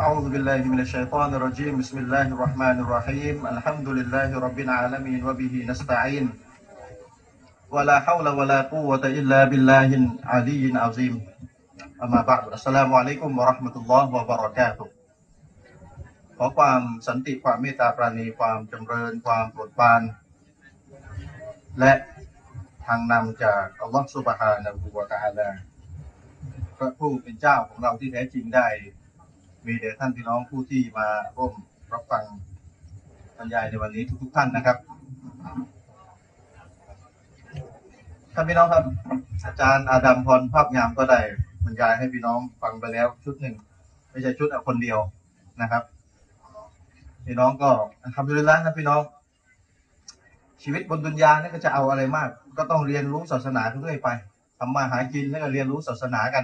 أعوذ بالله من الشيطان الرجيم بسم الله الرحمن الرحيم الحمد لله رب العالمين وبه نستعين ولا حول ولا قوة إلا بالله العلي العظيم أما بعد السلام عليكم ورحمة الله وبركاته ขอความสันติความเมตตาปราณีความจำเริญความโปรดปราน และทางนำจากอัลลอฮฺสุบฮานะฮูวะตะอาลาพระผู้เป็นเจ้าของเราที่แท้จริงได้ มีแด่ท่านพี่น้องผู้ที่มาร่วมรับฟังบรรยายในวันนี้ทุก ๆ ท่านนะครับท่านพี่น้องครับ อาจารย์อาดัมพรภาพงามก็ได้บรรยายให้พี่น้องฟังไปแล้วชุดหนึ่งไม่ใช่ชุดคนเดียวนะครับ พี่น้องก็ทำดุลิลละนะพี่น้อง ชีวิตบนดุนยาเนี่ยก็จะเอาอะไรมาก ก็ต้องเรียนรู้ศาสนาเรื่อยไปทำมาหากินแล้วก็เรียนรู้ศาสนากัน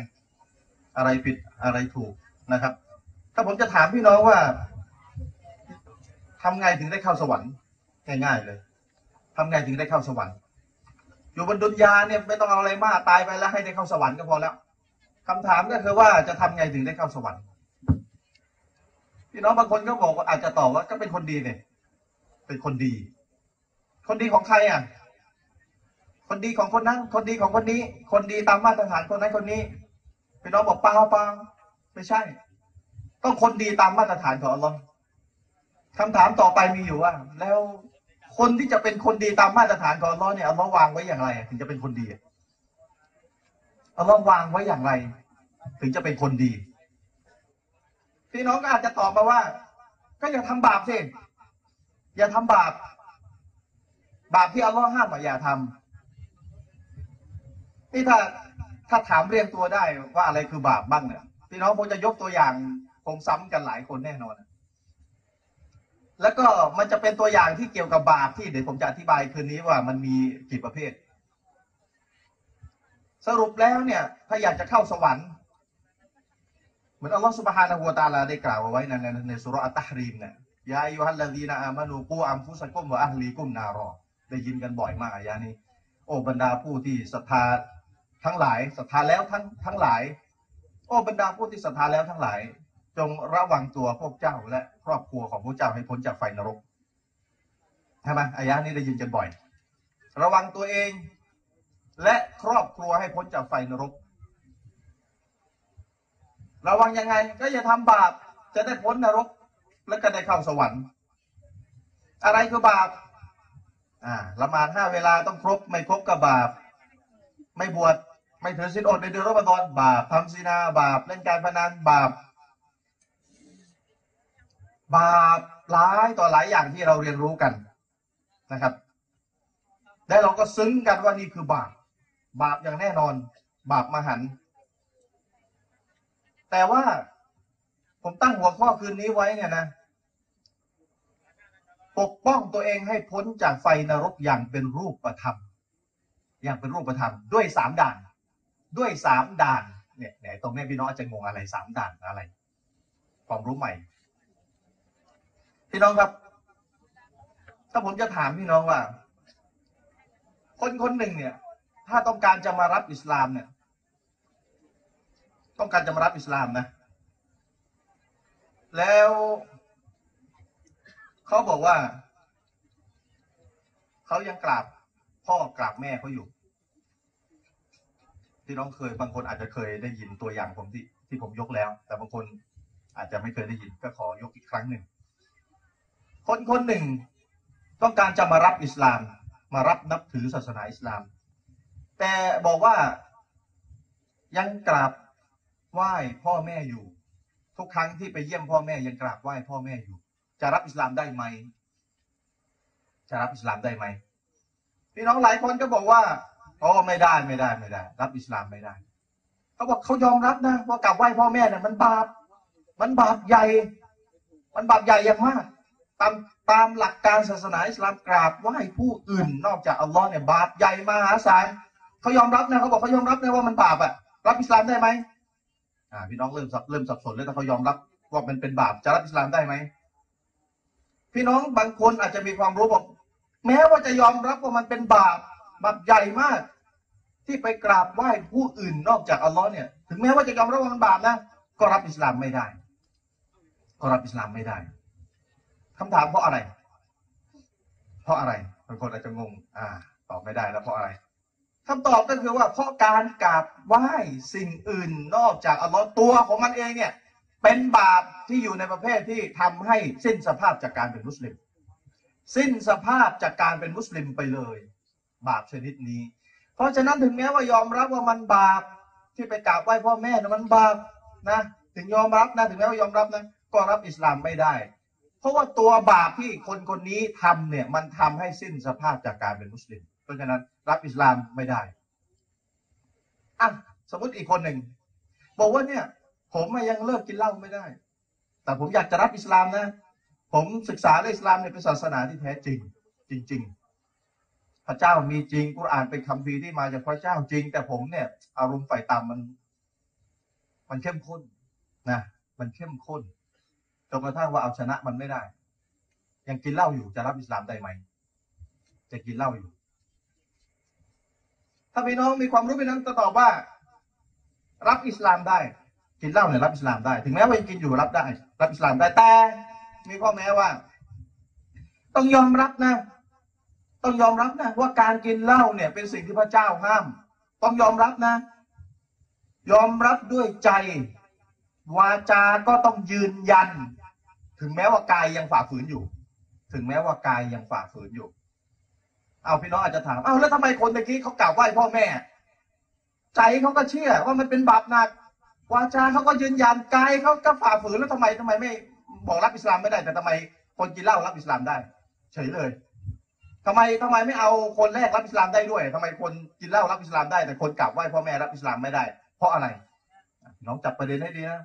อะไรผิดอะไรถูกนะครับ ถ้าผมจะถามพี่น้องว่าทำไงถึงได้เข้าสวรรค์ง่ายๆเลยทำไงถึงได้เข้าสวรรค์ อยู่บนดุนยาเนี่ยไม่ต้องเอาอะไรมากตายไปแล้วให้ได้เข้าสวรรค์ก็พอแล้วคำถามก็คือว่าจะทำไงถึงได้เข้าสวรรค์ พี่น้องบางคนก็บอกว่าอาจจะตอบว่าก็เป็นคนดีเนี่ยเป็นคนดี คนดีของใครอะ คนดีของคนนั้น คนดีของคนนี้ คนดีตามมาตรฐานคนนั้นคนนี้พี่น้องบอกเปล่าเปล่าไม่ใช่ ต้องคนดีตามมาตรฐานของอัลลอฮ์คำถามต่อไปมีอยู่ว่า แล้วคนที่จะเป็นคนดีตามมาตรฐานของอัลลอฮ์เนี่ยอัลลอฮ์วางไว้อย่างไร ถึงจะเป็นคนดีอัลลอฮ์วางไว้อย่างไร ถึงจะเป็นคนดีพี่น้องก็อาจจะตอบมาว่า ก็อย่าทำบาปสิอย่าทำบาป บาปที่อัลลอฮ์ห้ามอย่าทำนี่ถ้าถ้าถามเรียงตัวได้ว่าอะไรคือบาปบ้างเนี่ยพี่น้องคงจะยกตัวอย่าง คงซ้ำกันหลายคนแน่นอน แล้วก็มันจะเป็นตัวอย่างที่เกี่ยวกับบาปที่เดี๋ยวผมจะอธิบายคืนนี้ว่ามันมีกี่ประเภท สรุปแล้วเนี่ย ถ้าอยากจะเข้าสวรรค์เหมือนอัลลอฮฺสุบฮานะฮูวะตาลาได้กล่าวเอาไว้ในในในสุรอัตตะฮรีมเนี่ยยายูฮัลลาดีนาอามานูกูอัมฟุสกุมวะอัลลีกุมนารอได้ยินกันบ่อยมากอายานี้ โอ้บรรดาผู้ที่ศรัทธาทั้งหลายศรัทธาแล้วทั้งทั้งหลาย โอ้บรรดาผู้ที่ศรัทธาแล้วทั้งหลาย จงระวังตัวพวกเจ้าและครอบครัวของพวกเจ้าให้พ้นจากไฟนรกใช่ไหมอายะนี้ได้ยินกันบ่อย ระวังตัวเอง และครอบครัวให้พ้นจากไฟนรก ระวังยังไง ก็อย่าทำบาปจะได้พ้นนรก และก็ได้เข้าสวรรค์ อะไรคือบาปอ่าละหมาดห้าเวลาต้องครบ ไม่ครบก็บาป ไม่บวชไม่ถือศีลอดในเดือนรอมฎอนบาปทำซีนาบาปเล่นการพนันบาป บาปหลายต่อหลายอย่างที่เราเรียนรู้กันนะครับและเราก็ซึ้งกันว่านี่คือบาป บาปอย่างแน่นอน บาปมหัน แต่ว่าผมตั้งหัวข้อคืนนี้ไว้เนี่ยนะ ปกป้องตัวเองให้พ้นจากไฟนรกอย่างเป็นรูปธรรม อย่างเป็นรูปธรรม ด้วยสามด่าน ด้วยสามด่าน เนี่ยไหนตรงนี้พี่น้องจะงงอะไรสามด่านอะไร ความรู้ใหม่ พี่น้องครับ ถ้าผมจะถามพี่น้องว่า คนคนหนึ่งเนี่ย ถ้าต้องการจะมารับอิสลามเนี่ย ต้องการจะมารับอิสลามนะ แล้วเขาบอกว่า เขายังกราบพ่อกราบแม่เขาอยู่ที่น้องเคยบางคนอาจจะเคยได้ยินตัวอย่างผมที่ที่ผมยกแล้ว แต่บางคนอาจจะไม่เคยได้ยินก็ขอยกอีกครั้งหนึ่ง คนคนหนึ่ง ต้องการจะมารับอิสลาม มารับนับถือศาสนาอิสลาม แต่บอกว่ายังกราบไหว้พ่อแม่อยู่ ทุกครั้งที่ไปเยี่ยมพ่อแม่ยังกราบไหว้พ่อแม่อยู่ จะรับอิสลามได้ไหม จะรับอิสลามได้ไหมพี่น้องหลายคนก็บอกว่าโอ้ไม่ได้ไม่ได้ไม่ได้ รับอิสลามไม่ได้เขาบอกเขายอมรับนะว่ากราบไหว้พ่อแม่เนี่ยมันบาป มันบาปใหญ่ มันบาปใหญ่อย่างมาก ตามตามหลักการศาสนาอิสลามกราบไหว้ผู้อื่น นอกจากอัลลอฮ์เนี่ยบาปใหญ่มหาศาลเขายอมรับนะเขาบอกเขายอมรับนะว่ามันบาปอะรับอิสลามได้ไหมอ่าพี่น้องเริ่มสับเริ่มสับสนเลยถ้าเขายอมรับว่ามันเป็นบาปจะรับอิสลามได้ไหมพี่น้องบางคนอาจจะมีความรู้บอก แม้ว่าจะยอมรับว่ามันเป็นบาปบาปใหญ่มาก ที่ไปกราบไหว้ผู้อื่นนอกจากอัลลอฮ์เนี่ย ถึงแม้ว่าจะยอมรับว่ามันบาปนะก็รับอิสลามไม่ได้ ก็รับอิสลามไม่ได้ คำถามเพราะอะไร เพราะอะไรบางคนอาจจะงง อ่า ตอบไม่ได้แล้วเพราะอะไรคำตอบก็คือว่าเพราะการกราบไหว้สิ่งอื่นนอกจากอัลลอฮ์ตัวของมันเองเนี่ย เป็นบาปที่อยู่ในประเภทที่ทำให้สิ้นสภาพจากการเป็นมุสลิม สิ้นสภาพจากการเป็นมุสลิมไปเลย บาปชนิดนี้ เพราะฉะนั้นถึงแม้ว่ายอมรับว่ามันบาปที่ไปกราบไหว้พ่อแม่นะมันบาปนะ ถึงยอมรับนะถึงแม้ว่ายอมรับนะก็รับอิสลามไม่ได้ ราะว่าตัวบาปที่คนคนนี้ทำเนี่ย มันทำให้สิ้นสภาพจากการเป็นมุสลิม เพราะฉะนั้นรับอิสลามไม่ได้อะสมมติอีกคนหนึ่ง บอกว่าเนี่ย ผมยังเลิกกินเหล้าไม่ได้ แต่ผมอยากจะรับอิสลามนะ ผมศึกษาเรื่องอิสลามเนี่ยเป็นศาสนาที่แท้จริง จริง ๆ พระเจ้ามีจริงกุรอานเป็นคำพีร์ที่มาจากพระเจ้าจริง แต่ผมเนี่ย อารมณ์ฝ่ายต่ำมัน มันเข้มข้นนะมันเข้มข้น จนกระทั่งว่าเอาชนะมันไม่ได้ ยังกินเหล้าอยู่จะรับอิสลามได้ไหม จะกินเหล้าอยู่ ถ้าพี่น้องมีความรู้พี่น้องจะตอบว่า รับอิสลามได้ กินเหล้าเนี่ยรับอิสลามได้ ถึงแม้ว่ายังกินอยู่รับได้ รับอิสลามได้แต่ มีข้อแม้ว่า ต้องยอมรับนะ ต้องยอมรับนะว่าการกินเหล้าเนี่ย เป็นสิ่งที่พระเจ้าห้าม ต้องยอมรับนะ ยอมรับด้วยใจ วาจาก็ต้องยืนยัน ถึงแม้ว่ากายยังฝ่าฝืนอยู่ ถึงแม้ว่ากายยังฝ่าฝืนอยู่ เอาพี่น้องอาจจะถามเอาแล้วทำไมคนตะกี้เขากล่าวไหว้พ่อแม่ ใจเขาก็เชื่อว่ามันเป็นบาปหนัก วาจาเขาก็ยืนยันกายเขาก็ฝ่าฝืนแล้วทำไมทำไมไม่บอกรับอิสลามไม่ได้ แต่ทำไมคนกินเหล้ารับอิสลามได้ เฉยเลยทำไมทำไมไม่เอาคนแรกรับอิสลามได้ด้วยทำไมคนกินเหล้ารับอิสลามได้แต่คนกราบไหว้พ่อแม่รับอิสลามไม่ได้ เพราะอะไรน้องจับประเด็นให้ดีนะ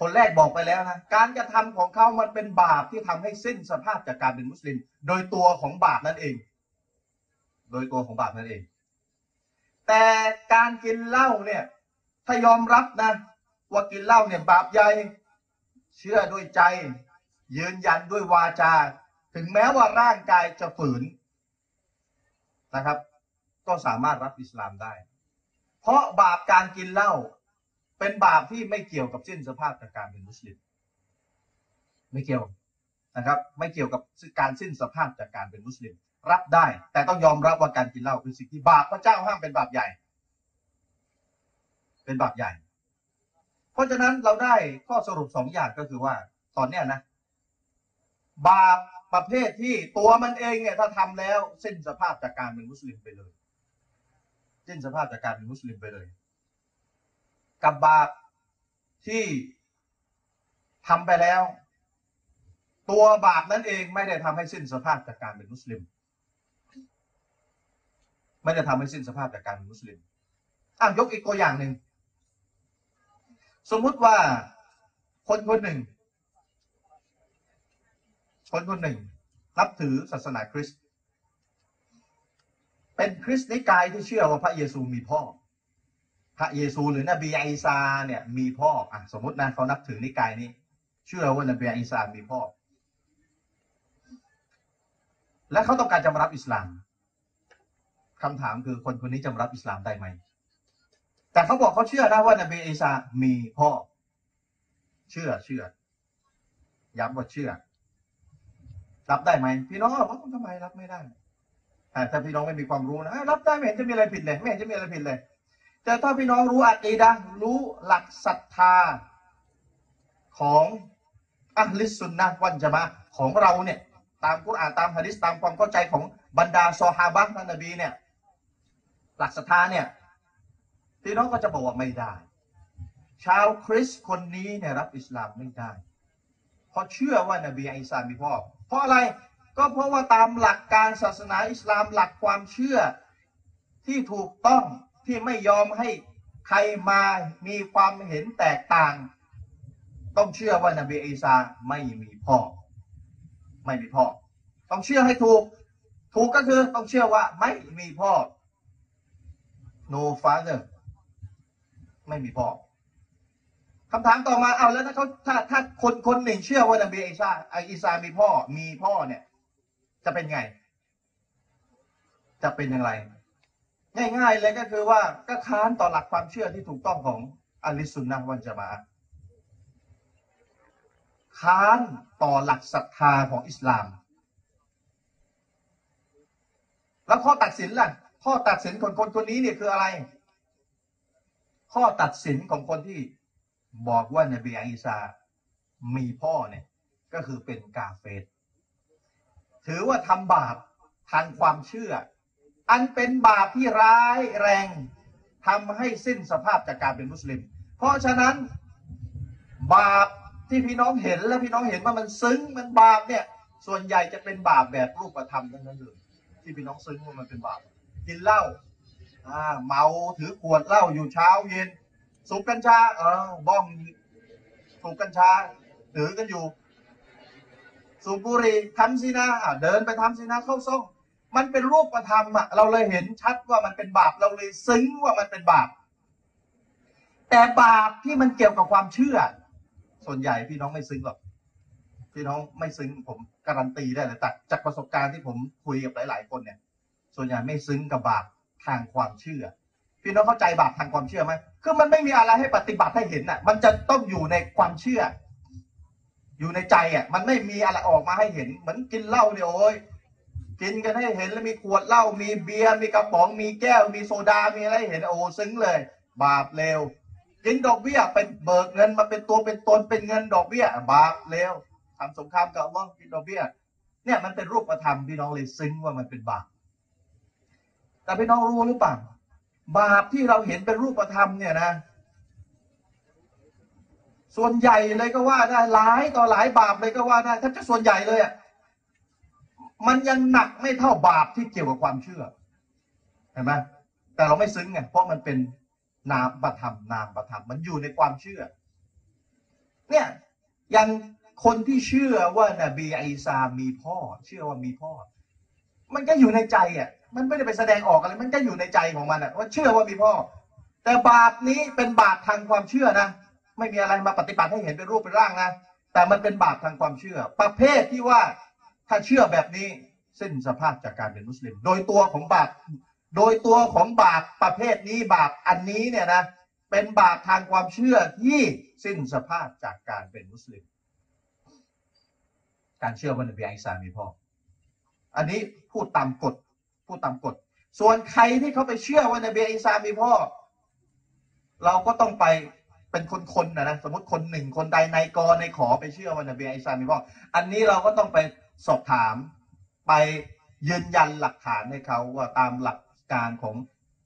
คนแรกบอกไปแล้วนะการกระทำของเขามันเป็นบาปที่ทำให้สิ้นสภาพจากการเป็นมุสลิม โดยตัวของบาปนั่นเอง โดยตัวของบาปนั่นเอง แต่การกินเหล้าเนี่ย ถ้ายอมรับนะ ว่ากินเหล้าเนี่ยบาปใหญ่เชื่อด้วยใจ ยืนยันด้วยวาจา ถึงแม้ว่าร่างกายจะฝืนนะครับ ก็สามารถรับอิสลามได้ เพราะบาปการกินเหล้า เป็นบาปที่ไม่เกี่ยวกับสิ้นสภาพจากการเป็นมุสลิม ไม่เกี่ยวนะครับ ไม่เกี่ยวกับการสิ้นสภาพจากการเป็นมุสลิม รับได้ แต่ต้องยอมรับว่าการกินเหล้าเป็นสิ่งที่บาปพระเจ้าห้ามเป็นบาปใหญ่ เป็นบาปใหญ่ เพราะฉะนั้นเราได้ข้อสรุปสองอย่างก็คือว่า ตอนเนี้ยนะ บาปประเภทที่ตัวมันเองเนี่ยถ้าทำแล้วสิ้นสภาพจากการเป็นมุสลิมไปเลย สิ้นสภาพจากการเป็นมุสลิมไปเลย กับบาปที่ทำไปแล้ว ตัวบาปนั้นเองไม่ได้ทำให้สิ้นสภาพจากการเป็นมุสลิม ไม่ได้ทำให้สิ้นสภาพจากการเป็นมุสลิมอะยกอีกตัวอย่างหนึ่งสมมุติว่าคนคนหนึ่ง คนคนหนึ่งนับถือศาสนาคริสต์เป็นคริสต์นิกายที่เชื่อว่าพระเยซูมีพ่อ พระเยซูหรือนบีอีสาเนี่ยมีพ่ออะสมมตินะเขานับถือนิกายนี้ เชื่อว่านบีอีสามีพ่อ และเขาต้องการจะมารับอิสลามคำถามคือคนคนนี้จะมารับอิสลามได้ไหม แต่เขาบอกเขาเชื่อนะว่านบีอีสามีพ่อ เชื่อเชื่อย้ำว่าเชื่อ รับได้ไหมพี่น้องว่าทำไมรับไม่ได้อ่ถ้าพี่น้องไม่มีความรู้นะรับได้ไม่เห็นจะมีอะไรผิดเลย ไม่เห็นจะมีอะไรผิดเลย แต่ถ้าพี่น้องรู้อักีดะรู้หลักศรัทธาของอัลลิสุนนะวันจะมาของเราเนี่ยตามกุรอานตามฮะดิษตามความเข้าใจของบรรดาซอฮาบะห์ท่านนบีเนี่ยหลักศรัทธาเนี่ยพี่น้องก็จะบอกว่าไม่ได้ ชาวคริสต์คนนี้เนี่ยรับอิสลามไม่ได้ เพราะเชื่อว่านบีอีสามีพ่อเพราะอะไรก็เพราะว่าตามหลักการศาสนาอิสลามหลักความเชื่อที่ถูกต้อง ที่ไม่ยอมให้ใครมามีความเห็นแตกต่าง ต้องเชื่อว่านบีอีสาไม่มีพ่อ ไม่มีพ่อ ต้องเชื่อให้ถูก ถูกก็คือต้องเชื่อว่าไม่มีพ่อ no father ไม่มีพ่อคำถามต่อมาเอาแล้วถ้าเขาถ้าถ้าคนคนหนึ่งเชื่อว่านบีอีสาไออีสามีพ่อมีพ่อเนี่ย จะเป็นไง จะเป็นอย่างไร ง่ายๆเลยก็คือว่าก็ค้านต่อหลักความเชื่อที่ถูกต้องของอัลลิสุนนะวันจะมาอะค้านต่อหลักศรัทธาของอิสลาม แล้วข้อตัดสินล่ะ ข้อตัดสินคนคนคนนี้เนี่ยคืออะไร ข้อตัดสินของคนที่บอกว่านบีอีสามีพ่อเนี่ย ก็คือเป็นกาเฟตถือว่าทำบาปทางความเชื่อ อันเป็นบาปที่ร้ายแรงทำให้สิ้นสภาพจากการเป็นมุสลิม เพราะฉะนั้นบาปที่พี่น้องเห็นและพี่น้องเห็นว่ามันซึ้งมันบาปเนี่ย ส่วนใหญ่จะเป็นบาปแบบรูปธรรมทั้งนั้นเลยที่พี่น้องซึ้งว่ามันเป็นบาปกินเหล้าอ่าเมาถือขวดเหล้าอยู่เช้าเย็น สูบกัญชาเออบ้องสูบกัญชาถือกันอยู่ สูบบุหรี่ทำซีนาอะเดินไปทำซีนาเข้าซ่อง มันเป็นรูปธรรมอะเราเลยเห็นชัดว่ามันเป็นบาปเราเลยซึ้งว่ามันเป็นบาป แต่บาปที่มันเกี่ยวกับความเชื่อ ส่วนใหญ่พี่น้องไม่ซึ้งหรอกพี่น้องไม่ซึ้งผมการันตีได้เลยจากจากประสบการณ์ที่ผมคุยกับหลาย ๆ คนเนี่ย ส่วนใหญ่ไม่ซึ้งกับบาปทางความเชื่อ พี่น้องเข้าใจบาปทางความเชื่อไหมคือมันไม่มีอะไรให้ปฏิบัติให้เห็นอะ มันจะต้องอยู่ในความเชื่อ อยู่ในใจอะ มันไม่มีอะไรออกมาให้เห็น เหมือนกินเหล้าเนี่ยโอ้ย กินกันให้เห็นแล้วมีขวดเหล้ามีเบียร์มีกระป๋องมีแก้ว มีโซดา มีอะไรเห็นโอ้ซึ้งเลย บาปเลวกินดอกเบี้ยเป็นเบิกเงินมาเป็นตัวเป็นตนเป็นเงินดอกเบี้ย บาปเลวทำสงครามกับอัลลอฮ์กินดอกเบี้ย เนี่ยมันเป็นรูปธรรมพี่น้องเลยซึ้งว่ามันเป็นบาปแต่พี่น้องรู้หรือเปล่าบาปที่เราเห็นเป็นรูปธรรมเนี่ยนะ ส่วนใหญ่เลยก็ว่าได้หลายต่อหลายบาปเลยก็ว่าได้แทบจะส่วนใหญ่เลยอะ มันยังหนักไม่เท่าบาปที่เกี่ยวกับความเชื่อเห็นไหมแต่เราไม่ซึ้งไงเพราะมันเป็นนามประธรรมนามประธรรมมันอยู่ในความเชื่อ เนี่ยยังคนที่เชื่อว่านบีอีสามีพ่อ เชื่อว่ามีพ่อ มันก็อยู่ในใจอะ มันไม่ได้ไปแสดงออกอะไร มันก็อยู่ในใจของมันอะว่าเชื่อว่ามีพ่อ แต่บาปนี้เป็นบาปทางความเชื่อนะไม่มีอะไรมาปฏิบัติให้เห็นเป็นรูปเป็นร่างนะแต่มันเป็นบาปทางความเชื่อ ประเภทที่ว่า ถ้าเชื่อแบบนี้สิ้นสภาพจากการเป็นมุสลิม โดยตัวของบาปโดยตัวของบาปประเภทนี้บาปอันนี้เนี่ยนะเป็นบาปทางความเชื่อที่สิ้นสภาพจากการเป็นมุสลิม การเชื่อว่านบีอิสามีพ่อ อันนี้พูดตามกฎพูดตามกฎ ส่วนใครที่เขาไปเชื่อว่านบีอิสามีพ่อ เราก็ต้องไปเป็นคนๆนะนะสมมติคนหนึ่งคนใดในกรในขอไปเชื่อว่านบีอิสามีพ่อ อันนี้เราก็ต้องไป สอบถาม ไปยืนยันหลักฐานให้เขาว่าตามหลักการของ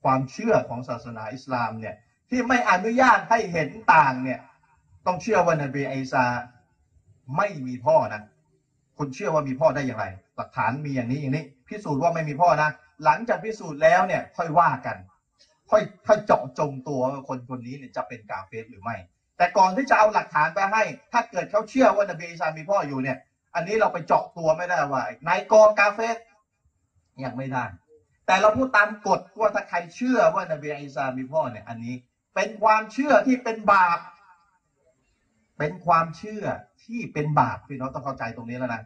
ความเชื่อของศาสนาอิสลามเนี่ยที่ไม่อนุญาตให้เห็นต่างเนี่ยต้องเชื่อว่านบีอิสาไม่มีพ่อนะคุณเชื่อว่ามีพ่อได้อย่างไร หลักฐานมีอย่างนี้อย่างนี้พิสูจน์ว่าไม่มีพ่อนะหลังจากพิสูจน์แล้วเนี่ยค่อยว่ากัน ค่อยค่อยเจาะจงตัวคนคนนี้เนี่ยจะเป็นกาเฟสหรือไม่ แต่ก่อนที่จะเอาหลักฐานไปให้ ถ้าเกิดเขาเชื่อว่านบีอีสามีพ่ออยู่เนี่ย อันนี้เราไปเจาะตัวไม่ได้ว่านายกอกาเฟสยังไม่ได้ แต่เราพูดตามกฎว่าถ้าใครเชื่อว่านบีอีสามีพ่อเนี่ย อันนี้เป็นความเชื่อที่เป็นบาป เป็นความเชื่อที่เป็นบาปพี่น้องต้องเข้าใจตรงนี้แล้วนะ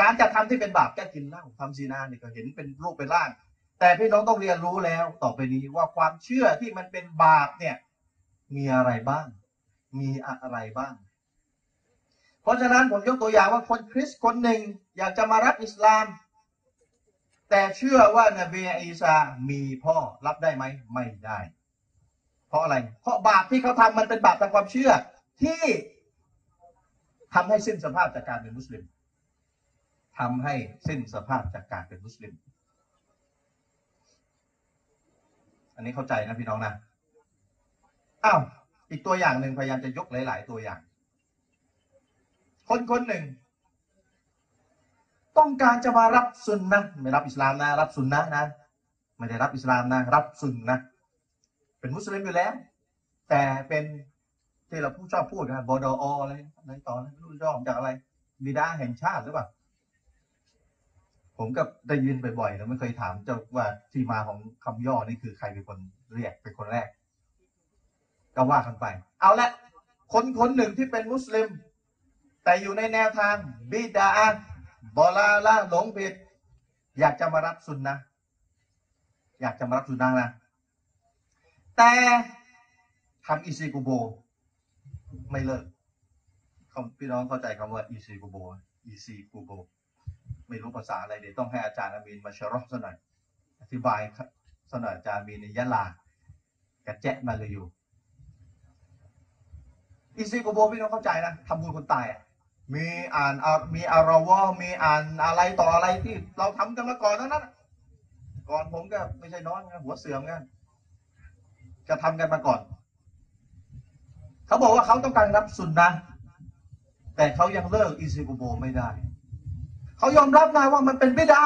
การจะทำที่เป็นบาปแค่กินเหล้าทำซีนาเนี่ยก็เห็นเป็นรูปเป็นร่าง แต่พี่น้องต้องเรียนรู้แล้ว ต่อไปนี้ว่าความเชื่อที่มันเป็นบาปเนี่ย มีอะไรบ้าง มีอะไรบ้าง เพราะฉะนั้นผมยกตัวอย่างว่าคนคริสต์คนหนึ่งอยากจะมารับอิสลาม แต่เชื่อว่านบีอีสามีพ่อรับได้ไหมไม่ได้ เพราะอะไร เพราะบาปที่เขาทำมันเป็นบาปทางความเชื่อที่ทำให้สิ้นสภาพจากการเป็นมุสลิมทำให้สิ้นสภาพจากการเป็นมุสลิม อันนี้เข้าใจนะพี่น้องนะ อ้าว อีกตัวอย่างหนึ่งพยายามจะยกหลาย ๆ ตัวอย่าง คนคนหนึ่ง ต้องการจะมารับซุนนะไม่รับอิสลามนะ รับซุนนะนะไม่ได้รับอิสลามนะ รับซุนนะเป็นมุสลิมอยู่แล้ว แต่เป็นที่เราผู้ชอบพูดนะบดออะไรอะไรต่อนะไม่รู้ชอบจากอะไรบิดาแห่งชาติหรือเปล่าผมก็ได้ยินบ่อยๆแต่ไม่เคยถามเจ้าว่าที่มาของคำย่อนี่คือใครเป็นคนเรียกเป็นคนแรก ก็ว่ากันไป เอาละคนคนหนึ่งที่เป็นมุสลิม แต่อยู่ในแนวทางบิดาบอลาละหลงผิด อยากจะมารับซุนนะอยากจะมารับซุนนะนะ แต่ทำอิซิกุโบ ไม่เลิกพี่น้องเข้าใจคำว่าอีซีกูโบอีซีกูโบไม่รู้ภาษาอะไรเดี๋ยวต้องให้อาจารย์อามีนมาชรอกซะหน่อยอธิบายซะหน่ออาจารย์อามีนในยะลากระแจะมาเลยอยู่อีซีกูโบพี่น้องเข้าใจนะทำบุญคนตายอะ มีอ่านมีอาราวมีอ่านอะไรต่ออะไรที่เราทำกันมาก่อนทั้งนั้นก่อนผมก็ไม่ใช่น้อยนะหัวเสื่อมกันจะทำกันมาก่อน เขาบอกว่าเขาต้องการรับสุนนะแต่เขายังเลิกอิซิกุโบไม่ได้ เขายอมรับนะว่ามันเป็นบิดา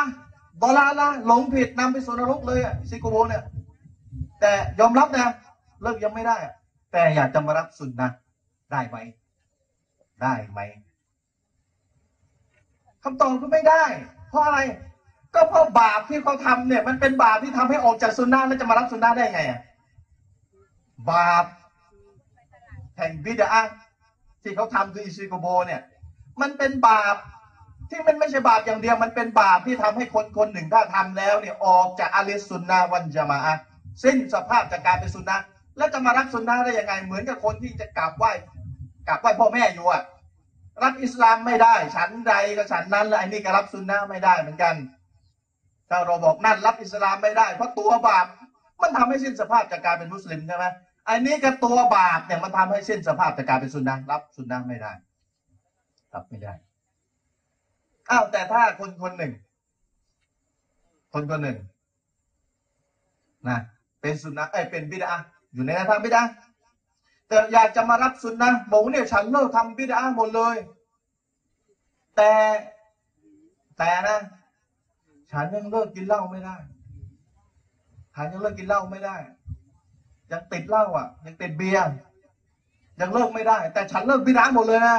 บอลาละหลงผิดนำไปสู่นรกเลยอะอิซิกุโบเนี่ย แต่ยอมรับนะ เลิกยังไม่ได้อะแต่อยากจะมารับสุนนะได้ไหม ได้ไหม คำตอบคือไม่ได้ เพราะอะไร ก็เพราะบาปที่เขาทำเนี่ย มันเป็นบาปที่ทำให้ออกจากสุนนะแล้วจะมารับสุนนะได้ไงอะบาปแห่งบิดาที่เขาทำคืออิซิโกโบเนี่ย มันเป็นบาปที่มันไม่ใช่บาปอย่างเดียว มันเป็นบาปที่ทำให้คนคนหนึ่งถ้าทำแล้วเนี่ยออกจากอาลิสุนนาวันจามาอะสิ้นสภาพจากการเป็นสุนนะแล้วจะมารับสุนนะได้ยังไง เหมือนกับคนที่จะกราบไหว้กราบไหว้พ่อแม่อยู่อะ รับอิสลามไม่ได้ ฉันใดก็ฉันนั้นแล้วไอ้นี่ก็รับสุนนะไม่ได้เหมือนกัน ถ้าเราบอกนั่นรับอิสลามไม่ได้ เพราะตัวบาปมันทำให้สิ้นสภาพจากการเป็นมุสลิมใช่ไหมไอันนี้กับตัวบาปเนี่ยมันทำให้สิ้นสภาพจากการเป็นสุนนะรับสุนนะไม่ได้รับไม่ได้อ้าวแต่ถ้าคนคนหนึ่ง คนคนหนึ่งนะเป็นสุนนะเอ้ยเป็นบิดาอยู่ในทางบิดา แต่อยากจะมารับสุนนะบอกว่าเนี่ยฉันเลิกทำบิดาหมดเลย แต่แต่นะ ฉันยังเลิกกินเหล้าไม่ได้ ฉันยังเลิกกินเหล้าไม่ได้ ยังติดเหล้าอะ ยังติดเบียร์ยังเลิกไม่ได้ แต่ฉันเลิกบิดาหมดเลยนะ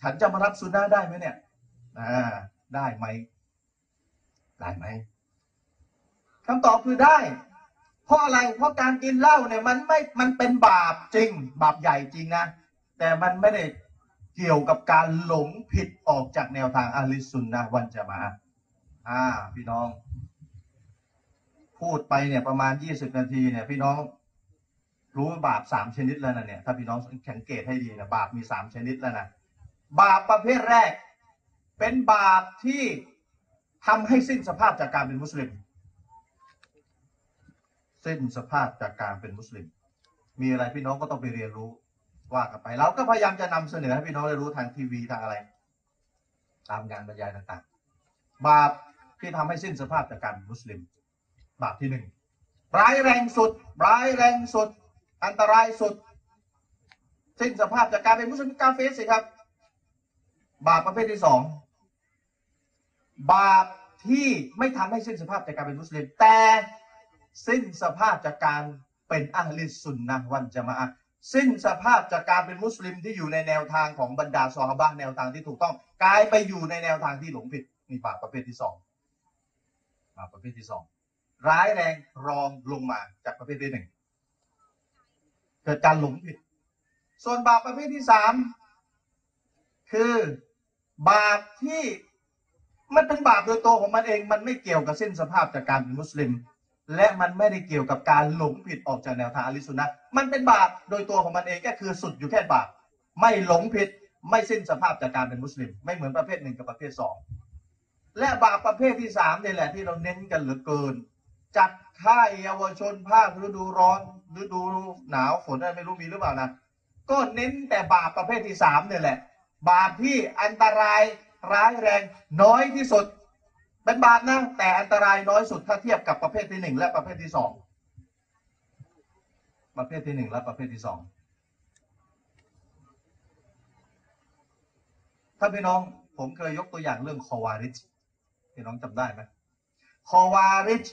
ฉันจะมารับสุนนะได้ไหมเนี่ยอ่าได้ไหมได้ไหมคำตอบคือได้ เพราะอะไรเพราะการกินเหล้าเนี่ยมันไม่มันเป็นบาปจริง บาปใหญ่จริงนะ แต่มันไม่ได้เกี่ยวกับการหลงผิดออกจากแนวทางอาลิสุนนะวันจะมาอ่าพี่น้อง พูดไปเนี่ยประมาณยี่สิบนาทีเนี่ย พี่น้อง รู้บาปสามชนิดแล้วนะเนี่ย ถ้าพี่น้องสังเกตให้ดีนะบาปมีสามชนิดแล้วนะบาปประเภทแรก เป็นบาปที่ทำให้สิ้นสภาพจากการเป็นมุสลิม สิ้นสภาพจากการเป็นมุสลิม มีอะไรพี่น้องก็ต้องไปเรียนรู้ว่ากันไปเราก็พยายามจะนำเสนอให้พี่น้องได้รู้ทางทีวีทางอะไร ตามงานบรรยายต่างๆ บาปที่ทำให้สิ้นสภาพจากการเป็นมุสลิม บาปที่หนึ่งร้ายแรงสุด ร้ายแรงสุด อันตรายสุด สิ้นสภาพจากการเป็นมุสลิมกาเฟสสิครับ บาปประเภทที่สองบาปที่ไม่ทำให้สิ้นสภาพจากการเป็นมุสลิม แต่ สิ้นสภาพจากการเป็นอัลลิสุนนะวันจะมาสิ้นสภาพจากการเป็นมุสลิมที่อยู่ในแนวทางของบรรดาซอฮาบะแนวทางที่ถูกต้องกลายไปอยู่ในแนวทางที่หลงผิดนี่บาปประเภทที่สองบาปประเภทที่สองร้ายแรงรองลงมาจากประเภทที่หนึ่งเกิดการหลงผิด ส่วนบาปประเภทที่สามคือบาปที่มันเป็นบาปโดยตัวของมันเอง มันไม่เกี่ยวกับสิ้นสภาพจากการเป็นมุสลิม และมันไม่ได้เกี่ยวกับการหลงผิดออกจากแนวทางอะลิสุนนะมันเป็นบาปโดยตัวของมันเองก็คือสุดอยู่แค่บาปไม่หลงผิดไม่สิ้นสภาพจากการเป็นมุสลิม ไม่เหมือนประเภทหนึ่งกับประเภทสองและบาปประเภทที่สามนี่แหละที่เราเน้นกันเหลือเกิน จัดค่ายเยาวชนภาคฤดูร้อนฤดูหนาวฝนอะไรไม่รู้มีหรือเปล่านะก็เน้นแต่บาปประเภทที่สามนี่แหละ บาปที่อันตรายร้ายแรงน้อยที่สุด เป็นบาปนะแต่อันตรายน้อยสุดถ้าเทียบกับประเภทที่หนึ่งและประเภทที่สองประเภทที่หนึ่งและประเภทที่สองถ้าพี่น้องผมเคยยกตัวอย่างเรื่องคอวาริชพี่น้องจำได้ไหมคอวาริช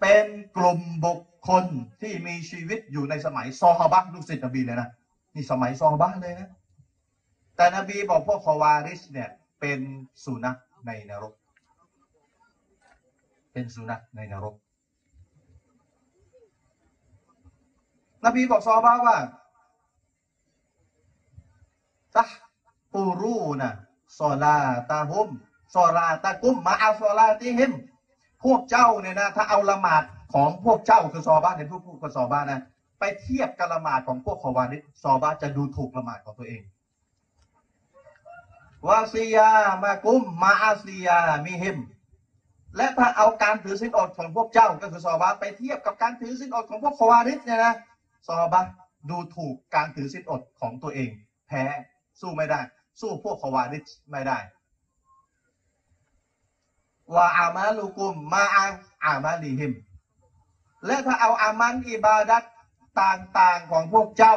เป็นกลุ่มบุคคลที่มีชีวิตอยู่ในสมัยซอฮาบะลูกศิษย์นบีเลยนะนี่สมัยซอฮาบะเลยนะแต่นบีบอกพวกคอวาริชเนี่ยเป็นสุนัขในนรก เป็นสุนัขในนรก นบีบอกซอฮาว่าตะปูรูนะซอลาตาฮุมซอลาตากุมมาเอาซอลาติฮิมพวกเจ้าเนี่ยนะถ้าเอาละหมาดของพวกเจ้าคือซอบ้านในพวกพวกซอบ้านนะไปเทียบกับละหมาดของพวกคอวาริชซอบ้าจะดูถูกละหมาดของตัวเองวาซียามากุมมาอาซียามิฮิม และถ้าเอาการถือสินอดของพวกเจ้าก็คือซอฮาบะห์ไปเทียบกับการถือสินอดของพวกคอวาริสเนี่ยนะซอฮาบะห์ดูถูกการถือสินอดของตัวเอง แพ้สู้ไม่ได้ สู้พวกคอวาริสไม่ได้ว่าอามาลูกุมมาอาอามาลีฮิม และถ้าเอาอามันอิบาดัตต่างๆของพวกเจ้า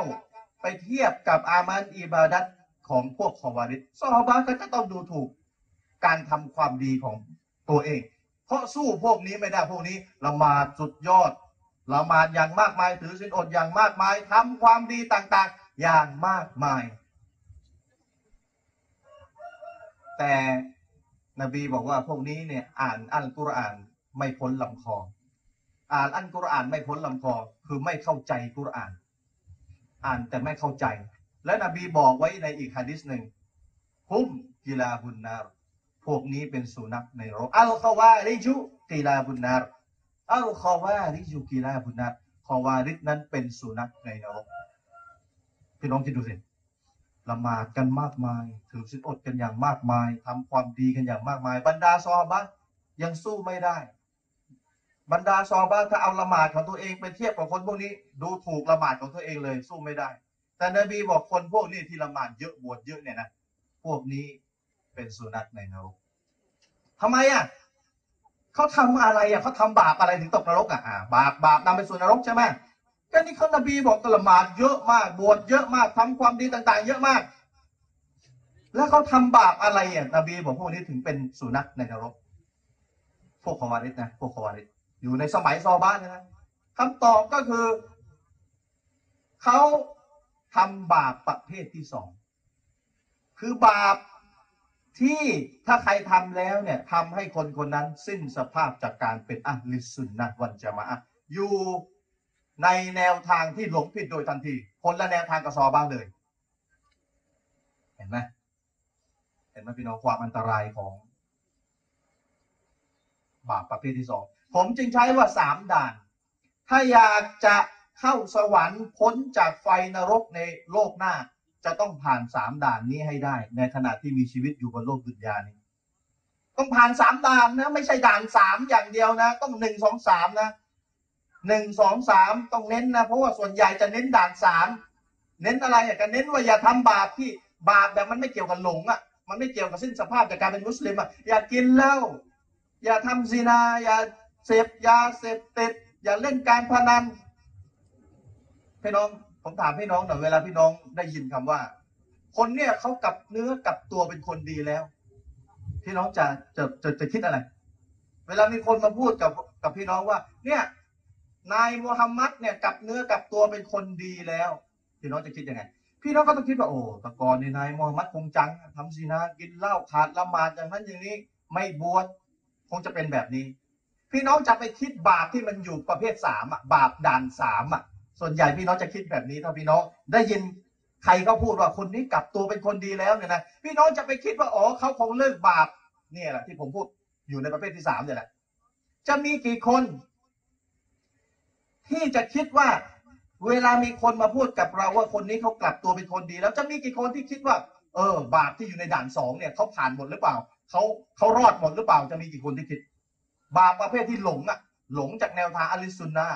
ไปเทียบกับอามันอิบาดัตของพวกคอวาริสซอฮาบะห์ก็จะต้องดูถูกการทำความดีของตัวเอง เพราะสู้พวกนี้ไม่ได้พวกนี้ละหมาดสุดยอดละหมาดอย่างมากมายถือศีลอดอย่างมากมายทำความดีต่างๆ อย่างมากมาย แต่นบีบอกว่าพวกนี้เนี่ยอ่านอัลกุรอานไม่พ้นลำคอ อ่านอัลกุรอานไม่พ้นลำคอ คือไม่เข้าใจกุรอาน อ่านแต่ไม่เข้าใจ และนบีบอกไว้ในอีกฮะดิษหนึ่งهم كلاب النار พวกนี้เป็นสุนัขในนรกالخوارج كلاب النار الخوارج كلاب النار คาวาริจนั้นเป็นสุนัขในนรกพี่น้องคิดดูสิละหมาดกันมากมาย ถือศีลอดกันอย่างมากมายทำความดีกันอย่างมากมาย บรรดาซอบะยังสู้ไม่ได้ บรรดาซอบะถ้าเอาละหมาดของตัวเองไปเทียบกับคนพวกนี้ ดูถูกละหมาดของตัวเองเลยสู้ไม่ได้ แต่นบีบอกคนพวกนี้ที่ละหมาดเยอะบวชเยอะเนี่ยนะพวกนี้ เป็นสุนัขในนรกทำไมอะเขาทำอะไรอะเขาทำบาปอะไรถึงตกนรกอะบาปบาปนำไปสู่นรกใช่ไหมก็นี่เขานบีบอกกละหมาดเยอะมากบวชเยอะมากทำความดีต่าง ๆ เยอะมาก แล้วเขาทำบาปอะไรอะนบีบอกพวกนี้ถึงเป็นสุนัขในนรก พวกคอวาริสนะพวกคอวาริสอยู่ในสมัยซอบ้านนะคำตอบก็คือเขาทำบาปประเภทที่สองคือบาป ที่ถ้าใครทำแล้วเนี่ยทำให้คนคนนั้นสิ้นสภาพจากการเป็นอัลิสุนนะวันจะมาอะอยู่ในแนวทางที่หลงผิดโดยทันที คนละแนวทางกับซอบ้านเลย เห็นไหมเห็นไหมพี่น้องความอันตรายของ บาปประเภทที่สองผมจึงใช้ว่าสามด่าน ถ้าอยากจะเข้าสวรรค์พ้นจากไฟนรกในโลกหน้า จะต้องผ่านสามด่านนี้ให้ได้ ในขณะที่มีชีวิตอยู่บนโลกดุนยานี้ ต้องผ่านสามด่านนะ ไม่ใช่ด่านสามอย่างเดียวนะ ต้องหนึ่งสองสามนะหนึ่งสองสามต้องเน้นนะ เพราะว่าส่วนใหญ่จะเน้นด่านสามเน้นอะไรอะก็เน้นว่าอย่าทำบาปที่บาปแบบมันไม่เกี่ยวกับหลงอะมันไม่เกี่ยวกับสิ้นสภาพจากการเป็นมุสลิมอะอย่ากินเหล้าอย่าทำซีนา อย่าเสพยาเสพติด อย่าเล่นการพนันพี่น้อง ผมถามพี่น้องหน่อยเวลาพี่น้องได้ยินคำว่า คนเนี่ยเขากลับเนื้อกลับตัวเป็นคนดีแล้ว พี่น้องจะจะจะจะคิดอะไร เวลามีคนมาพูดกับกับพี่น้องว่า เนี่ย นายมูฮัมหมัดเนี่ยกลับเนื้อกลับตัวเป็นคนดีแล้ว พี่น้องจะคิดยังไง พี่น้องก็ต้องคิดว่าโอ้ตะกอนในนายมูฮัมหมัดคงจังทำซีนากินเหล้าขาดละหมาดอย่างนั้นอย่างนี้ ไม่บวชคงจะเป็นแบบนี้ พี่น้องจะไปคิดบาปที่มันอยู่ประเภทสามอะบาปด่านสามอะ ส่วนใหญ่พี่น้องจะคิดแบบนี้ถ้าพี่น้องได้ยินใครเขาพูดว่าคนนี้กลับตัวเป็นคนดีแล้วเนี่ยนะพี่น้องจะไปคิดว่าอ๋อเขาคงเลิกบาปเนี่ยแหละที่ผมพูดอยู่ในประเภทที่สามเนี่ยแหละจะมีกี่คน ที่จะคิดว่าเวลามีคนมาพูดกับเราว่าคนนี้เขากลับตัวเป็นคนดี แล้วจะมีกี่คนที่คิดว่า เออ บาปที่อยู่ในด่านสองเนี่ยเขาผ่านหมดหรือเปล่าเขาเขารอดหมดหรือเปล่าจะมีกี่คนที่คิด บาปประเภทที่หลงอะ หลงจากแนวทางอลิสุนนะ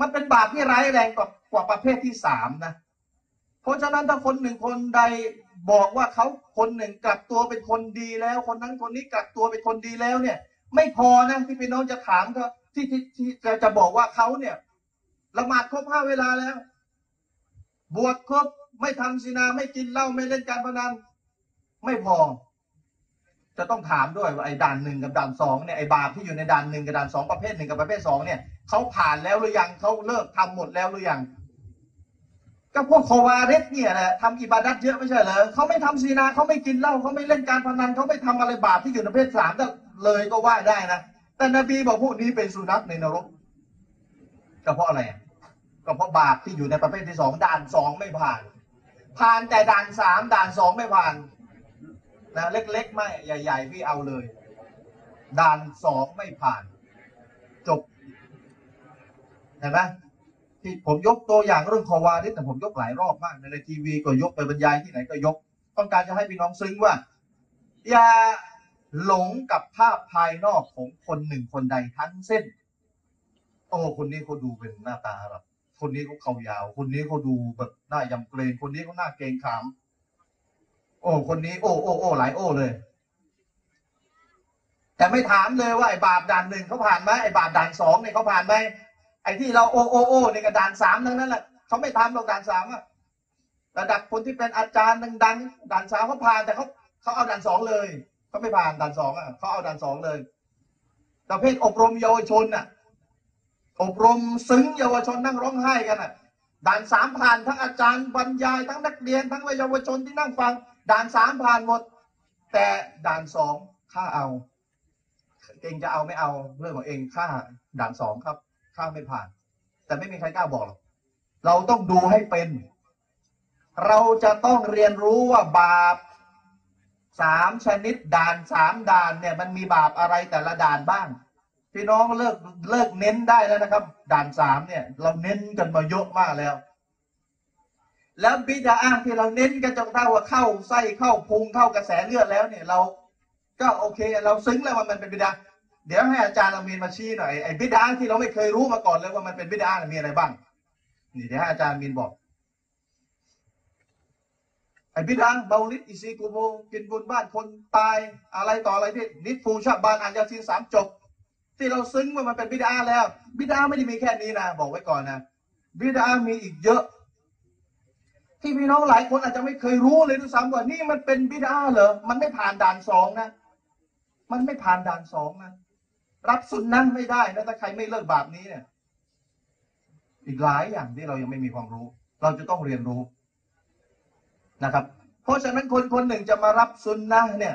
มันเป็นบาปที่ร้ายแรงกว่ากว่าประเภทที่สามนะ เพราะฉะนั้นถ้าคนหนึ่งคนใดบอกว่าเขาคนหนึ่งกลับตัวเป็นคนดีแล้ว คนนั้นคนนี้กลับตัวเป็นคนดีแล้วเนี่ย ไม่พอนะที่พี่น้องจะถามก็ที่ที่ที่จะจะบอกว่าเขาเนี่ยละหมาดครบห้าเวลาแล้ว บวชครบไม่ทำสินาไม่กินเหล้าไม่เล่นการพนันไม่พอ จะต้องถามด้วยว่าไอ้ด่านหนึ่งกับด่านสองเนี่ยไอ้บาปที่อยู่ในด่านหนึ่งกับด่านสองประเภทหนึ่งกับประเภทสองเนี่ย เขาผ่านแล้วหรือยังเขาเลิกทำหมดแล้วหรือยังก็พวกโควาเรสเนี่ยแหละทำอิบาดัตเยอะไม่ใช่เหรอเขาไม่ทำซีนาเขาไม่กินเหล้าเขาไม่เล่นการพนันเขาไม่ทำอะไรบาปที่อยู่ในประเภทสามเลยก็ว่าได้นะแต่นบีบอกพวกนี้เป็นสุนัขในนรกก็เพราะอะไรก็เพราะบาปที่อยู่ในประเภทที่สองด่านสองไม่ผ่าน ผ่านแต่ด่านสามด่านสองไม่ผ่านนะเล็กๆไม่ใหญ่ ๆ พี่เอาเลย ด่านสองไม่ผ่าน จบ ห็นไหมที่ผมยกตัวอย่างเรื่องคอวาริสแต่ผมยกหลายรอบมาก ในทีวีก็ยกไปบรรยายที่ไหนก็ยก ต้องการจะให้พี่น้องซึ้งว่า อย่าหลงกับภาพภายนอกของคนหนึ่งคนใดทั้งเส้นโอ้คนนี้เขาดูเป็นหน้าตาแบบคนนี้เขาเขายาว คนนี้เขาดูแบบหน้ายำเกรง คนนี้เขาหน้าเกรงขาม โอ้ คนนี้ โอ้โอ้โอ้หลายโอ้เลย แต่ไม่ถามเลยว่าไอ้บาปด่านหนึ่งเขาผ่านไหมไอ้บาปด่านสองเนี่ยเขาผ่านไหม ไอ้ที่เราโอโอโอเนี่ยก็ด่านสามทั้งนั้นแหละเขาไม่ทำหรอกด่านสามอะระดับคนที่เป็นอาจารย์ดังๆด่านสามเขาผ่านแต่เขาเขาเอาด่านสองเลยเขาไม่ผ่านด่านสองอะเขาเอาด่านสองเลยประเภทอบรมเยาวชนอะ อบรมซึ้งเยาวชนนั่งร้องไห้กันอะด่านสามผ่านทั้งอาจารย์บรรยายทั้งนักเรียนทั้งเยาวชนที่นั่งฟังด่านสามผ่านหมด แต่ด่านสองข้าเอา เองจะเอาไม่เอาเรื่องของเองข้าด่านสองครับ ข้าไม่ผ่าน แต่ไม่มีใครกล้าบอกหรอกเราต้องดูให้เป็น เราจะต้องเรียนรู้ว่าบาปสามชนิดด่านสามด่านเนี่ย มันมีบาปอะไรแต่ละด่านบ้าง พี่น้องเลิกเลิกเน้นได้แล้วนะครับ ด่านสามเนี่ย เราเน้นกันมาเยอะมากแล้ว แล้วบิดาอ้างที่เราเน้นกันจนกระทั่งว่าเข้าไส้เข้าพุงเข้ากระแสเลือดแล้วเนี่ย เรา ก็โอเค เราซึ้งแล้วว่ามันเป็นบิดา เดี๋ยวให้อาจารย์เรามีนมาชี้หน่อยไอ้บิดาที่เราไม่เคยรู้มาก่อนเลยว่ามันเป็นบิดามีอะไรบ้าง นี่เดี๋ยวให้อาจารย์มีนบอกไอ้บิดาเบาลิดอิซีกูโมกินบุญบ้านคนตายอะไรต่ออะไรที่นิดฟูชาบานอันยาซีนสามจบ ที่เราซึ้งว่ามันเป็นบิดาแล้ว บิดาไม่ได้มีแค่นี้นะบอกไว้ก่อนนะบิดามีอีกเยอะ ที่พี่น้องหลายคนอาจจะไม่เคยรู้เลยด้วยซ้ำว่านี่มันเป็นบิดาเหรอมันไม่ผ่านด่านสองนะ มันไม่ผ่านด่านสองนะ รับสุนนะไม่ได้นะถ้าใครไม่เลิกบาปนี้เนี่ย อีกหลายอย่างที่เรายังไม่มีความรู้ เราจะต้องเรียนรู้นะครับ เพราะฉะนั้นคนคนหนึ่งจะมารับสุนนะเนี่ย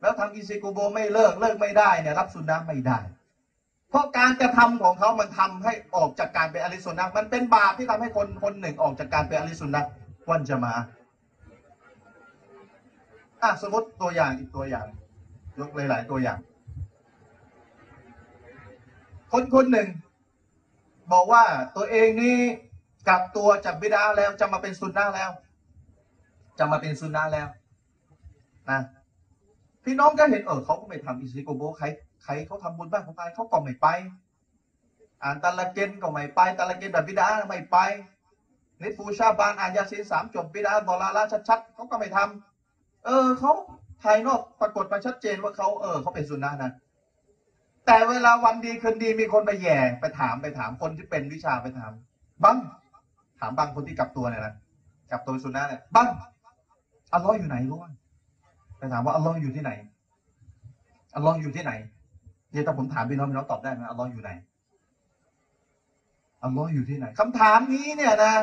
แล้วทำอิซิกุโบไม่เลิกเลิกไม่ได้เนี่ยรับสุนนะไม่ได้ เพราะการกระทำของเขามันทำให้ออกจากการเป็นอริสุนนะมันเป็นบาปที่ทำให้คนคนหนึ่งออกจากการเป็นอริสุนนะวันจะมาอะสมมติตัวอย่างอีกตัวอย่าง ยกหลาย ๆ ตัวอย่าง คนคนหนึ่ง บอกว่าตัวเองนี่กลับตัวจากบิดาแล้วจะมาเป็นสุนนะแล้ว จะมาเป็นสุนนะแล้วนะพี่น้องก็เห็นเออเขาก็ไม่ทำอิซิโกโบใครใครเขาทำบุญบ้างของใครเขาก็ไม่ไป อ่านตะละเกนก็ไม่ไปตะละเกนแบบบิดาไม่ไปนิฟูชาบานอ่านยาซีนสามจบบิดาบอลาลาชัดๆเขาก็ไม่ทำเออเขาภายนอกปรากฏมาชัดเจนว่าเขาเออเขาเป็นสุนนะนะ แต่เวลาวันดีคืนดีมีคนไปแย่ไปถามไปถามคนที่เป็นวิชาไปถามบังถามบางคนที่กลับตัวเนี่ยนะกลับตัวสุนนะเนี่ยบังอัลลอฮ์อยู่ไหนรู้ไหมไปถามว่าอัลลอฮ์อยู่ที่ไหนอัลลอฮ์อยู่ที่ไหนเนี่ยถ้าผมถามพี่น้องพี่น้องตอบได้ไหมอัลลอฮ์อยู่ไหนอัลลอฮ์อยู่ที่ไหนคำถามนี้เนี่ยนะ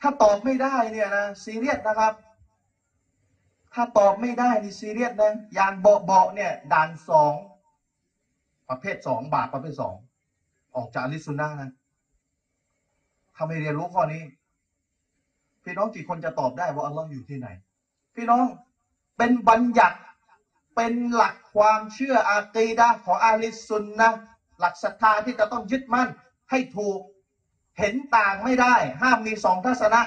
ถ้าตอบไม่ได้เนี่ยนะซีเรียสนะครับ ถ้าตอบไม่ได้นี่ซีเรียสนะอย่างเบาเบาเนี่ยด่านสอง ประเภทสองบาทประเภทสองออกจากลิสุนนะนะถ้าไม่เรียนรู้ข้อนี้ พี่น้องกี่คนจะตอบได้ว่าอัลลอฮ์อยู่ที่ไหน พี่น้องเป็นบัญญัติเป็นหลักความเชื่ออากีดะของอาลิสุนนะหลักศรัทธาที่จะต้องยึดมั่นให้ถูกเห็นต่างไม่ได้ ห้ามมีสองทัศนะ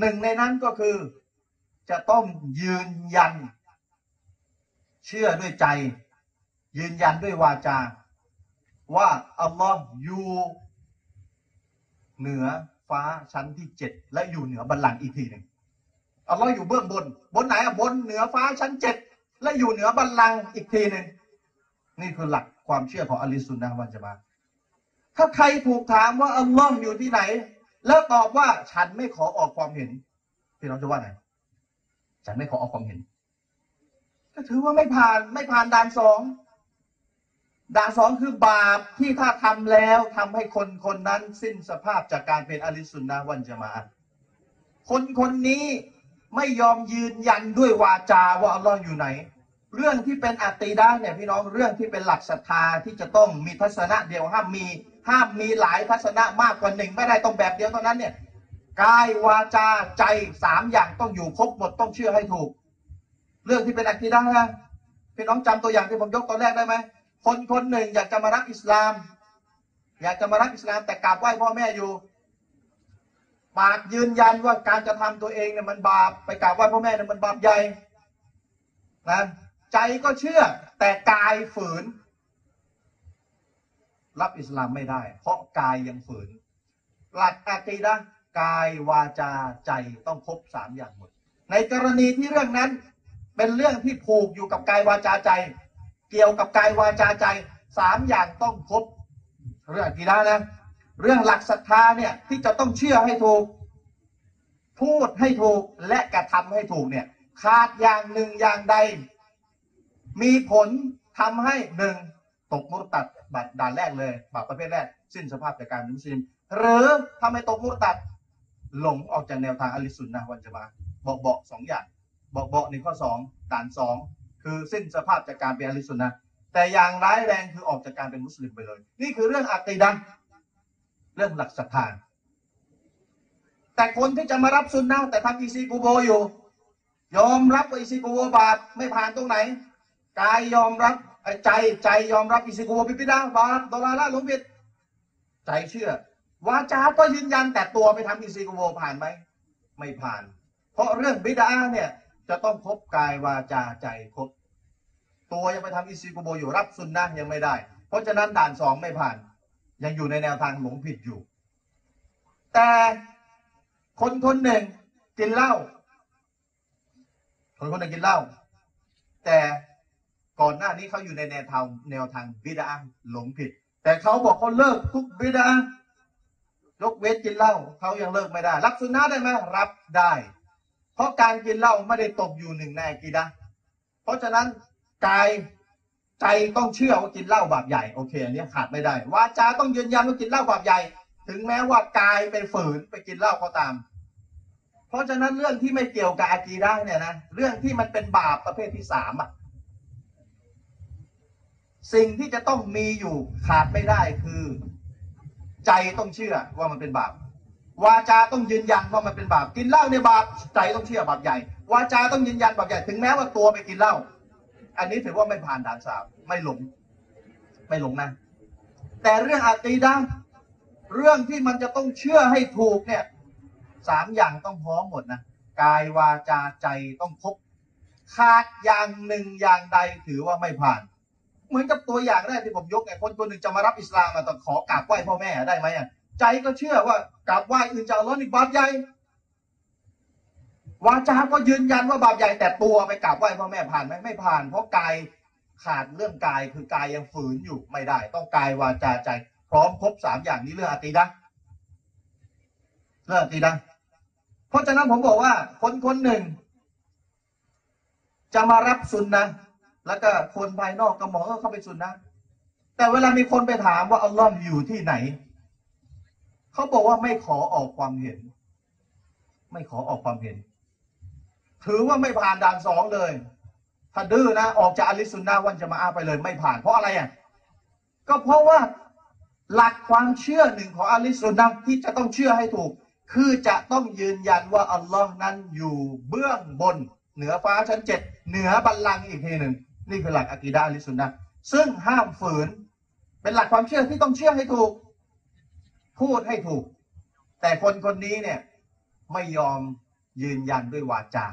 หนึ่งในนั้นก็คือ จะต้องยืนยัน เชื่อด้วยใจ ยืนยันด้วยวาจา ว่าอัลลอฮ์อยู่เหนือฟ้าชั้นที่เจ็ดและอยู่เหนือบัลลังก์อีกทีหนึ่งอัลลอฮ์อยู่เบื้องบน บนไหนอะบนเหนือฟ้าชั้นเจ็ดและอยู่เหนือบัลลังก์อีกทีหนึ่งนี่คือหลักความเชื่อของอลิสุนนะวันจะมาถ้าใครถูกถามว่าอัลลอฮ์อยู่ที่ไหน แล้วตอบว่าฉันไม่ขอออกความเห็นพี่น้องจะว่าไงฉันไม่ขอออกความเห็นก็ถือว่าไม่ผ่านไม่ผ่านด่านสอง ด่านสองคือบาปที่ถ้าทำแล้วทำให้คนคนนั้นสิ้นสภาพจากการเป็นอะลิสุนนะวันจะมาคนคนนี้ไม่ยอมยืนยันด้วยวาจาว่าอัลลอฮ์อยู่ไหน เรื่องที่เป็นอัตีดาเนี่ยพี่น้องเรื่องที่เป็นหลักศรัทธาที่จะต้องมีทัศนะเดียวห้ามมีห้ามมีหลายทัศนะมากกว่าหนึ่งไม่ได้ต้องแบบเดียวเท่านั้นเนี่ยกายวาจาใจสามอย่างต้องอยู่ครบหมดต้องเชื่อให้ถูก เรื่องที่เป็นอัตีดานะพี่น้องจำตัวอย่างที่ผมยกตอนแรกได้ไหม คนคนหนึ่งอยากจะมารับอิสลาม อยากจะมารับอิสลาม แต่กราบไหว้พ่อแม่อยู่ ปากยืนยันว่าการกระทำตัวเองเนี่ยมันบาปไปกราบไหว้พ่อแม่เนี่ยมันบาปใหญ่นะใจก็เชื่อ แต่กายฝืน รับอิสลามไม่ได้ เพราะกายยังฝืน หลักอากีดะกายวาจาใจต้องครบสามอย่างหมด ในกรณีที่เรื่องนั้นเป็นเรื่องที่ผูกอยู่กับกายวาจาใจ เกี่ยวกับกายวาจาใจสามอย่างต้องครบเรื่องกีดะห์นะ เรื่องหลักศรัทธาเนี่ยที่จะต้องเชื่อให้ถูก พูดให้ถูกและกระทำให้ถูกเนี่ยขาดอย่างหนึ่งอย่างใด มีผลทำให้หนึ่งตกมุตัดบัตรด่านแรกเลยบาปประเภทแรก สิ้นสภาพจากการมุสลิม หรือทำให้ตกมุตัดหลงออกจากแนวทางอลิสุนนะวันจะมาบอกเบาสองอย่างบอกเบาในข้อสองด่านสอง คือสิ้นสภาพจากการเป็นอะลิสุนนะแต่อย่างร้ายแรงคือออกจากการเป็นมุสลิมไปเลย นี่คือเรื่องอักีดะห์เรื่องหลักศรัทธาแต่คนที่จะมารับซุนนะแต่ทำอีซีกูโบอยู่ ยอมรับอีซีกูโบบาปไม่ผ่านตรงไหนกายยอมรับไอ้ใจใจยอมรับอีซีกูโบปิปิดาบาปดอลาละหลงผิดใจเชื่อวาจาก็ยืนยันแต่ตัวไปทำอีซีกูโบผ่านไหมไม่ผ่าน เพราะเรื่องบิดาเนี่ย จะต้องครบกายวาจาใจครบ ตัวยังไปทำอีซีกูโบอยู่รับซุนนะยังไม่ได้ เพราะฉะนั้นด่านสองไม่ผ่าน ยังอยู่ในแนวทางหลงผิดอยู่ แต่คนคนหนึ่งกินเหล้าคนคนหนึ่งกินเหล้าแต่ก่อนหน้านี้เขาอยู่ในแนวทางแนวทางบิดาหลงผิด แต่เขาบอกเขาเลิกทุกบิดายกเว้นกินเหล้าเขายังเลิกไม่ได้ รับสุนนะได้ไหมรับได้ เพราะการกินเหล้าไม่ได้ตกอยู่หนึ่งในกีดะเพราะฉะนั้นกายใจต้องเชื่อว่ากินเหล้าบาปใหญ่โอเคอันนี้ขาดไม่ได้วาจาต้องยืนยันว่ากินเหล้าบาปใหญ่ ถึงแม้ว่ากายไปฝืนไปกินเหล้าก็ตาม เพราะฉะนั้นเรื่องที่ไม่เกี่ยวกับอากีดะเนี่ยนะเรื่องที่มันเป็นบาปประเภทที่สามอะสิ่งที่จะต้องมีอยู่ขาดไม่ได้คือ ใจต้องเชื่อว่ามันเป็นบาป วาจาต้องยืนยันว่ามันเป็นบาปกินเหล้าเนี่ยบาปใจต้องเชื่อบาปใหญ่ วาจาต้องยืนยันบาปใหญ่ถึงแม้ว่าตัวไปกินเหล้าอันนี้ถือว่าไม่ผ่านด่านสามไม่หลง ไม่หลงนะ แต่เรื่องอาตีดะห์เรื่องที่มันจะต้องเชื่อให้ถูกเนี่ยสามอย่างต้องพร้อมหมดนะกายวาจาใจต้องครบขาดอย่างหนึ่งอย่างใดถือว่าไม่ผ่าน เหมือนกับตัวอย่างแรกที่ผมยกไงคนคนหนึ่งจะมารับอิสลามมาต้องขอกราบไหว้พ่อแม่ได้ไหมอะ ใจก็เชื่อว่ากราบไหว้อื่นจากอัลเลอฮ์นี่บาปใหญ่วาจาก็ยืนยันว่าบาปใหญ่แต่ตัวไปกราบไหว้พ่อแม่ผ่านไหมไม่ผ่าน เพราะกายขาดเรื่องกายคือกายยังฝืนอยู่ไม่ได้ ต้องกายวาจาใจ พร้อมครบสามอย่างนี้เรื่องอตีดะเรื่องอตีดะเพราะฉะนั้นผมบอกว่าคนคนหนึ่ง จะมารับสุนนะแล้วก็คนภายนอกก็มองว่าเข้าเป็นสุนนะแต่เวลามีคนไปถามว่าอัลลอฮ์อยู่ที่ไหน เขาบอกว่าไม่ขอออกความเห็น ไม่ขอออกความเห็น ถือว่าไม่ผ่านด่านสองเลย ถ้าดื้อนะออกจากอลิสุนนะห์วันจะมาอาไปเลย ไม่ผ่านเพราะอะไรอะก็เพราะว่าหลักความเชื่อหนึ่งของอลิสุนนะที่จะต้องเชื่อให้ถูก คือจะต้องยืนยันว่าอัลลอฮ์นั้นอยู่เบื้องบน เหนือฟ้าชั้นเจ็ดเหนือบัลลังก์อีกทีหนึ่งนี่คือหลักอะกีดะห์อลิสุนนะซึ่งห้ามฝืน เป็นหลักความเชื่อที่ต้องเชื่อให้ถูก พูดให้ถูก แต่คนคนนี้เนี่ยไม่ยอมยืนยันด้วยวาจา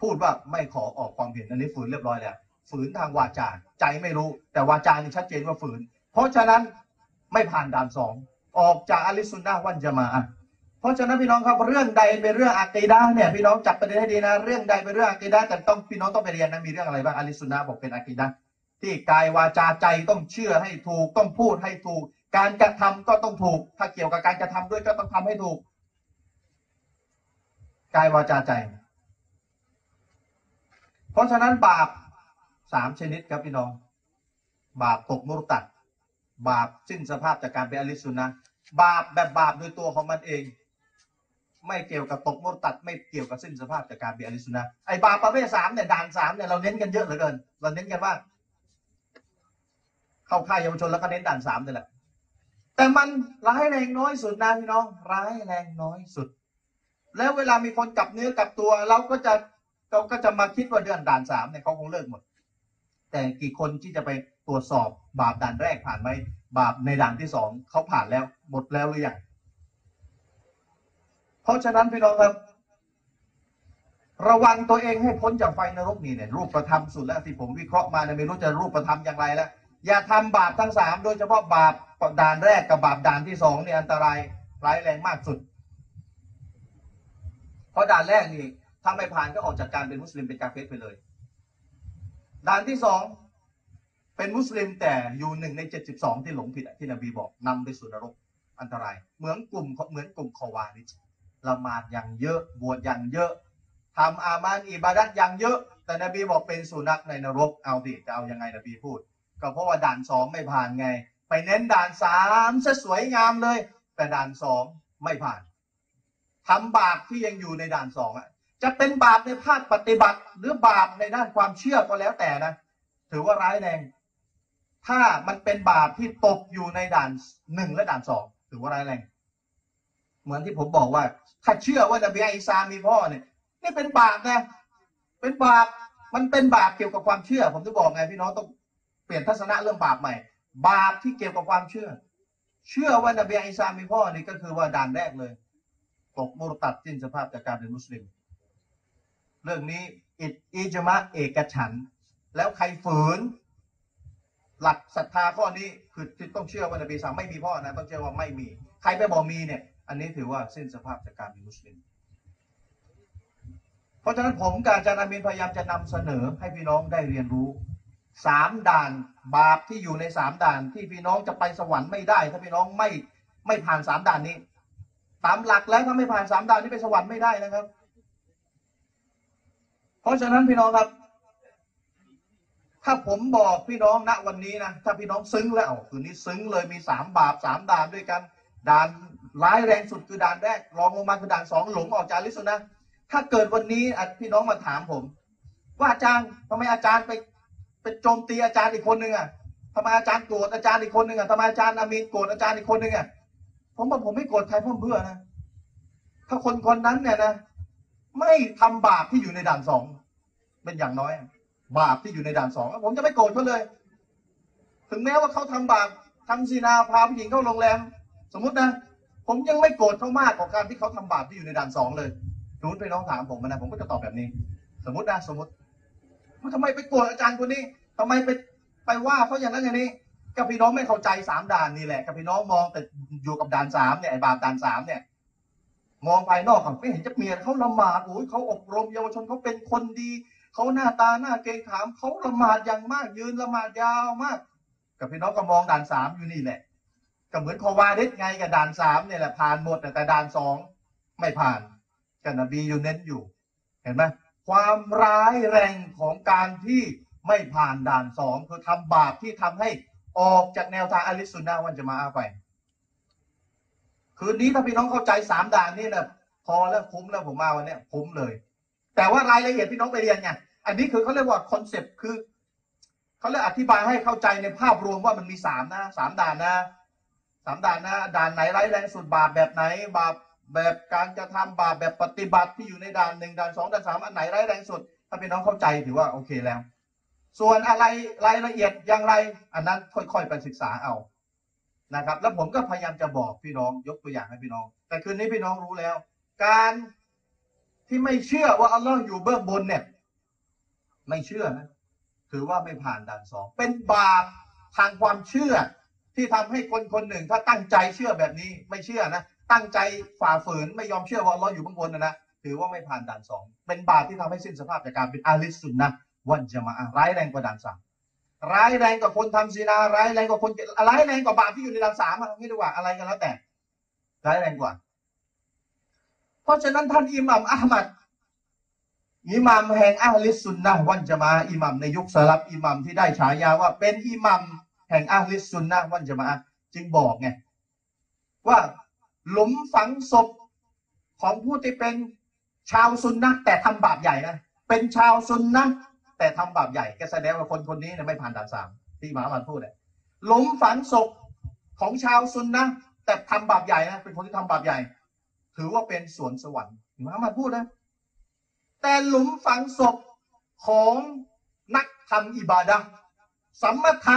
พูดว่าไม่ขอออกความเห็นอันนี้ฝืนเรียบร้อยแล้วฝืนทางวาจา ใจไม่รู้ แต่วาจานี่ชัดเจนว่าฝืน เพราะฉะนั้นไม่ผ่านด่านสองออกจากอลิสุนนะห์วันจะมา เพราะฉะนั้นพี่น้องครับเรื่องใดเป็นเรื่องอะกีดะห์เนี่ยพี่น้องจับประเด็นให้ดีนะ เรื่องใดเป็นเรื่องอะกีดะห์แต่ต้องพี่น้องต้องไปเรียนนะมีเรื่องอะไรบ้างอลิสุนนะห์บอกเป็นอะกีดะห์ที่กายวาจาใจต้องเชื่อให้ถูกต้องพูดให้ถูก การกระทำก็ต้องถูก ถ้าเกี่ยวกับการกระทำด้วยก็ต้องทำให้ถูกกายวาจาใจ เพราะฉะนั้นบาปสามชนิดครับพี่น้อง บาปตกมุรตัดบาปสิ้นสภาพจากการเป็นอลิสุนนะบาปแบบบาปโดยตัวของมันเอง ไม่เกี่ยวกับตกมุรตัดไม่เกี่ยวกับสิ้นสภาพจากการเป็นอลิสุนนะไอบาปประเภทสามเนี่ยด่านสามเนี่ยเราเน้นกันเยอะเหลือเกิน เราเน้นกันว่า เข้าค่ายเยาวชนแล้วก็เน้นด่านสามนี่แหละ แต่มันร้ายแรงน้อยสุดนะพี่น้อง ร้ายแรงน้อยสุด แล้วเวลามีคนกลับเนื้อกลับตัว เราก็จะเราก็จะมาคิดว่าเดือนด่านสามเนี่ยเขาคงเลิกหมด แต่กี่คนที่จะไปตรวจสอบบาปด่านแรกผ่านไหมบาปในด่านที่สองเขาผ่านแล้วหมดแล้วหรือยังเพราะฉะนั้นพี่น้องครับ ระวังตัวเองให้พ้นจากไฟนรกนี่เนี่ยรูปประธรรมสุดแล้วที่ผมวิเคราะห์มาเนี่ยไม่รู้จะรูปประธรรมอย่างไรแล้ว อย่าทำบาปทั้งสามโดยเฉพาะบาปด่านแรกกับบาปด่านที่สองเนี่ยอันตรายร้ายแรงมากสุด เพราะด่านแรกนี่ถ้าไม่ผ่านก็ออกจากการเป็นมุสลิมเป็นกาเฟสไปเลย ด่านที่สองเป็นมุสลิมแต่อยู่หนึ่งในเจ็ดสิบสองที่หลงผิดที่นบีบอกนำไปสู่นรกอันตราย เหมือนกลุ่มเหมือนกลุ่มคอวาริชละหมาดอย่างเยอะบวชอย่างเยอะทำอามานอิบาดัตอย่างเยอะ แต่นบีบอกเป็นสุนัขในนรกเอาดิจะเอายังไงนบีพูด ก็เพราะว่าด่านสองไม่ผ่านไง ไปเน้นด่านสามซะสวยงามเลย แต่ด่านสองไม่ผ่านทำบาปที่ยังอยู่ในด่านสองอะจะเป็นบาปในภาคปฏิบัติ หรือบาปในด้านความเชื่อก็แล้วแต่นะ ถือว่าร้ายแรง ถ้ามันเป็นบาปที่ตกอยู่ในด่านหนึ่งและด่านสองถือว่าร้ายแรง เหมือนที่ผมบอกว่า ถ้าเชื่อว่านบีอิสามีพ่อเนี่ยนี่เป็นบาปนะ เป็นบาปมันเป็นบาปเกี่ยวกับความเชื่อ ผมจะบอกไงพี่น้องต้อง ปลี่ยนทัศนะเรื่องบาปใหม่ บาปที่เกี่ยวกับความเชื่อ เชื่อว่านบีอิสามีพ่อนี่ก็คือว่าด่านแรกเลย ตกมุรตัดสิ้นสภาพจากการเป็นมุสลิม เรื่องนี้อิดอิจมะเอกฉัน แล้วใครฝืน หลักศรัทธาข้อนี้คือต้องเชื่อว่านบีสามไม่มีพ่อนะต้องเชื่อว่าไม่มี ใครไปบอกมีเนี่ย อันนี้ถือว่าสิ้นสภาพจากการเป็นมุสลิม เพราะฉะนั้นผมกับอาจารย์อามินพยายามจะนำเสนอให้พี่น้องได้เรียนรู้ สามด่านบาปที่อยู่ในสามด่านที่พี่น้องจะไปสวรรค์ไม่ได้ ถ้าพี่น้องไม่ไม่ผ่านสามด่านนี้ ตามหลักแล้วถ้าไม่ผ่านสามด่านนี้ไปสวรรค์ไม่ได้นะครับ เพราะฉะนั้นพี่น้องครับ ถ้าผมบอกพี่น้องณวันนี้นะถ้าพี่น้องซึ้งแล้วคืนนี้ซึ้งเลยมีสามบาปสามด่านด้วยกันด่านร้ายแรงสุดคือด่านแรกรองลงมาคือด่านสองหลงออกจากลิสุนะถ้าเกิดวันนี้พี่น้องมาถามผม ว่าอาจารย์ทำไมอาจารย์ไป ไปโจมตีอาจารย์อีกคนหนึ่งอะทำไมอาจารย์โกรธอาจารย์อีกคนหนึ่งอะทำไมอาจารย์อามีนโกรธอาจารย์อีกคนหนึ่งอะผมว่าผมไม่โกรธใครเพื่อเพื่อนะถ้าคนคนนั้นเนี่ยนะ ไม่ทำบาปที่อยู่ในด่านสองเป็นอย่างน้อย บาปที่อยู่ในด่านสองผมจะไม่โกรธเขาเลย ถึงแม้ว่าเขาทำบาปทำซีนาพาผู้หญิงเข้าโรงแรม สมมตินะผมยังไม่โกรธเขามากกว่าการที่เขาทำบาปที่อยู่ในด่านสองเลยสมมติไปน้องถามผมนะผมก็จะตอบแบบนี้ สมมตินะสมมติ ว่าทำไมไปโกรธอาจารย์คนนี้ทำไมไปไปว่าเขาอย่างนั้นอย่างนี้กับพี่น้องไม่เข้าใจสามด่านนี่แหละกับพี่น้องมองแต่อยู่กับด่านสามเนี่ยไอ้บาปด่านสามเนี่ยมองภายนอกเขาไม่เห็นจะเมียเขาละหมาดโอ้ยเขาอบรมเยาวชนเขาเป็นคนดีเขาหน้าตาหน้าเกรงขามเขาละหมาดอย่างมาก ยืนละหมาดยาวมาก กับพี่น้องก็มองด่านสามอยู่นี่แหละก็เหมือนคอวาเดิสไงกับด่านสามเนี่ยแหละผ่านหมดแต่ด่านสองไม่ผ่านกันนบีอยู่เน้นอยู่ เห็นไหม ความร้ายแรงของการที่ไม่ผ่านด่านสองคือทำบาปที่ทำให้ออกจากแนวทาง أهل السنة والجماعة ไป คืนนี้ถ้าพี่น้องเข้าใจสามด่านนี่นะพอแล้วคุ้มแล้วผมมาวันนี้คุ้มเลย แต่ว่ารายละเอียดพี่น้องไปเรียนไงอันนี้คือเขาเรียกว่า concept คือเขาเรียกอธิบายให้เข้าใจในภาพรวมว่ามันมีสามนะสามด่านนะสามด่านนะด่านไหนร้ายแรงสุดบาปแบบไหนบาป แบบการจะทำบาปแบบปฏิบัติที่อยู่ในด่านหนึ่งด่านสองด่านสามอันไหนร้ายแรงสุด ถ้าพี่น้องเข้าใจถือว่าโอเคแล้ว ส่วนอะไรรายละเอียดอย่างไร อันนั้นค่อยๆไปศึกษาเอานะครับ แล้วผมก็พยายามจะบอกพี่น้องยกตัวอย่างให้พี่น้อง แต่คืนนี้พี่น้องรู้แล้ว การที่ไม่เชื่อว่าอัลลอฮ์อยู่เบื้องบนเนี่ยไม่เชื่อนะถือว่าไม่ผ่านด่านสองเป็นบาปทางความเชื่อที่ทำให้คนคนหนึ่งถ้าตั้งใจเชื่อแบบนี้ไม่เชื่อนะ ตั้งใจฝ่าฝืนไม่ยอมเชื่อว่าอัลลอยู่บื้องบนนะนะถือว่าไม่ผ่านด่านสองเป็นบาปที่ทำให้สิ้นสภาพจากการเป็นอาลิสุนนะวันจะมาร้ายแรงกว่าด่านสามร้ายแรงกว่าคนทำซีนาร้ายแรงกว่าคนร้ายแรงกว่าบาปที่อยู่ในด่านสามอะไม่รู้ว่าอะไรกันแล้วแต่ร้ายแรงกว่า เพราะฉะนั้นท่านอิหมัมอัลมัดอิหมัมแห่งอัลลิสุนนะวันจะมาอิหมัมในยุคสลับอิหมัมที่ได้ฉายาว่าเป็นอิหมัมแห่งอัลลิสุนนะวันจะมาจึงบอกไงว่า หลุมฝังศพของผู้ที่เป็นชาวซุนนะแต่ทำบาปใหญ่นะเป็นชาวซุนนะแต่ทำบาปใหญ่ก็แสดงว่าคนคนนี้ไม่ผ่านด่านสามที่หมามันพูดเลยหลุมฝังศพของชาวซุนนะแต่ทำบาปใหญ่นะเป็นคนที่ทำบาปใหญ่ ถือว่าเป็นสวนสวรรค์หมามันพูดนะแต่หลุมฝังศพของนักทำอิบาดะสัมมาทะ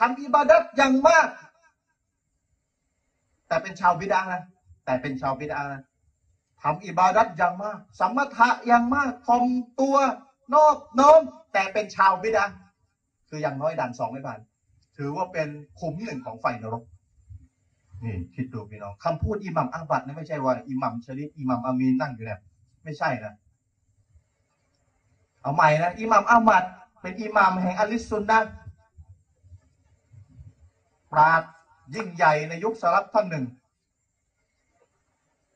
ทำอิบาดะอย่างมาก แต่เป็นชาวบิดานะแต่เป็นชาวบิดานะทำอิบาดัตอย่างมากสมถะอย่างมากทอมตัวนอบน้อมแต่เป็นชาวบิดาคืออย่างน้อยด่านสองไม่ผ่าน ถือว่าเป็นขุมหนึ่งของไฟนรกนี่คิดดูพี่น้องคำพูดอิหมัมอาบัดนะไม่ใช่ว่าอิหมัมชริฟอิหมัมอามีนนั่งอยู่เนี่ยไม่ใช่นะเอาใหม่นะอิหมัมอามัดเป็นอิหมัมแห่งอัลิสุนนะปราด ยิ่งใหญ่ในยุคสลับท่านหนึ่ง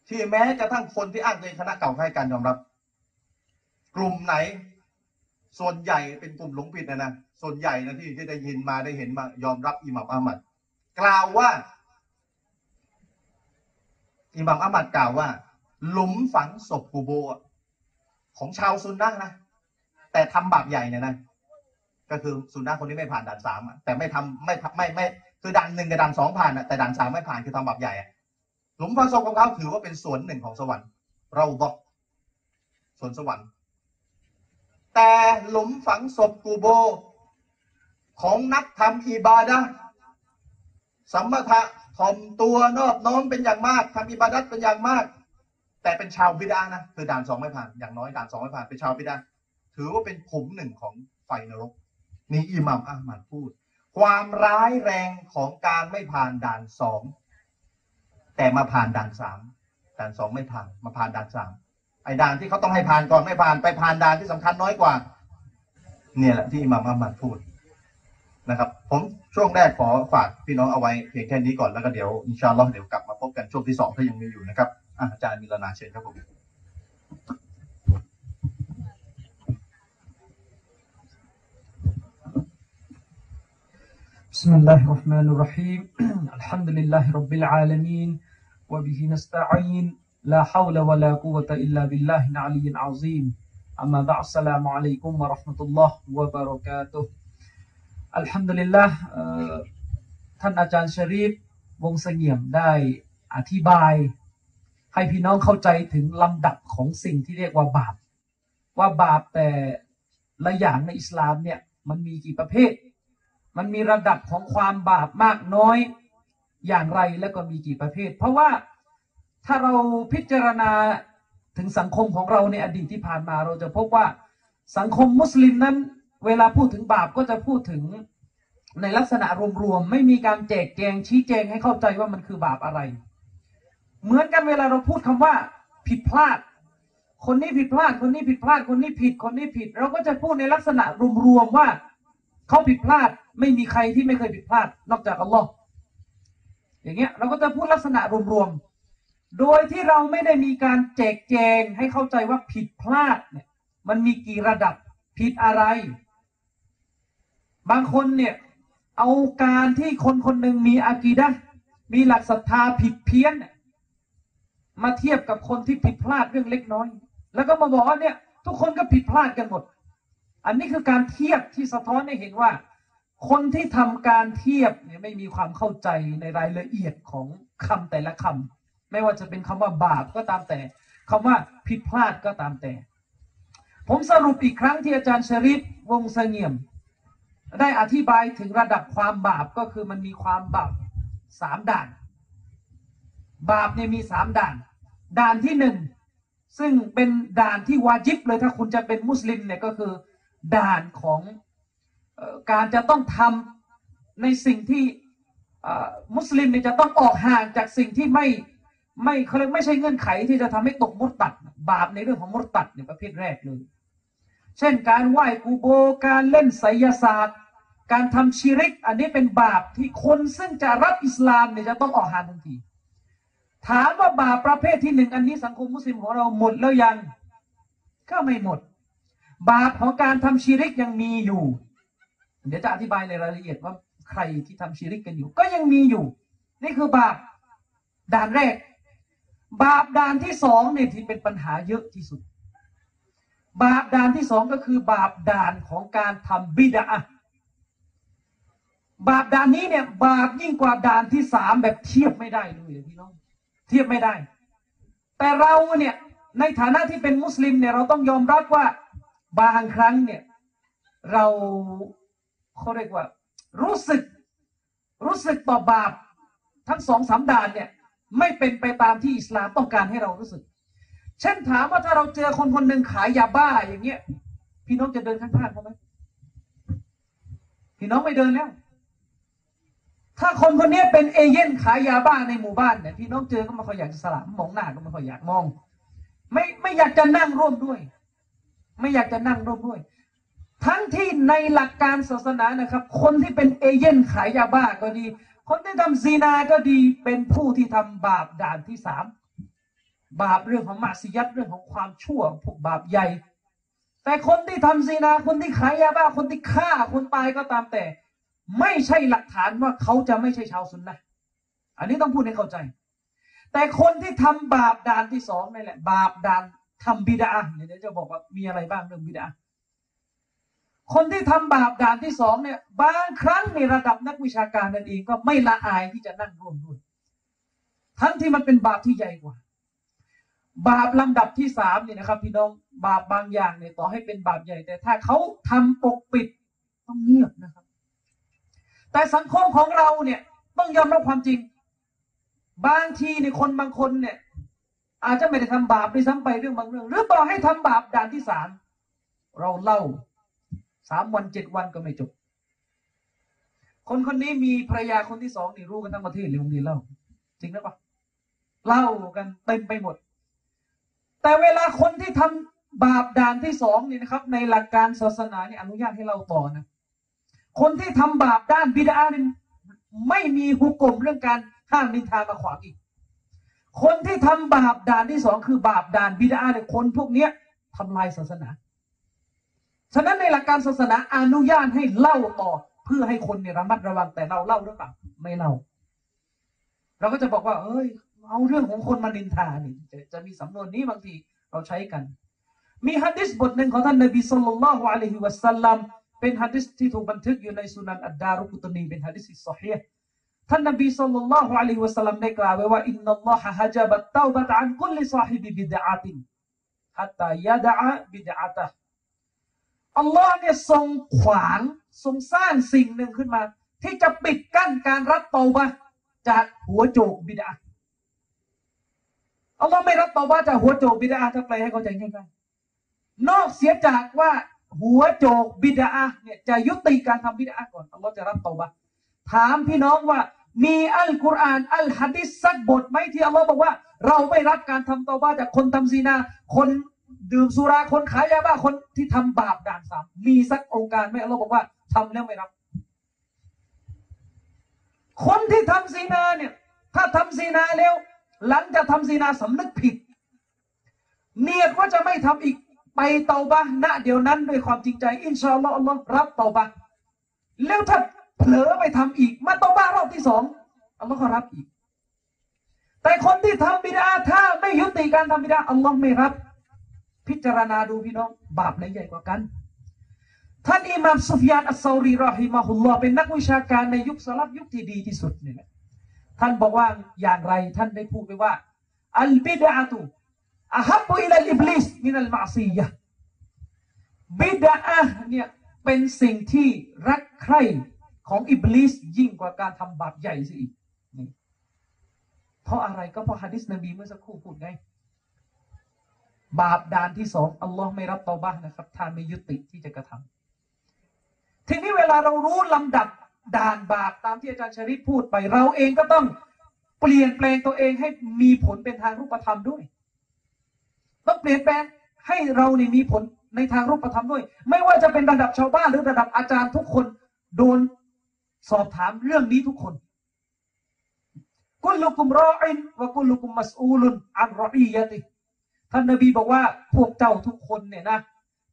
ที่แม้กระทั่งคนที่อ้างตัวเองคณะเก่าให้การยอมรับ กลุ่มไหน ส่วนใหญ่เป็นกลุ่มหลงผิดนะนะส่วนใหญ่นะที่ที่ได้ยินมาได้เห็นมายอมรับอิหมัมอามัดกล่าวว่าอิหมัมอามัดกล่าวว่า หลุมฝังศพกูโบของชาวซุนนะนะแต่ทำบาปใหญ่เนี่ยนะก็คือซุนนะคนที่ไม่ผ่านด่านสามแต่ไม่ทำไม่ไม่ไม่ คือด่านหนึ่งกับด่านสองผ่านอะแต่ด่านสามไม่ผ่านคือทำบาปใหญ่อะหลุมฝังศพของเขาถือว่าเป็นส่วนหนึ่งของสวรรค์ เราบอกส่วนสวรรค์ แต่หลุมฝังศพกูโบ ของนักทำอิบาดะสัมมาทะถ่อมตัวนอบน้อมเป็นอย่างมากทำอิบาดัตเป็นอย่างมาก แต่เป็นชาวบิดานะคือด่านสองไม่ผ่านอย่างน้อยด่านสองไม่ผ่านเป็นชาวบิดาถือว่าเป็นขุมหนึ่งของไฟนรกนี่อิหมัมอามัดพูด ความร้ายแรงของการไม่ผ่านด่านสองแต่มาผ่านด่านสามด่านสองไม่ผ่านมาผ่านด่านสามไอ้ด่านที่เขาต้องให้ผ่านก่อนไม่ผ่านไปผ่านด่านที่สำคัญน้อยกว่า เนี่ยแหละที่อิหมัมอามัดพูดนะครับ ผมช่วงแรกขอฝากพี่น้องเอาไว้เพียงแค่นี้ก่อนแล้วก็เดี๋ยวอินชาอัลลอฮ์เดี๋ยวกลับมาพบกันช่วงที่สองถ้ายังมีอยู่นะครับอะอาจารย์มิลนาเชิญครับผม بسم الله الرحمن الرحيم الحمد لله رب العالمين وبه نستعين لا حول ولا قوة إلا بالله العلي العظيم أما بعد السلام عليكم ورحمة الله وبركاته อัลฮัมดุลิลละท่านอาจารย์ชริฟวงเสงี่ยมได้อธิบาย ให้พี่น้องเข้าใจถึงลำดับของสิ่งที่เรียกว่าบาป ว่าบาปแต่ละอย่างในอิสลามเนี่ยมันมีกี่ประเภท มันมีระดับของความบาปมากน้อยอย่างไรแล้วก็มีกี่ประเภท เพราะว่าถ้าเราพิจารณาถึงสังคมของเราในอดีตที่ผ่านมาเราจะพบว่าสังคมมุสลิมนั้น เวลาพูดถึงบาปก็จะพูดถึงในลักษณะรวมๆไม่มีการแจกแจงชี้แจงให้เข้าใจว่ามันคือบาปอะไร เหมือนกันเวลาเราพูดคำว่าผิดพลาด คนนี้ผิดพลาดคนนี้ผิดพลาดคนนี้ผิดคนนี้ผิด เราก็จะพูดในลักษณะรวมๆว่า เขาผิดพลาดไม่มีใครที่ไม่เคยผิดพลาด นอกจากอัลลอฮ์อย่างเงี้ยเราก็จะพูดลักษณะรวมๆ โดยที่เราไม่ได้มีการแจกแจงให้เข้าใจว่าผิดพลาดเนี่ยมันมีกี่ระดับผิดอะไร บางคนเนี่ยเอาการที่คนคนหนึ่งมีอากีดะมีหลักศรัทธาผิดเพี้ยน มาเทียบกับคนที่ผิดพลาดเรื่องเล็กน้อย แล้วก็มาบอกว่าเนี่ยทุกคนก็ผิดพลาดกันหมด อันนี้คือการเทียบที่สะท้อนให้เห็นว่า คนที่ทำการเทียบเนี่ยไม่มีความเข้าใจในรายละเอียดของคำแต่ละคำไม่ว่าจะเป็นคำว่าบาปก็ตามแต่คำว่าผิดพลาดก็ตามแต่ ผมสรุปอีกครั้งที่อาจารย์ชริฟวงเสงี่ยม ได้อธิบายถึงระดับความบาปก็คือมันมีความบาปสามด่าน บาปเนี่ยมีสามด่าน ด่านที่หนึ่งซึ่งเป็นด่านที่วาจิบเลยถ้าคุณจะเป็นมุสลิมเนี่ยก็คือ ด่านของอการจะต้องทำในสิ่งที่มุสลิมเนี่ยจะต้องออกห่างจากสิ่งที่ไม่ไม่เขาเรียกไม่ใช่เงื่อนไขที่จะทำให้ตกมุตตัด บาปในเรื่องของมุตตัดเนี่ยประเภทแรกเลย เช่นการไหว้กูโบการเล่นไสยศาสตร์ การทำชีริก อันนี้เป็นบาปที่คนซึ่งจะรับอิสลามเนี่ยจะต้องออกห่างทันที ถามว่าบาปประเภทที่หนึ่งอันนี้สังคมมุสลิมของเราหมดแล้วยัง ก็ไม่หมด บาปของการทำชีริกยังมีอยู่ เดี๋ยวจะอธิบายในรายละเอียดว่าใครที่ทำชีริกกันอยู่ ก็ยังมีอยู่ นี่คือบาปด่านแรก บาปด่านที่สองเนี่ยที่เป็นปัญหาเยอะที่สุด บาปด่านที่สองก็คือบาปด่านของการทำบิดาบาปด่านนี้เนี่ย บาปยิ่งกว่าด่านที่สามแบบเทียบไม่ได้เลยพี่น้อง เทียบไม่ได้ แต่เราเนี่ยในฐานะที่เป็นมุสลิมเนี่ยเราต้องยอมรับว่า บางครั้งเนี่ย เราเขาเรียกว่า รู้สึก รู้สึกต่อบาปทั้งสองสามด่านเนี่ย ไม่เป็นไปตามที่อิสลามต้องการให้เรารู้สึก เช่นถามว่าถ้าเราเจอคนคนหนึ่งขายยาบ้าอย่างเงี้ย พี่น้องจะเดินข้างๆเขาไหมพี่น้องไม่เดินแล้วถ้าคนคนนี้เป็นเอเย่นขายยาบ้าในหมู่บ้านเนี่ยพี่น้องเจอก็ไม่ค่อยอยากจะสลามมองหน้าก็ไม่ค่อยอยากมอง ไม่ไม่อยากจะนั่งร่วมด้วย ไม่อยากจะนั่งร่วมด้วย ทั้งที่ในหลักการศาสนานะครับ คนที่เป็นเอเย่นขายยาบ้าก็ดี คนที่ทำซีนาก็ดีเป็นผู้ที่ทำบาปด่านที่สามบาปเรื่องของมาสิยัดเรื่องของความชั่วพวกบาปใหญ่ แต่คนที่ทำซีนาคนที่ขายยาบ้าคนที่ฆ่าคนตายก็ตามแต่ ไม่ใช่หลักฐานว่าเขาจะไม่ใช่ชาวซุนนะอันนี้ต้องพูดให้เข้าใจ แต่คนที่ทำบาปด่านที่สองนี่แหละ บาปด่าน ทำบิดาเนี่ยเดี๋ยวจะบอกว่ามีอะไรบ้างเรื่องบิดาคนที่ทำบาปด่านที่สองเนี่ย บางครั้งในระดับนักวิชาการนั่นเองก็ไม่ละอายที่จะนั่งร่วมด้วย ทั้งที่มันเป็นบาปที่ใหญ่กว่า บาปลำดับที่สามเนี่ยนะครับ พี่น้องบาปบางอย่างเนี่ยต่อให้เป็นบาปใหญ่ แต่ถ้าเขาทำปกปิดต้องเงียบนะครับ แต่สังคมของเราเนี่ย ต้องยอมรับความจริง บางทีเนี่ยคนบางคนเนี่ย อาจจะไม่ได้ทำบาปด้วยซ้ำไปเรื่องบางเรื่อง หรือต่อให้ทำบาปด่านที่สามเราเล่าสามวันเจ็ดวันก็ไม่จบ คนคนนี้มีภรรยาคนที่สองนี่รู้กันทั้งประเทศเลยบางทีเล่า จริงหรือเปล่าเล่ากันเต็มไปหมด แต่เวลาคนที่ทำบาปด่านที่สองนี่นะครับ ในหลักการศาสนาเนี่ยอนุญาตให้เราต่อนะ คนที่ทำบาปด้านบิดาเนี่ยไม่มีหุกกลมเรื่องการห้ามนินทามาขวางอีก คนที่ทำบาปด่านที่สองคือบาปด่านบิดาเนี่ยคนพวกเนี้ยทำลายศาสนา ฉะนั้นในหลักการศาสนาอนุญาตให้เล่าต่อ เพื่อให้คนเนี่ยระมัดระวังแต่เราเล่าหรือเปล่าไม่เล่า เราก็จะบอกว่า เอ้ย เอาเรื่องของคนมานินทานี่จะจะมีสำนวนนี้บางทีเราใช้กัน มีฮะดิษบทหนึ่งของท่านนบีสุลต่านละฮ์อะลัยฮิวะสัลลัมเป็นฮะดิษที่ถูกบันทึกอยู่ในสุนันอัดดารุกุตนีเป็นฮะดิษที่ซอฮีห์ ท่านนบีสุลต่านละฮ์อะลัยฮิวะสัลลัมได้กล่าวไว้ว่าอินนัลลอฮะฮะจับัตเตาบะตอันกุลลิซาฮิบิบิดะอาตินฮัตตายะดะบิดะอาตะอัลลอฮ์เนี่ยทรงขวางทรงสร้างสิ่งหนึ่งขึ้นมา ที่จะปิดกั้นการรับเตาบะจากหัวโจกบิดาอัลลอฮ์ไม่รับเตาบะจากหัวโจกบิดาถ้าแปลให้เข้าใจง่ายๆนอกเสียจากว่าหัวโจกบิดาเนี่ยจะยุติการทำบิดาก่อนอัลลอฮ์จะรับเตาบะถามพี่น้องว่า มีอัลกุรอานอัลฮะดิษสักบทไหมที่อัลลอฮ์บอกว่า เราไม่รับการทำเตาบะจากคนทำซีนา คนดื่มสุราคนขายยาบ้าคนที่ทำบาปด่านสามมีสักองค์การไหมอัลลอฮ์บอกว่าทำแล้วไม่รับ คนที่ทำซีนาเนี่ย ถ้าทำซีนาแล้ว หลังจากทำซีนาสำนึกผิด เนียดว่าจะไม่ทำอีกไปเตาบะณเดี๋ยวนั้นด้วยความจริงใจ อินชาอัลลอฮ์อัลลอฮ์รับเตาบะแล้วถ้า เผลอไปทำอีกมาเตาบะรอบที่สองอัลลอฮ์ก็รับอีก แต่คนที่ทำบิดอะฮ์ถ้าไม่ยุติการทำบิดอะฮ์อัลลอฮ์ไม่รับ พิจารณาดูพี่น้อง บาปไหนใหญ่กว่ากัน ท่านอิหม่ามซุฟยานอัสซารีรอฮิมาฮุลลอฮ์เป็นนักวิชาการในยุคสลัฟยุคที่ดีที่สุดนี่แหละท่านบอกว่าอย่างไรท่านได้พูดไปว่าอัลบิดาตุอาฮับุอิลอิบลิสมินัลมาซียะบิดาเนี่ยเป็นสิ่งที่รักใคร่ ของอิบลิสยิ่งกว่าการทำบาปใหญ่ซะอีกเพราะอะไรก็เพราะฮะดิษนบีเมื่อสักครู่พูดไง บาปด่านที่สองอัลลอฮ์ไม่รับเตาบะห์นะครับถ้าไม่ยุติที่จะกระทำทีนี้เวลาเรารู้ลำดับด่านบาปตามที่อาจารย์ชริปพูดไป เราเองก็ต้องเปลี่ยนแปลงตัวเองให้มีผลเป็นทางรูปธรรมด้วย ต้องเปลี่ยนแปลงให้เรานี่มีผลในทางรูปธรรมด้วย ไม่ว่าจะเป็นระดับชาวบ้านหรือระดับอาจารย์ทุกคนโดน สอบถามเรื่องนี้ทุกคนกุลุกุมรออินวะกุลุกุมมัสอูลุนอันรออียะติท่านนบีบอกว่าพวกเจ้าทุกคนเนี่ยนะ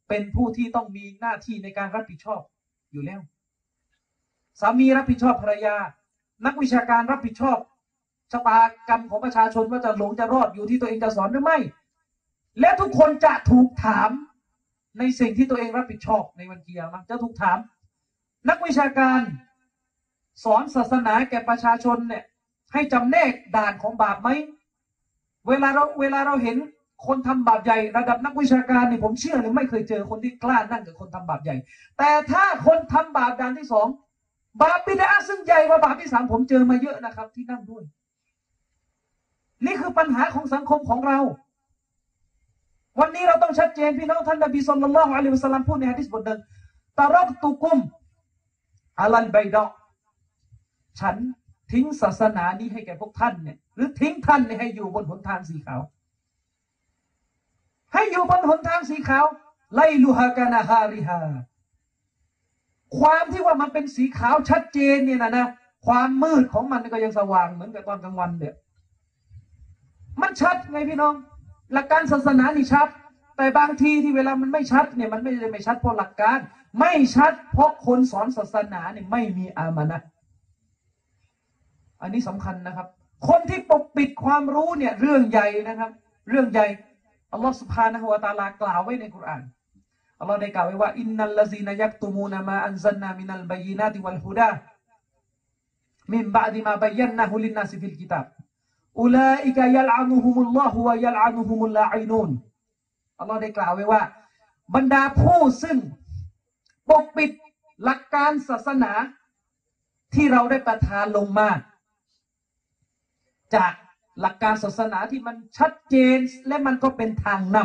เป็นผู้ที่ต้องมีหน้าที่ในการรับผิดชอบอยู่แล้ว สามีรับผิดชอบภรรยา นักวิชาการรับผิดชอบชะตากรรมของประชาชนว่าจะหลงจะรอดอยู่ที่ตัวเองจะสอนหรือไม่ และทุกคนจะถูกถามในสิ่งที่ตัวเองรับผิดชอบในวันเกียร์มันจะถูกถาม นักวิชาการ สอนศาสนาแก่ประชาชนเนี่ย ให้จำแนกด่านของบาปไหม เวลาเราเวลาเราเห็นคนทำบาปใหญ่ระดับนักวิชาการนี่ผมเชื่อเลยไม่เคยเจอคนที่กล้านั่งกับคนทำบาปใหญ่ แต่ถ้าคนทำบาปด่านที่สองบาปบิดาซึ่งใหญ่กว่าบาปที่สามผมเจอมาเยอะนะครับ ที่นั่งด้วย นี่คือปัญหาของสังคมของเรา วันนี้เราต้องชัดเจนพี่น้องท่านนบีสุลต่านละฮ์อะลัยฮิสัลลัมพูดในฮะดิษบทหนึ่งตารักตุกุมอาลันไบดอก ฉันทิ้งศาสนานี้ให้แก่พวกท่านเนี่ย หรือทิ้งท่านให้อยู่บนหนทางสีขาว ให้อยู่บนหนทางสีขาวไลลูฮากานาฮาริฮาความที่ว่ามันเป็นสีขาวชัดเจนเนี่ยนะนะความมืดของมันก็ยังสว่างเหมือนกับตอนกลางวันเนี่ยมันชัดไงพี่น้อง หลักการศาสนานี่ชัด แต่บางทีที่เวลามันไม่ชัดเนี่ยมันไม่ได้ไม่ชัดเพราะหลักการ ไม่ชัดเพราะคนสอนศาสนาเนี่ยไม่มีอามานะ อันนี้สำคัญนะครับ คนที่ปกปิดความรู้เนี่ยเรื่องใหญ่นะครับ เรื่องใหญ่อัลลอฮฺ سبحانه وتعالى กล่าวไว้ในกุรอานอัลลอฮ์ได้กล่าวไว้ว่าإن الذين يكتمون ما أنزلنا من البينات والهدى من بعد ما بيناه للناس في الكتاب أولئك يلعنهم الله ويلعنهم اللاعنون อัลลอฮ์ได้กล่าวไว้ว่า บรรดาผู้ซึ่งปกปิดหลักการศาสนาที่เราได้ประทานลงมา จากหลักการศาสนาที่มันชัดเจนและมันก็เป็นทางน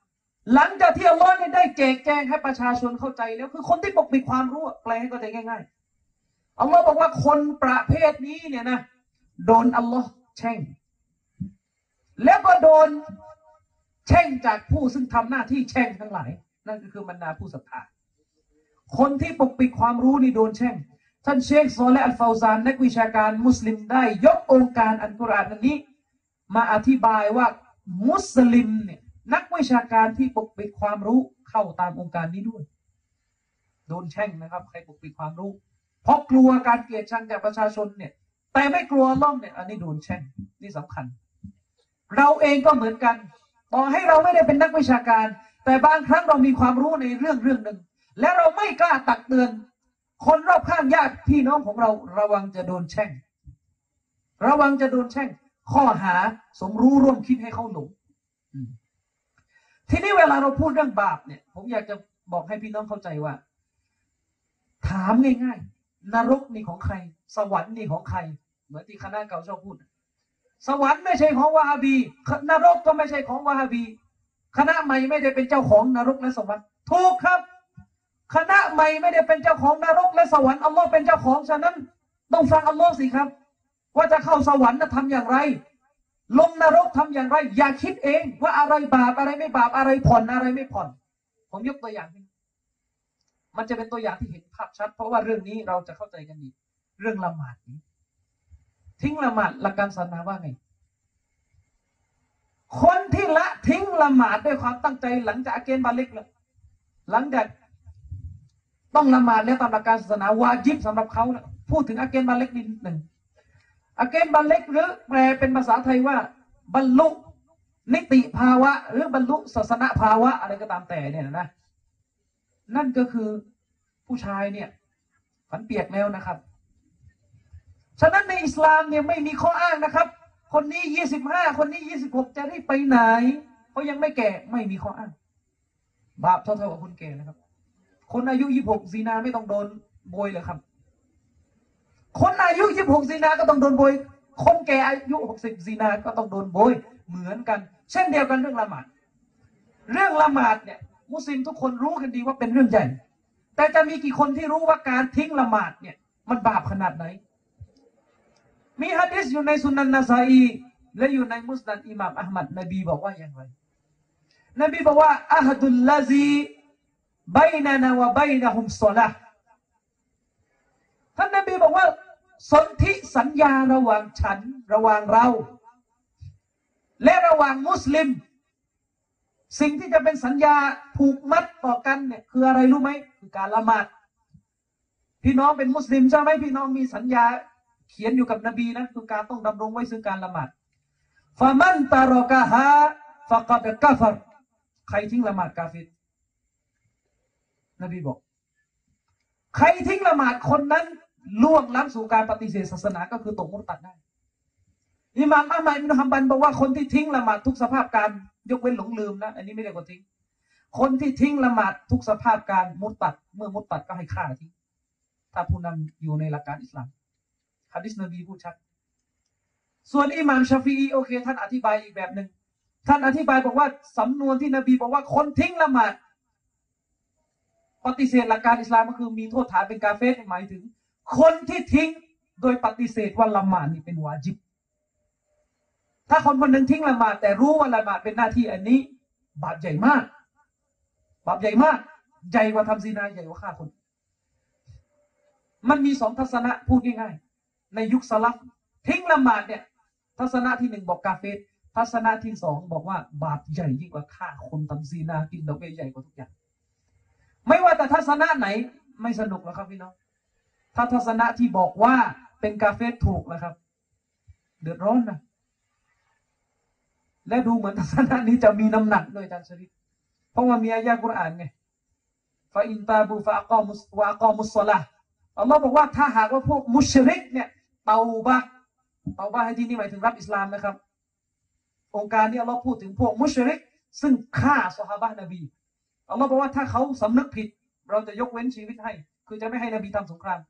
ำหลังจากที่อัลลอฮ์เนี่ยได้แจกแจงให้ประชาชนเข้าใจแล้ว คือคนที่ปกปิดความรู้แปลให้เข้าใจง่ายๆอัลลอฮ์บอกว่าคนประเภทนี้เนี่ยนะโดนอัลลอฮ์แช่ง แล้วก็โดนแช่งจากผู้ซึ่งทำหน้าที่แช่งทั้งหลาย นั่นก็คือบรรดาผู้ศรัทธาคนที่ปกปิดความรู้นี่โดนแช่ง ท่านเชคโซและอัลฟาวซานนักวิชาการมุสลิมได้ยกองค์การอันกุรอานนี้ มาอธิบายว่ามุสลิมเนี่ยนักวิชาการที่ปกปิดความรู้เข้าตามองค์การนี้ด้วย โดนแช่งนะครับใครปกปิดความรู้ เพราะกลัวการเกลียดชังจากประชาชนเนี่ย แต่ไม่กลัวล่องเนี่ย อันนี้โดนแช่งนี่สำคัญ เราเองก็เหมือนกันต่อให้เราไม่ได้เป็นนักวิชาการ แต่บางครั้งเรามีความรู้ในเรื่องเรื่องหนึ่งและเราไม่กล้าตักเตือน คนรอบข้างญาติพี่น้องของเราระวังจะโดนแช่ง ระวังจะโดนแช่ง ข้อหาสมรู้ร่วมคิดให้เขาหลงอืมทีนี้เวลาเราพูดเรื่องบาปเนี่ย ผมอยากจะบอกให้พี่น้องเข้าใจว่า ถามง่ายๆ นรกนี่ของใคร สวรรค์นี่ของใคร เหมือนที่คณะเก่าชอบพูด สวรรค์ไม่ใช่ของวาฮาบี นรกก็ไม่ใช่ของวาฮาบี คณะใหม่ไม่ได้เป็นเจ้าของนรกและสวรรค์ถูกครับ คณะใหม่ไม่ได้เป็นเจ้าของนรกและสวรรค์อัลลอฮ์เป็นเจ้าของฉะนั้น ต้องฟังอัลลอฮ์สิครับ ว่าจะเข้าสวรรค์จะทำอย่างไร ลงนรกทำอย่างไร อย่าคิดเอง ว่าอะไรบาปอะไรไม่บาปอะไรผ่อนอะไรไม่ผ่อน ผมยกตัวอย่างนี้มันจะเป็นตัวอย่างที่เห็นภาพชัด เพราะว่าเรื่องนี้เราจะเข้าใจกันดีเรื่องละหมาดนี้ ทิ้งละหมาดหลักการศาสนาว่าไงคนที่ละทิ้งละหมาดด้วยความตั้งใจหลังจากอาเกณฑ์บาล็กแล้วหลังจาก ต้องละหมาดแล้วตามหลักการศาสนาวาจิบสำหรับเขานะพูดถึงอาเกณฑ์บาเล็กนิดหนึ่งอาเกณฑ์บาเล็กหรือแปลเป็นภาษาไทยว่า บรรลุนิติภาวะ หรือบรรลุศาสนภาวะอะไรก็ตามแต่เนี่ยนะ นั่นก็คือผู้ชายเนี่ยฝันเปียกแล้วนะครับ ฉะนั้นในอิสลามเนี่ยไม่มีข้ออ้างนะครับ คนนี้ยี่สิบห้าคนนี้ยี่สิบหกจะได้ไปไหนเขายังไม่แก่ไม่มีข้ออ้าง บาปเท่าๆกับคนแก่นะครับ คนอายุยี่หกซีนาไม่ต้องโดนโบยเลยครับ คนอายุยี่หกซีนาก็ต้องโดนโบย คนแก่อายุหกสิบซีนาก็ต้องโดนโบย เหมือนกัน เช่นเดียวกันเรื่องละหมาด เรื่องละหมาดเนี่ย มุสลิมทุกคนรู้กันดีว่าเป็นเรื่องใหญ่ แต่จะมีกี่คนที่รู้ว่าการทิ้งละหมาดเนี่ย มันบาปขนาดไหน มีฮะดิษอยู่ในสุนันนาซาอีและอยู่ในมุสนัดอิหม่ามอัลมัดนบีบอกว่าอย่างไร นบีบอกว่าอะฮดุลลาซี บายนานา วะบายนะฮุมซละท่านนบีบอกว่า สนธิสัญญาระหว่างฉันระหว่างเรา และระหว่างมุสลิม สิ่งที่จะเป็นสัญญาผูกมัดต่อกันเนี่ยคืออะไรรู้ไหมคือการละหมาดพี่น้องเป็นมุสลิมใช่ไหมพี่น้องมีสัญญาเขียนอยู่กับนบีนะคือการต้องดำรงไว้ซึ่งการละหมาดฟามันตารกะฮะฟะกัดกาฟรใครทิ้งละหมาดกาฟิร นบีบอก ใครทิ้งละหมาดคนนั้นล่วงล้ำสู่การปฏิเสธศาสนาก็คือตกมุตัดได้อิหม่ามอามัยมินฮัมบันบอกว่าคนที่ทิ้งละหมาดทุกสภาพการยกเว้นหลงลืมนะ อันนี้ไม่ได้คนทิ้ง คนที่ทิ้งละหมาดทุกสภาพการมุตัด เมื่อมุตัดก็ให้ฆ่าทิ้งถ้าผู้นำอยู่ในหลักการอิสลามฮะดิษนบีพูดชัดส่วนอิหม่ามชาฟีอีโอเค ท่านอธิบายอีกแบบหนึ่งท่านอธิบายบอกว่าสำนวนที่นบีบอกว่าคนทิ้งละหมาด ปฏิเสธหลักการอิสลามก็คือมีโทษฐานเป็นกาเฟสหมายถึง คนที่ทิ้งโดยปฏิเสธว่าละหมาดนี่เป็นวาจิบ ถ้าคนคนหนึ่งทิ้งละหมาดแต่รู้ว่าละหมาดเป็นหน้าที่อันนี้ บาปใหญ่มาก บาปใหญ่มาก ใหญ่กว่าทำซีนาใหญ่กว่าฆ่าคน มันมีสองทัศนะพูดง่ายๆ ในยุคสลับทิ้งละหมาดเนี่ย ทัศนะที่หนึ่งบอกกาเฟสทัศนะที่สองบอกว่าบาปใหญ่ยิ่งกว่าฆ่าคนทำซีนากินดอกเบี้ยใหญ่กว่าทุกอย่าง ไม่ว่าแต่ทัศนะไหน ไม่สนุกแล้วครับพี่น้องถ้าทัศนะที่บอกว่าเป็นกาเฟสถูกแล้วครับ เดือดร้อนนะและดูเหมือนทัศนะนี้จะมีน้ำหนักด้วยอาจารย์ชริฟเพราะว่ามีอายะกุรอานไงฟาอินตาบูฟาอักอมุสวะอักอมุสละห์อัลลอฮ์บอกว่าถ้าหากว่าพวกมุชริกเนี่ยเตาบะเตาบะให้ที่นี่หมายถึงรับอิสลามนะครับ องค์การนี้อัลลอฮ์พูดถึงพวกมุชริก ซึ่งฆ่าสฮาบะนบี อัลลอฮ์บอกว่าถ้าเขาสำนึกผิด เราจะยกเว้นชีวิตให้ คือจะไม่ให้นบีทำสงคราม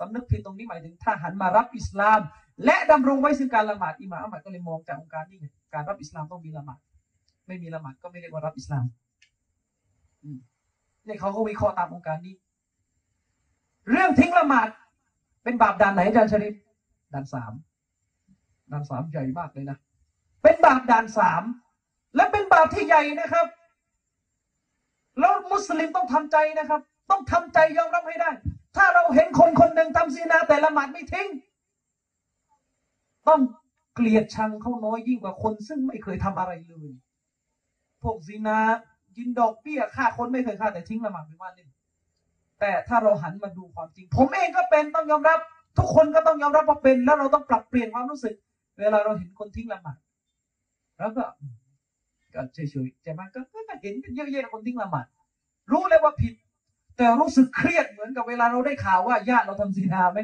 สำนึกผิดตรงนี้หมายถึง ถ้าหันมารับอิสลาม และดำรงไว้ซึ่งการละหมาดอิหม่ามอัมัดก็เลยมองจากองค์การนี้ไงการรับอิสลามต้องมีละหมาดไม่มีละหมาดก็ไม่เรียกว่ารับอิสลามเนี่ยเขาก็วิเคราะห์ตามองค์การนี้ เรื่องทิ้งละหมาด เป็นบาปด่านไหนอาจารย์ชริฟด่านสามด่านสามใหญ่มากเลยนะเป็นบาปด่านสามและเป็นบาปที่ใหญ่นะครับ แล้วมุสลิมต้องทำใจนะครับ ต้องทำใจยอมรับให้ได้ ถ้าเราเห็นคนคนหนึ่งทำซีนาแต่ละหมาดไม่ทิ้ง ต้องเกลียดชังเขาน้อยยิ่งกว่าคน ซึ่งไม่เคยทำอะไรเลยพวกซีนากินดอกเบี้ยฆ่าคนไม่เคยฆ่าแต่ทิ้งละหมาดเป็นว่าเล่นแต่ถ้าเราหันมาดูความจริง ผมเองก็เป็นต้องยอมรับ ทุกคนก็ต้องยอมรับว่าเป็น แล้วเราต้องปรับเปลี่ยนความรู้สึก เวลาเราเห็นคนทิ้งละหมาดแล้วก็ ก็เฉยๆใช่ไหมก็ก็เห็นกันเยอะแยะคนทิ้งละหมาดรู้เลยว่าผิด แต่รู้สึกเครียดเหมือนกับเวลาเราได้ข่าวว่าญาติเราทำซีนาไหม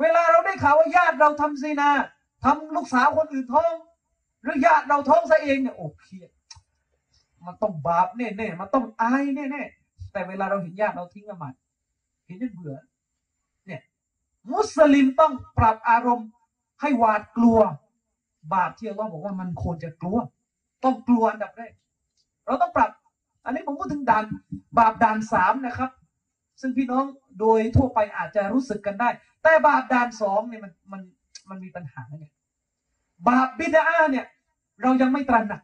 เวลาเราได้ข่าวว่าญาติเราทำซีนาทำลูกสาวคนอื่นท้อง หรือญาติเราท้องซะเองเนี่ยโอ้เครียด มันต้องบาปแน่ๆมันต้องอายแน่ๆแต่เวลาเราเห็นญาติเราทิ้งละหมาดเห็นจนเบื่อเนี่ยมุสลิมต้องปรับอารมณ์ให้หวาดกลัว บาปที่อัลลอฮ์บอกว่ามันควรจะกลัว ต้องกลัวอันดับแรก เราต้องปรับ อันนี้ผมพูดถึงด่านบาปด่านสามนะครับ ซึ่งพี่น้องโดยทั่วไปอาจจะรู้สึกกันได้ แต่บาปด่านสองเนี่ยมันมันมันมีปัญหาไงบาปบิดาเนี่ย เรายังไม่ตระหนัก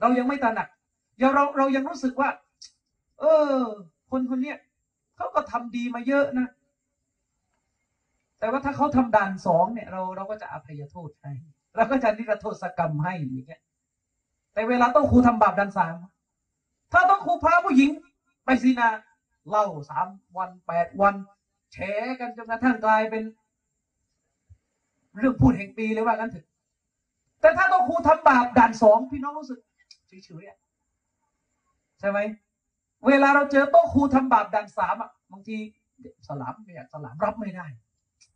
เรายังไม่ตระหนักเราเราเรายังรู้สึกว่า เออ คนคนเนี้ยเขาก็ทำดีมาเยอะนะแต่ว่าถ้าเขาทำด่านสองเนี่ย เราเราก็จะอภัยโทษให้เราก็จะนิรโทษกรรมให้อย่างเงี้ย แต่เวลาต้องครูทำบาปด่านสาม ถ้าต้องครูพาผู้หญิง ไปซีนาเล่าสามวันแปดวันแฉกันจนกระทั่งกลายเป็น เรื่องพูดแห่งปีเลยว่างั้นถอะแต่ถ้าต้องครูทำบาปด่านสองพี่น้องรู้สึกเฉยๆอะใช่ไหมเวลาเราเจอโต๊ะครูทำบาปด่านสามอะบางทีสลามไม่ยสลามรับไม่ได้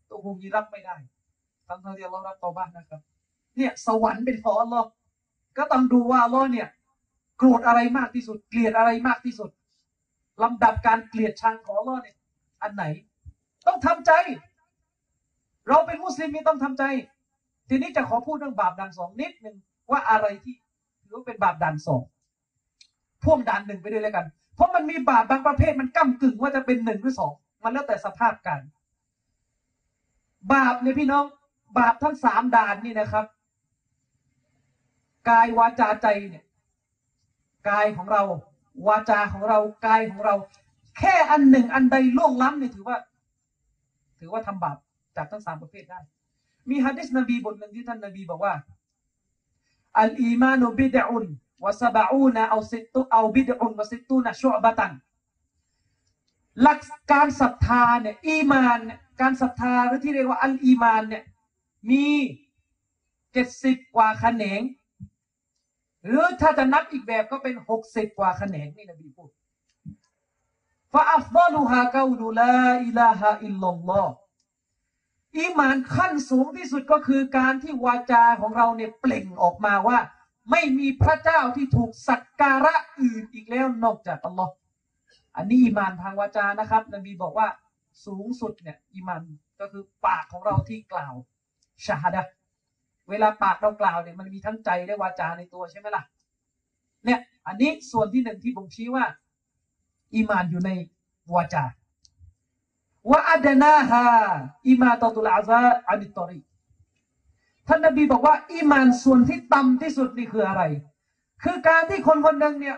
โต๊ะครูยีรับไม่ได้ทั้งที่เรารับต่อบ้านนะครับ เนี่ย สวรรค์เป็นของอัลลอฮ์ ก็ต้องดูว่าอัลลอฮ์เนี่ย โกรธอะไรมากที่สุด เกลียดอะไรมากที่สุดลำดับการเกลียดชังของอัลลอฮ์เนี่ย อันไหน ต้องทำใจ เราเป็นมุสลิมมีต้องทำใจ ทีนี้จะขอพูดเรื่องบาปด่านสองนิดหนึ่งว่าอะไรที่ถือว่าเป็นบาปด่านสองพ่วงด่านหนึ่งไปด้วยแล้วกัน เพราะมันมีบาปบางประเภทมันก้ากึ่งว่าจะเป็นหนึ่งหรือสองมันแล้วแต่สภาพการบาปเนี่ยพี่น้อง บาปทั้งสามด่านนี่นะครับ กายวาจาใจเนี่ยกายของเรา วาจาของเรากายของเรา แค่อันหนึ่งอันใดล่วงล้ำเนี่ยถือว่า ถือว่าทำบาปจากทั้งสามประเภทได้ มีฮะดิษนบีบทหนึ่งที่ท่านนบีบอกว่าอัลอีมานุบิดอุนวะซาบะอูนะเอาซิตุเอาบิดอุนวะซิตูนะชุอบะตันหลักการศรัทธาเนี่ยอีมานการศรัทธาหรือที่เรียกว่าอัลอีมานเนี่ยมีเจ็ดสิบกว่าแขนง หรือถ้าจะนับอีกแบบก็เป็นหกสิบกว่าแขนงนี่นบีพูดفأفضلها قول لا إله إلا الله อีมานขั้นสูงที่สุดก็คือการที่วาจาของเราเนี่ยเปล่งออกมาว่า ไม่มีพระเจ้าที่ถูกสักการะอื่นอีกแล้วนอกจากอัลลอฮ์อันนี้อีมานทางวาจานะครับ นบีบอกว่าสูงสุดเนี่ยอีมานก็คือปากของเราที่กล่าวชะฮาดะฮ์ เวลาปากเรากล่าวเนี่ยมันมีทั้งใจและวาจาในตัวใช่ไหมล่ะ เนี่ย อันนี้ส่วนที่หนึ่งที่ผมชี้ว่า อีมานอยู่ในวาจาوأدناها إماطة الأذى عن الطريق ท่านนบีบอกว่าอีมานส่วนที่ต่ำที่สุดนี่คืออะไร คือการที่คนคนหนึ่งเนี่ย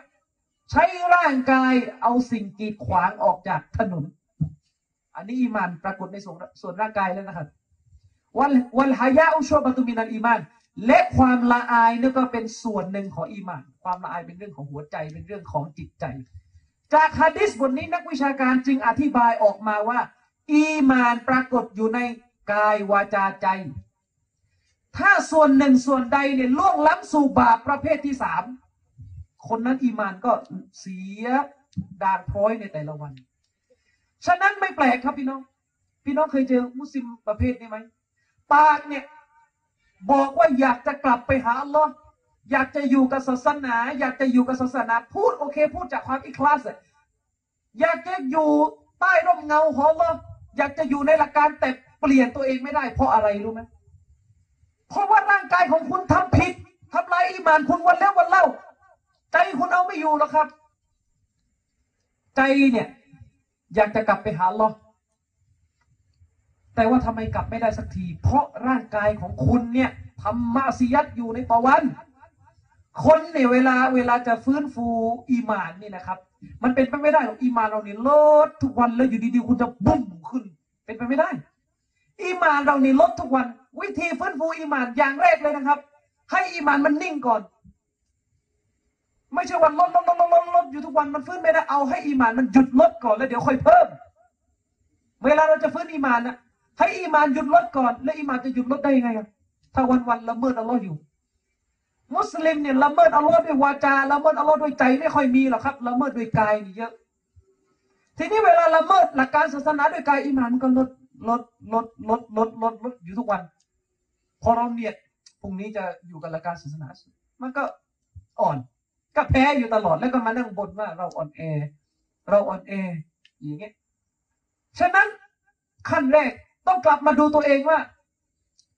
ใช้ร่างกายเอาสิ่งกีดขวางออกจากถนน อันนี้อีมานปรากฏในส่วนส่วนร่างกายแล้วนะครับ วันวันฮายาอุชบะตุมินันอีมาน และความละอายนี่ก็เป็นส่วนหนึ่งของอีมาน ความละอายเป็นเรื่องของหัวใจเป็นเรื่องของจิตใจ จากฮะดิษบทนี้นักวิชาการจึงอธิบายออกมาว่า อีมานปรากฏอยู่ในกายวาจาใจ ถ้าส่วนหนึ่งส่วนใดเนี่ยล่วงล้ำสู่บาปประเภทที่สามคนนั้นอีมานก็เสียด่างพร้อยในแต่ละวัน ฉะนั้นไม่แปลกครับพี่น้อง พี่น้องเคยเจอมุสลิมประเภทนี้ไหม ปากเนี่ยบอกว่าอยากจะกลับไปหาอัลลอฮ์อยากจะอยู่กับศาสนา อยากจะอยู่กับศาสนา พูดโอเค พูดจากความอิคลาสอะอยากจะอยู่ใต้ร่มเงาของอัลลอฮ์อยากจะอยู่ในหลักการแต่เปลี่ยนตัวเองไม่ได้ เพราะอะไรรู้ไหมเพราะว่าร่างกายของคุณทำผิดทำลายอีหมานคุณวันแล้ววันเล่า ใจคุณเอาไม่อยู่หรอกครับ ใจเนี่ย อยากจะกลับไปหาอัลลอฮ์ แต่ว่าทำไมกลับไม่ได้สักที เพราะร่างกายของคุณเนี่ยทำมาซียัดอยู่ในต่อวัน คนเนี่ยเวลาเวลาจะฟื้นฟูอีมานนี่นะครับ มันเป็นไปไม่ได้หรอกอีมานเราเนี่ยลดทุกวันแล้วอยู่ดีๆคุณจะบุ้มขึ้น เป็นไปไม่ได้ อีมานเรานี่ลดทุกวัน วิธีฟื้นฟูอีมานอย่างแรกเลยนะครับ ให้อีมานมันนิ่งก่อน ไม่ใช่วันลดลดลดลดลดอยู่ทุกวันมันฟื้นไม่ได้เอาให้อีมานมันหยุดลดก่อนแล้วเดี๋ยวค่อยเพิ่ม เวลาเราจะฟื้นอีมานนะ ให้อีมานหยุดลดก่อน แล้วอีมานจะหยุดลดได้ยังไงถ้าวันวันๆละเมิดอัลลอฮ์อยู่ มุสลิมเนี่ยละเมิดอัลลอฮ์ด้วยวาจาละเมิดอัลลอฮ์ด้วยใจไม่ค่อยมีหรอกครับละเมิดด้วยกายนี่เยอะ ทีนี้เวลาละเมิดหลักการศาสนาด้วยกายอีมานมันก็ลดลดลดลดลดลดลดอยู่ทุกวัน พอเราเนียพรุ่งนี้จะอยู่กับหลักการศาสนา มันก็อ่อนก็แพ้อยู่ตลอดแล้วก็มานั่งบ่นว่าเราอ่อนแอ เราอ่อนแออย่างเงี้ยฉะนั้นขั้นแรก ต้องกลับมาดูตัวเองว่า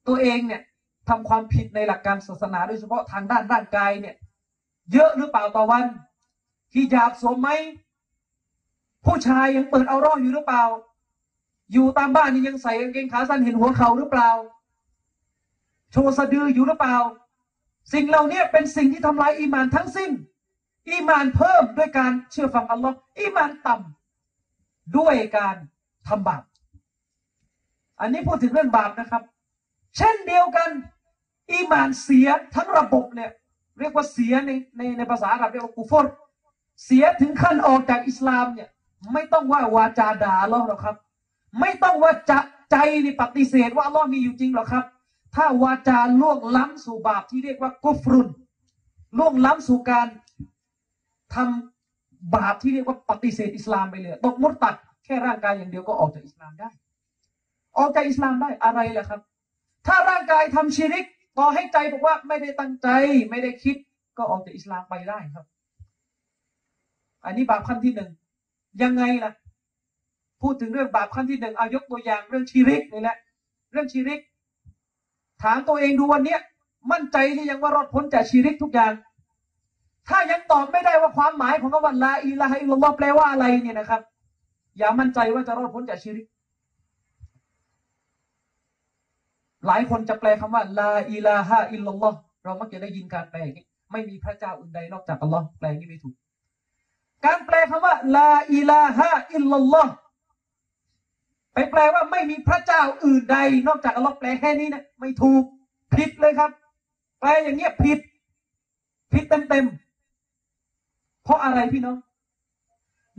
ตัวเองเนี่ยทำความผิดในหลักการศาสนาโดยเฉพาะทางด้านร่างกายเนี่ย เยอะหรือเปล่าต่อวันฮิญาบสวมไหมผู้ชายยังเปิดเอาร่ออยู่หรือเปล่า อยู่ตามบ้านนี่ยังใส่กางเกงขาสั้นเห็นหัวเข่าหรือเปล่า โชว์สะดืออยู่หรือเปล่า สิ่งเหล่านี้เป็นสิ่งที่ทำลายอีมานทั้งสิ้น อีมานเพิ่มด้วยการเชื่อฟังอัลลอฮ์อีมานต่ำด้วยการทำบาป อันนี้พูดถึงเรื่องบาปนะครับ เช่นเดียวกัน อีมานเสียทั้งระบบเนี่ย เรียกว่าเสียในในในภาษาอาหรับเรียกว่ากูฟรเสียถึงขั้นออกจากอิสลามเนี่ย ไม่ต้องว่าวาจาด่าลลอหรอกครับ ไม่ต้องว่าจะใจนี่ปฏิเสธว่าลลอมีอยู่จริงหรอกครับ ถ้าวาจาล่วงล้ำสู่บาปที่เรียกว่ากุฟรุนล่วงล้ำสู่การทำบาปที่เรียกว่าปฏิเสธอิสลามไปเลยตกมุตตัดแค่ร่างกายอย่างเดียวก็ออกจากอิสลามได้ ออกจากอิสลามได้อะไรล่ะครับ ถ้าร่างกายทำชิริก ต่อให้ใจบอกว่าไม่ได้ตั้งใจไม่ได้คิด ก็ออกจากอิสลามไปได้ครับ อันนี้บาปขั้นที่หนึ่งยังไงล่ะ พูดถึงเรื่องบาปขั้นที่หนึ่งเอายกตัวอย่างเรื่องชิริกนี่แหละเรื่องชิริก ถามตัวเองดูวันเนี้ย มั่นใจหรือยังว่ารอดพ้นจากชิริกทุกอย่าง ถ้ายังตอบไม่ได้ว่าความหมายของคำว่า لا إله إلا الله แปลว่าอะไรเนี่ยนะครับ อย่ามั่นใจว่าจะรอดพ้นจากชิริก หลายคนจะแปลคำว่า لا إله إلا الله เรามักจะได้ยินการแปลอย่างนี้ ไม่มีพระเจ้าอื่นใดนอกจากอัลลอฮ์แปลอย่างนี้ไม่ถูก การแปลคำว่า لا إله إلا الله ไปแปลว่าไม่มีพระเจ้าอื่นใด นอกจากอัลลอฮ์แปลแค่นี้นะไม่ถูกผิดเลยครับ แปลอย่างเงี้ยผิด ผิดเต็มเต็มๆเพราะอะไรพี่น้อง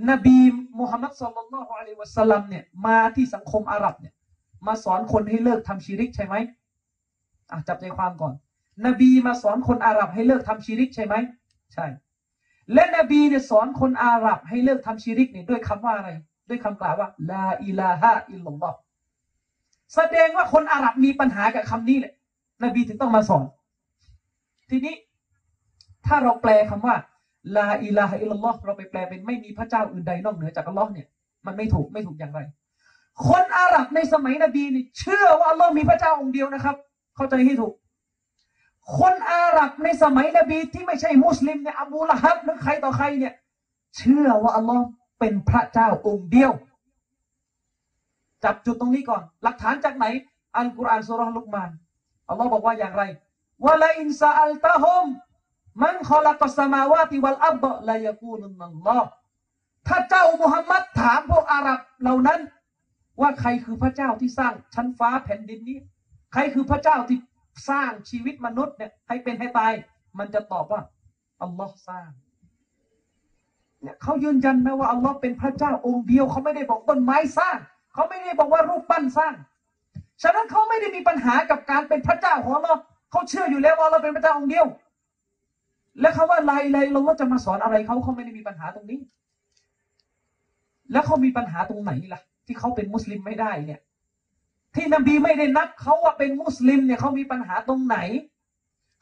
นบีมุฮัมมัดสุลลัลลอฮุอะลัยฮิวะสัลลัมเนี่ยมาที่สังคมอาหรับเนี่ย มาสอนคนให้เลิกทำชีริกใช่ไหมอะจับใจความก่อน นบีมาสอนคนอาหรับให้เลิกทำชีริกใช่ไหมใช่ และนบีเนี่ยสอนคนอาหรับให้เลิกทำชีริกเนี่ยด้วยคำว่าอะไร ด้วยคำกล่าวว่าลาอิลาฮะอิลลัลลอฮแสดงว่าคนอาหรับมีปัญหากับคำนี้แหละ นบีถึงต้องมาสอน ทีนี้ ถ้าเราแปลคำว่าลาอิลาฮะอิลลัลลอฮเราไปแปลเป็นไม่มีพระเจ้าอื่นใดนอกเหนือจากอัลลอฮ์เนี่ยมันไม่ถูกไม่ถูกอย่างไร คนอาหรับในสมัยนบีนี่เชื่อว่าอัลลอฮ์มีพระเจ้าองค์เดียวนะครับ เข้าใจให้ถูก คนอาหรับในสมัยนบีที่ไม่ใช่มุสลิมเนี่ยอบูละฮับหรือใครต่อใครเนี่ย เชื่อว่าอัลลอฮ์เป็นพระเจ้าองค์เดียว จับจุดตรงนี้ก่อน หลักฐานจากไหน อัลกุรอานสุรห์ลุกมานอัลลอฮ์บอกว่าอย่างไรวะลาอินซาอัลตะฮุมมันขอลักสมาวาติวัลอับดะลายกูลุนัลลอฮ์ถ้าเจ้ามุฮัมมัดถามพวกอาหรับเหล่านั้น ว่าใครคือพระเจ้าที่สร้างชั้นฟ้าแผ่นดินนี้ ใครคือพระเจ้าที่สร้างชีวิตมนุษย์เนี่ยให้เป็นให้ตาย มันจะตอบว่าอัลลอฮ์สร้างเนี่ยเขายืนยันนะว่าอัลลอฮ์เป็นพระเจ้าองค์เดียวเขาไม่ได้บอกต้นไม้สร้าง เขาไม่ได้บอกว่ารูปปั้นสร้าง ฉะนั้นเขาไม่ได้มีปัญหากับการเป็นพระเจ้าของอัลลอฮ์เขาเชื่ออยู่แล้วว่าเราเป็นพระเจ้าองค์เดียว แล้วเขาว่าอะไรอะไรเราก็จะมาสอนอะไรเขาเขาไม่ได้มีปัญหาตรงนี้ แล้วเขามีปัญหาตรงไหนล่ะ ที่เขาเป็นมุสลิมไม่ได้เนี่ย ที่นบีไม่ได้นับเขาว่าเป็นมุสลิมเนี่ยเขามีปัญหาตรงไหน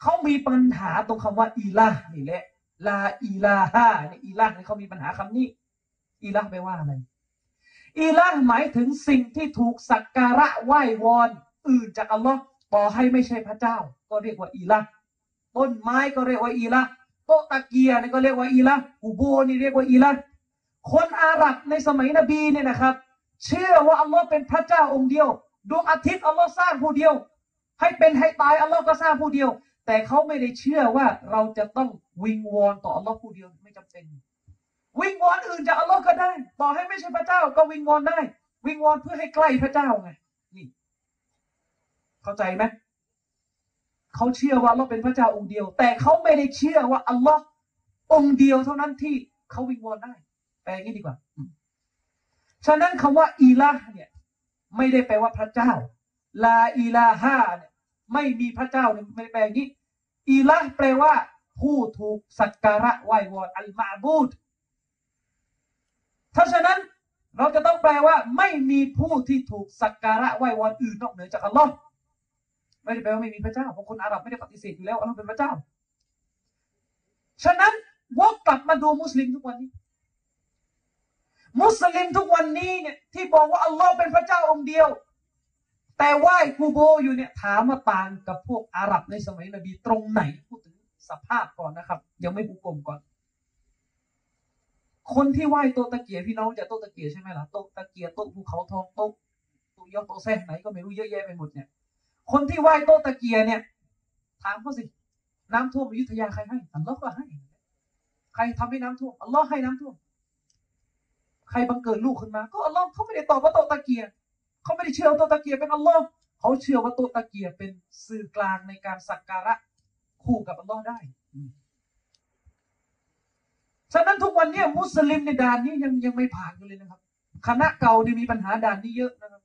เขามีปัญหาตรงคำว่าอีลานี่แหละ ลาอีลาฮาเนี่ยอีลาเนี่ยเขามีปัญหาคำนี้ อีลาแปลว่าอะไร อีลาหมายถึงสิ่งที่ถูกสักการะไหว้วอนอื่นจากอัลลอฮ์ต่อให้ไม่ใช่พระเจ้า ก็เรียกว่าอีลาต้นไม้ก็เรียกว่าอีลาโต๊ะตะเกียร์นี่ก็เรียกว่าอีลาอุโบนี่เรียกว่าอีลาคนอาหรับในสมัยนบีเนี่ยนะครับ เชื่อว่าอัลลอฮ์เป็นพระเจ้าองค์เดียว ดวงอาทิตย์อัลลอฮ์สร้างผู้เดียว ให้เป็นให้ตายอัลลอฮ์ก็สร้างผู้เดียว แต่เขาไม่ได้เชื่อว่าเราจะต้องวิงวอนต่ออัลลอฮ์ผู้เดียวไม่จำเป็น วิงวอนอื่นจากอัลลอฮ์ก็ได้ ต่อให้ไม่ใช่พระเจ้าก็วิงวอนได้ วิงวอนเพื่อให้ใกล้พระเจ้าไงนี่เข้าใจไหมเขาเชื่อว่าอัลลอฮ์เป็นพระเจ้าองค์เดียว แต่เขาไม่ได้เชื่อว่าอัลลอฮ์องค์เดียวเท่านั้นที่เขาวิงวอนได้แปลงี้ดีกว่า ฉะนั้นคำว่าอีลาเนี่ย ไม่ได้แปลว่าพระเจ้า ลาอีลาฮาเนี่ยไม่มีพระเจ้าเนี่ยไม่ได้แปลอย่างนี้ อีลาแปลว่า ผู้ถูกสักการะไหว้วอนอัลมาบูดถ้าฉะนั้นเราจะต้องแปลว่า ไม่มีผู้ที่ถูกสักการะไหว้วอนอื่นนอกเหนือจากอัลลอฮ์ไม่ได้แปลว่าไม่มีพระเจ้าเพราะคนอาหรับไม่ได้ปฏิเสธอยู่แล้วอัลลอฮ์เป็นพระเจ้า ฉะนั้นวกกลับมาดูมุสลิมทุกวันนี้ มุสลิมทุกวันนี้เนี่ยที่บอกว่าอัลลอฮ์เป็นพระเจ้าองค์เดียว แต่ไหว้กูโบอยู่เนี่ยถามมาต่างกับพวกอาหรับในสมัยนบีตรงไหนพูดถึงสภาพก่อนนะครับ ยังไม่บุกกลมก่อน คนที่ไหว้โต๊ะตะเกียพี่น้องจะโต๊ะตะเกียใช่ไหมล่ะโต๊ะตะเกียโต๊ะภูเขาทองโต๊ะโต๊ะยอดโต๊ะแซ่ไหนก็ไม่รู้เยอะแยะไปหมดเนี่ย คนที่ไหว้โต๊ะตะเกียเนี่ย ถามเขาสิน้ำท่วมอยุธยาใครให้อัลลอฮ์ก็ให้ ใครทำให้น้ำท่วมอัลลอฮ์ให้น้ำท่วม ครบังเกิดลูกขึ้นมา ก็อัลลอฮ์เขาไม่ได้ตอบว่าโตตะเกียเขาไม่ได้เชื่อว่าโตตะเกียเป็นอัลลอฮ์เขาเชื่อว่าโตตะเกียเป็นสื่อกลางในการสักการะคู่กับอัลลอฮ์ได้ฉะนั้นทุกวันนี้มุสลิมในด่านนี้ยังยังไม่ผ่านกันเลยนะครับ คณะเก่านี่มีปัญหาด่านนี้เยอะนะครับ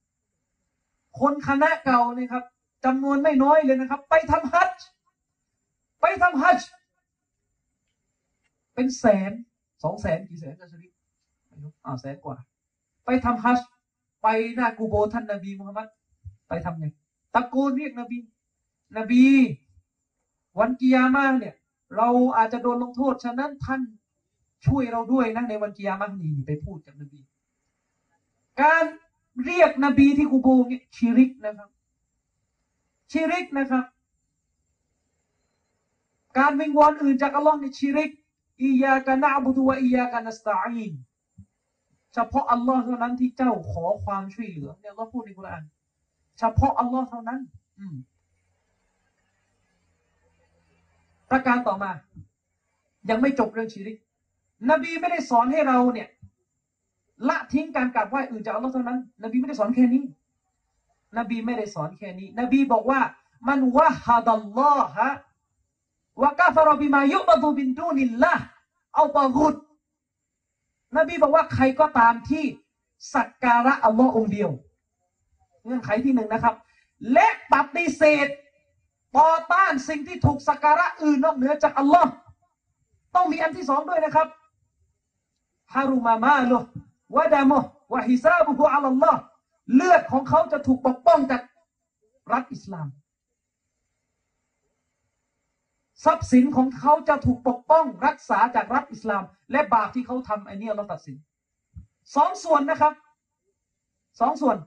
คนคณะเก่านี่ครับจำนวนไม่น้อยเลยนะครับ ไปทำฮัจญ์ไปทำฮัจญ์เป็นแสนสองแสนกี่แสนจะช ริปไม่รู้อ่าแสนกว่า ไปทำฮัจญ์ไปหน้ากูโบท่านนบีมุฮัมมัดไปทำไงตะโกนเรียกนบี นบี วันกิยามาเนี่ย เราอาจจะโดนลงโทษ ฉะนั้นท่านช่วยเราด้วยนะในวันกิยามะนี้ไปพูดกับนบี การเรียกนบีที่กูโบเนี่ยชิริกนะครับชิริกนะครับ การวิงวอนอื่นจากอัลลอฮ์ในชิริกอียากะนะบุตุวะอียากะนัสตาอีน เฉพาะอัลลอฮ์เท่านั้นที่เจ้าขอความช่วยเหลือเนี่ยอัลลอฮ์พูดในกุรอานเฉพาะอัลลอฮ์เท่านั้น อืมประการต่อมา ยังไม่จบเรื่องชิริก นบีไม่ได้สอนให้เราเนี่ย ละทิ้งการกราบไหว้อื่นจากอัลลอฮ์เท่านั้น นบีไม่ได้สอนแค่นี้ นบีไม่ได้สอนแค่นี้ นบีบอกว่า มันวะฮัดัลลอฮะวะกาฟรบิมายุบะดูบินดูนิลละเอาตอกุด นบีบอกว่าใครก็ตามที่สักการะอัลลอฮ์องเดียว เงื่อนไขที่หนึ่งนะครับ และปฏิเสธต่อต้านสิ่งที่ถูกสักการะอื่นนอกเหนือจากอัลลอฮ์ต้องมีอันที่สองด้วยนะครับฮารุมามาลุวะดามะวะฮิซาบุฮุอัลลอฮ์เลือดของเขาจะถูกปกป้องจากรัฐอิสลาม ทรัพย์สินของเขาจะถูกปกป้องรักษาจากรัฐอิสลาม และบาปที่เขาทำไอ้นี่เราตัดสินสองส่วนนะครับสองส่วน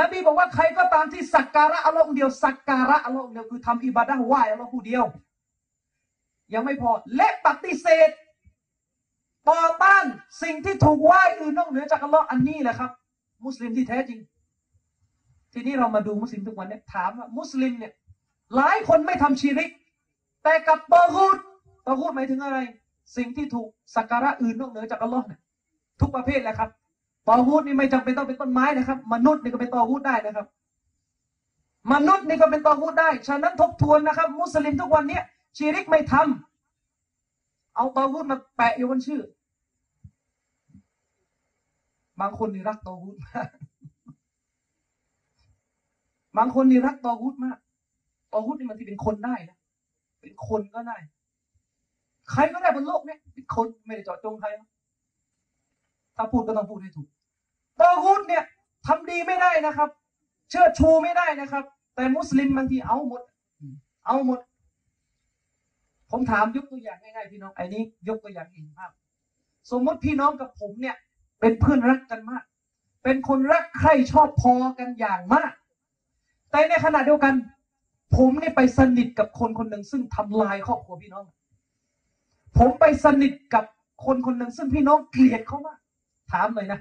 นบีบอกว่าใครก็ตามที่สักการะอัลลอฮ์องเดียว สักการะอัลลอฮ์องเดียวคือทำอิบาดะห์ไหว้อัลลอฮ์ผู้เดียว ยังไม่พอและปฏิเสธ ต่อต้านสิ่งที่ถูกไหว้อื่นนอกเหนือจากอัลลอฮ์อันนี้แหละครับ มุสลิมที่แท้จริง ทีนี้เรามาดูมุสลิมทุกวันเนี่ยถามว่ามุสลิมเนี่ยหลายคนไม่ทำชีริก แต่กับตอฮูดตอฮูดหมายถึงอะไร สิ่งที่ถูกสักการะอื่นนอกเหนือจากอัลลอฮ์เนี่ยทุกประเภทแหละครับตอฮูดนี่ไม่จำเป็นต้องเป็นต้นไม้นะครับ มนุษย์นี่ก็เป็นตอฮูดได้นะครับ มนุษย์นี่ก็เป็นตอฮูดได้ ฉะนั้นทบทวนนะครับ มุสลิมทุกวันเนี้ยชีริกไม่ทำเอาตอฮูดมาแปะอยู่บนชื่อ บางคนนี่รักตอฮูดมากบางคนนี่รักตอฮูดมากตอฮูดนี่มันที่เป็นคนได้นะ เป็นคนก็ได้ ใครก็ได้บนโลกเนี้ยเป็นคนไม่ได้เจาะจงใครถ้าพูดก็ต้องพูดให้ถูกตอฮูดเนี่ยทำดีไม่ได้นะครับ เชิดชูไม่ได้นะครับ แต่มุสลิมบางทีเอาหมด เอาหมด ผมถามยกตัวอย่างง่ายๆพี่น้องไอ้นี้ ยกตัวอย่างเห็นภาพสมมติพี่น้องกับผมเนี่ย เป็นเพื่อนรักกันมาก เป็นคนรักใคร่ชอบพอกันอย่างมาก แต่ในขณะเดียวกัน ผมเนี่ยไปสนิทกับคนคนหนึ่งซึ่งทำลายครอบครัวพี่น้อง ผมไปสนิทกับคนคนหนึ่งซึ่งพี่น้องเกลียดเขามากถามเลยนะ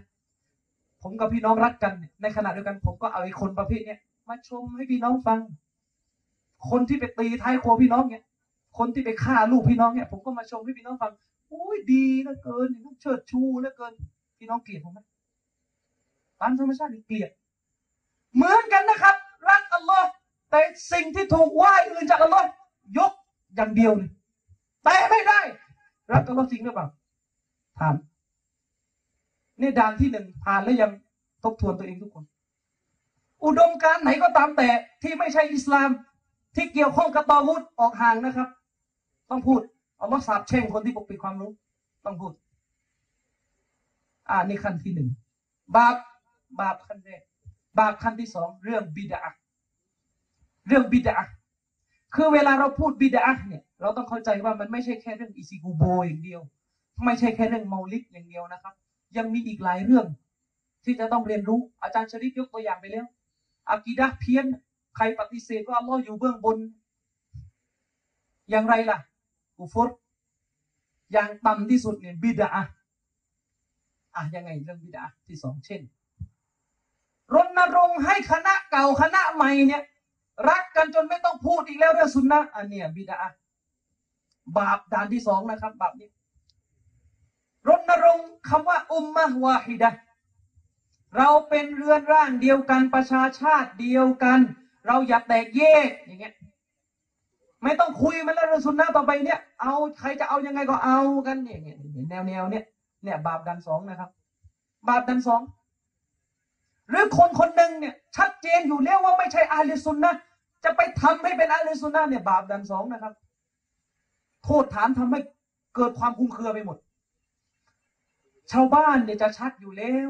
ผมกับพี่น้องรักกัน ในขณะเดียวกันผมก็เอาไอ้คนประเภทเนี้ยมาชมให้พี่น้องฟัง คนที่ไปตีท้ายครัวพี่น้องเนี่ย คนที่ไปฆ่าลูกพี่น้องเนี่ย ผมก็มาชมให้พี่น้องฟังโอ้ยดีเหลือเกินอย่างเชิดชูเหลือเกิน พี่น้องเกลียดผมไหมตามธรรมชาติเกลียด เหมือนกันนะครับ รักอัลลอฮ์ แต่สิ่งที่ถูกไหว้อื่นจากอัลลอฮ์ยกอย่างเดียวเลยแต่ไม่ได้ รักอัลลอฮ์จริงหรือเปล่าถามนี่ด่านที่หนึ่งผ่านแล้วยังทบทวนตัวเองทุกคน อุดมการไหนก็ตามแต่ที่ไม่ใช่อิสลาม ที่เกี่ยวข้องกับตอวุฒออกห่างนะครับ ต้องพูดอัลลอฮ์สาบแช่งคนที่ปกปิดความรู้ ต้องพูด อ่านี่ขั้นที่หนึ่งบาปบาปขั้นแรกบาปขั้นที่สองเรื่องบิดา เรื่องบิดาคือเวลาเราพูดบิดาเนี่ย เราต้องเข้าใจว่ามันไม่ใช่แค่เรื่องอิซิกูโบอย่างเดียว ไม่ใช่แค่เรื่องเมาลิดอย่างเดียวนะครับ ยังมีอีกหลายเรื่อง ที่จะต้องเรียนรู้อาจารย์ชริฟยกตัวอย่างไปแล้วอากีดะเพี้ยน ใครปฏิเสธว่าอัลลอฮ์อยู่เบื้องบน อย่างไรล่ะกุฟรอย่างต่ำที่สุดเนี่ยบิดาอะยังไงเรื่องบิดาที่สองเช่นรณรงค์ให้คณะเก่าคณะใหม่เนี่ย รักกันจนไม่ต้องพูดอีกแล้วเรื่องสุนนะอันเนี้ยบิดาบาปด่านที่สองนะครับ บาปนี้รณรงค์คำว่าอุมมะวาฮิดะเราเป็นเรือนร่างเดียวกันประชาชาติเดียวกัน เราอย่าแตกแยกอย่างเงี้ยไม่ต้องคุยมันแล้วเรื่องสุนนะต่อไปเนี่ย เอาใครจะเอายังไงก็เอากันเนี่ยเนี่ยแนวแนวเนี่ยเนี่ยบาปดันสองนะครับ บาปดันสองหรือคนคนหนึ่งเนี่ย ชัดเจนอยู่แล้วว่าไม่ใช่อาลีซุนนะ จะไปทำให้เป็นอาลีซุนนะเนี่ยบาปดันสองนะครับ โทษฐานทำให้เกิดความคลุมเครือไปหมด ชาวบ้านเนี่ยจะชัดอยู่แล้ว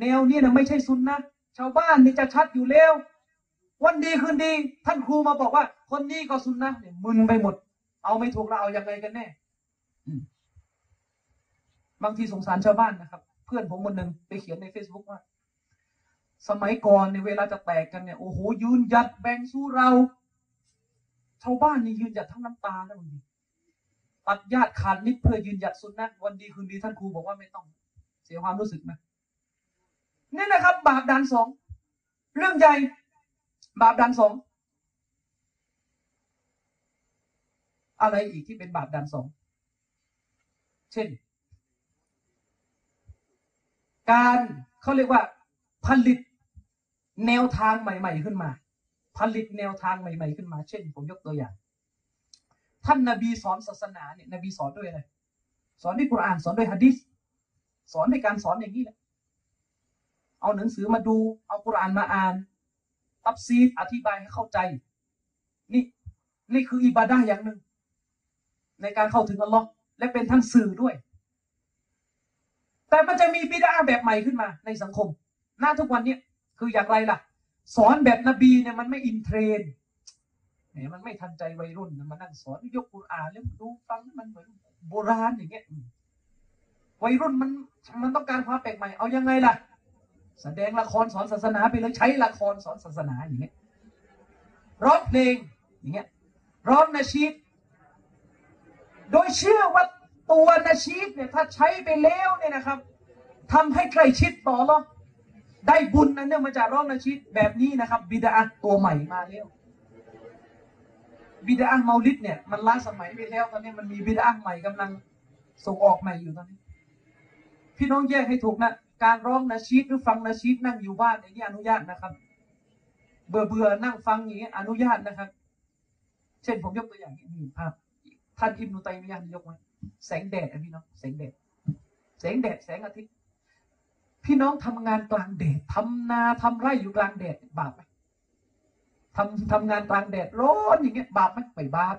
แนวเนี่ยนะไม่ใช่ซุนนะชาวบ้านเนี่ยจะชัดอยู่แล้ว วันดีคืนดี ท่านครูมาบอกว่า คนนี้ก็ซุนนะเนี่ยมึนไปหมด เอาไม่ถูกแล้วเอายังไงกันแน่บางทีสงสารชาวบ้านนะครับ เพื่อนผมคนหนึ่งไปเขียนใน Facebook ว่า สมัยก่อนเนี่ยเวลาจะแตกกันเนี่ยโอ้โหยืนหยัดแบ่งสู้เรา ชาวบ้านนี่ยืนหยัดทั้งน้ำตานะบางทีตัดญาติขาดนิดเพื่อยืนหยัดสุนนะวันดีคืนดีท่านครูบอกว่าไม่ต้อง เสียความรู้สึกไหมนี่นะครับ บาปดันสองเรื่องใหญ่บาปดันสองอะไรอีกที่เป็นบาปดันสองเช่น การเขาเรียกว่าผลิต แนวทางใหม่ ๆ ขึ้นมา ผลิตแนวทางใหม่ ๆ ขึ้นมา เช่น ผมยกตัวอย่าง ท่านนาบีสอนศาสนาเนี่ยนบีสอนด้วยอะไรสอนด้วยกุรอานสอนด้วยฮะดิษสอนด้วยการสอนอย่างนี้แหละเอาหนังสือมาดู เอากุรอานมาอ่าน ตับซีดอธิบายให้เข้าใจ นี่นี่คืออิบาดะห์อย่างหนึ่ง ในการเข้าถึงอัลลอฮ์และเป็นทั้งสื่อด้วย แต่มันจะมีบิดาแบบใหม่ขึ้นมาในสังคม หน้าทุกวันเนี้ย คืออย่างไรล่ะ สอนแบบนบีเนี่ยมันไม่อินเทรนด์แหมมันไม่ทันใจวัยรุ่นนมานั่งสอนยกกุรอานแล้วดูฟังมันเหมือนโบราณอย่างเงี้ยวัยรุ่นมันมันต้องการความแปลกใหม่เอายังไงล่ะ แสดงละครสอนศาสนาไปเลยใช้ละครสอนศาสนาอย่างเงี้ยร้องเพลงอย่างเงี้ยร้องนาชีดโดยเชื่อว่าตัวนาชีดเนี่ยถ้าใช้ไปแล้วเนี่ยนะครับทำให้ใกล้ชิดต่อหรอ ได้บุญนั้นเนี่ยมาจากร้องนาชีดแบบนี้นะครับ บิดาตัวใหม่มาแล้วบิดาเมาลิดเนี่ยมันล้าสมัยไปแล้วตอนนี้มันมีบิดาใหม่กำลังส่งออกใหม่อยู่ตอนนี้ พี่น้องแยกให้ถูกนะการร้องนาชีดหรือฟังนาชีดนั่งอยู่บ้านอย่างนี้อนุญาตนะครับ เบื่อเบื่อนั่งฟังอย่างนี้อนุญาตนะครับ เช่นผมยกตัวอย่างนี้ภาพท่านอิบนุตัยมียะห์ยกไว้แสงแดดนะพี่น้องแสงแดดแสงแดดแสงอาทิตย์ พี่น้องทำงานกลางแดดทำนาทำไร่อยู่กลางแดดบาปไหมทำทำงานกลางแดดร้อนอย่างเงี้ย บาปไหมไม่บาป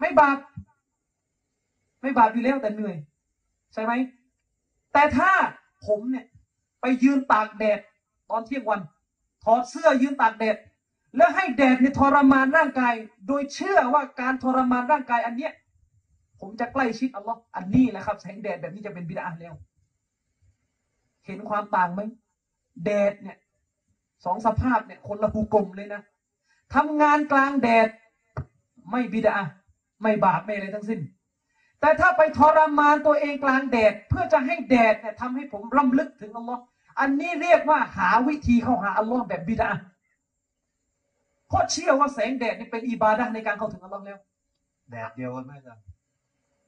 ไม่บาปไม่บาปอยู่แล้วแต่เหนื่อย ใช่ไหมแต่ถ้าผมเนี่ย ไปยืนตากแดดตอนเที่ยงวัน ถอดเสื้อยืนตากแดดแล้วให้แดดเนี่ยทรมานร่างกาย โดยเชื่อว่าการทรมานร่างกายอันเนี้ย ผมจะใกล้ชิดอัลลอฮ์อันนี้แหละครับแสงแดดแบบนี้จะเป็นบิดาแล้ว เห็นความต่างไหมแดดเนี่ยสองสภาพเนี่ยคนละภูกลมเลยนะทำงานกลางแดดไม่บิดาไม่บาปไม่อะไรทั้งสิ้น แต่ถ้าไปทรมานตัวเองกลางแดด เพื่อจะให้แดดเนี่ยทำให้ผมร่ำลึกถึงอัลลอฮ์อันนี้เรียกว่าหาวิธีเข้าหาอัลลอฮ์แบบบิดาเพราะเชื่อว่าแสงแดดนี่เป็นอิบาดะห์ในการเข้าถึงอัลลอฮ์แล้ว แดดเดียวกันไหมอาจารย์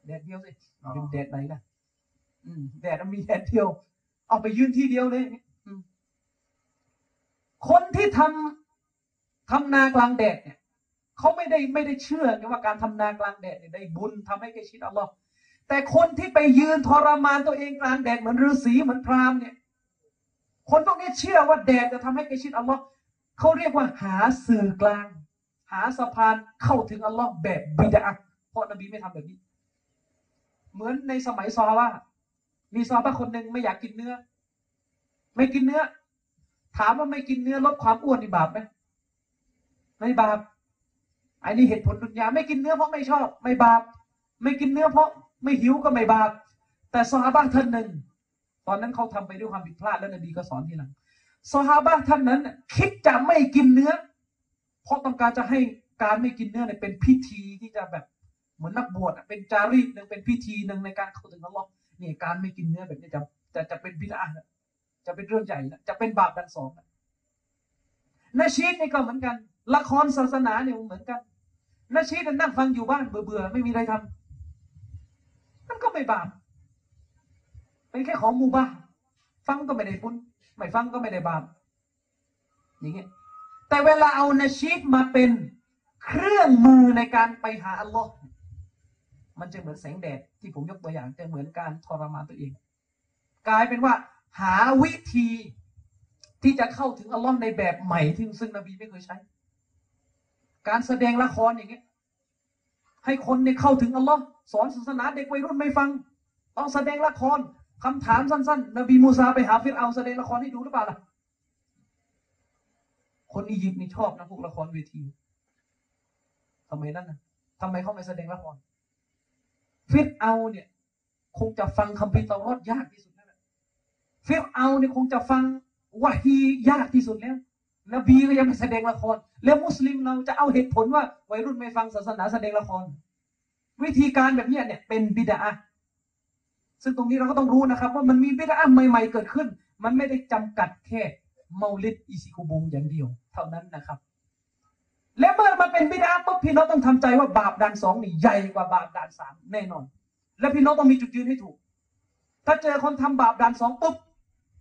แดดเดียวสิอ๋อเป็นแดดไหนล่ะอืมแดดมันมีแดดเดียว เอาไปยืนที่เดียวเลยอืมคนที่ทำทำนากลางแดดเนี่ยเขาไม่ได้ไม่ได้เชื่อไงว่าการทำนากลางแดดเนี่ยได้บุญทำให้ใกล้ชิดอัลลอฮ์แต่คนที่ไปยืนทรมานตัวเองกลางแดดเหมือนฤาษีเหมือนพราหมณ์เนี่ย คนพวกนี้เชื่อว่าแดดจะทำให้ใกล้ชิดอัลลอฮ์เขาเรียกว่าหาสื่อกลาง หาสะพานเข้าถึงอัลลอฮ์แบบบิดาเพราะนบีไม่ทำแบบนี้ เหมือนในสมัยซอฮาบะห์ มีซอฮาบะห์คนหนึ่งไม่อยากกินเนื้อ ไม่กินเนื้อ ถามว่าไม่กินเนื้อลดความอ้วนนี่บาปไหมไม่บาปอันนี้เหตุผลดุนยาไม่กินเนื้อเพราะไม่ชอบ ไม่บาป ไม่กินเนื้อเพราะไม่หิวก็ไม่บาป แต่ซอฮาบะห์ท่านหนึ่ง ตอนนั้นเขาทำไปด้วยความผิดพลาดแล้วนบีก็สอนทีหลังซอฮาบะห์ท่านนั้น คิดจะไม่กินเนื้อ เพราะต้องการจะให้การไม่กินเนื้อเนี่ยเป็นพิธีที่จะแบบเหมือนนักบวชเป็นจารีตหนึ่งเป็นพิธีหนึ่งในการเข้าถึงอัลลอฮ์ นี่การไม่กินเนื้อแบบนี้จะจะจะเป็นบิดาจะเป็นเรื่องใหญ่นะจะเป็นบาปดันสองนะนาชีดนี่ก็เหมือนกัน ละครศาสนาเนี่ยเหมือนกันนาชีดนั่งฟังอยู่บ้านเบื่อๆไม่มีอะไรทำมันก็ไม่บาปเป็นแค่ของมูบ้าฟังก็ไม่ได้บุญไม่ฟังก็ไม่ได้บาปอย่างเงี้ยแต่เวลาเอานาชีดมาเป็นเครื่องมือในการไปหาอัลลอฮ์ มันจะเหมือนแสงแดดที่ผมยกตัวอย่างจะเหมือนการทรมานตัวเอง กลายเป็นว่า หาวิธีที่จะเข้าถึงอัลลอฮ์ในแบบใหม่ที่ซึ่งนบีไม่เคยใช้ การแสดงละครอย่างเงี้ย ให้คนเนี่ยเข้าถึงอัลลอฮ์สอนศาสนาเด็กวัยรุ่นไม่ฟัง ต้องแสดงละครคำถามสั้นๆ นบีมูซาไปหาฟิรเอาแสดงละครให้ดูหรือเปล่าล่ะ คนอียิปต์นี่ชอบนะพวกละครเวทีทำไมนั่นนะทำไมเขาไม่แสดงละคร ฟิรเอาเนี่ย คงจะฟังคัมภีร์เตารอดยากที่สุดแล้วฟิรเอาเนี่ยคงจะฟังวะฮียากที่สุดแล้วนบีก็ยังไม่แสดงละคร แล้วมุสลิมเราจะเอาเหตุผลว่าวัยรุ่นไม่ฟังศาสนาแสดงละคร วิธีการแบบนี้เนี่ยเป็นบิดาซึ่งตรงนี้เราก็ต้องรู้นะครับ ว่ามันมีบิดาใหม่ ๆ เกิดขึ้น มันไม่ได้จำกัดแค่เมาลิดอิซิกุบูอย่างเดียว เท่านั้นนะครับ และเมื่อมันเป็นบิดาปุ๊บพี่น้องต้องทำใจว่าบาปด่านสองนี่ใหญ่กว่าบาปด่านสามแน่นอน และพี่น้องต้องมีจุดยืนให้ถูก ถ้าเจอคนทำบาปด่านสองปุ๊บ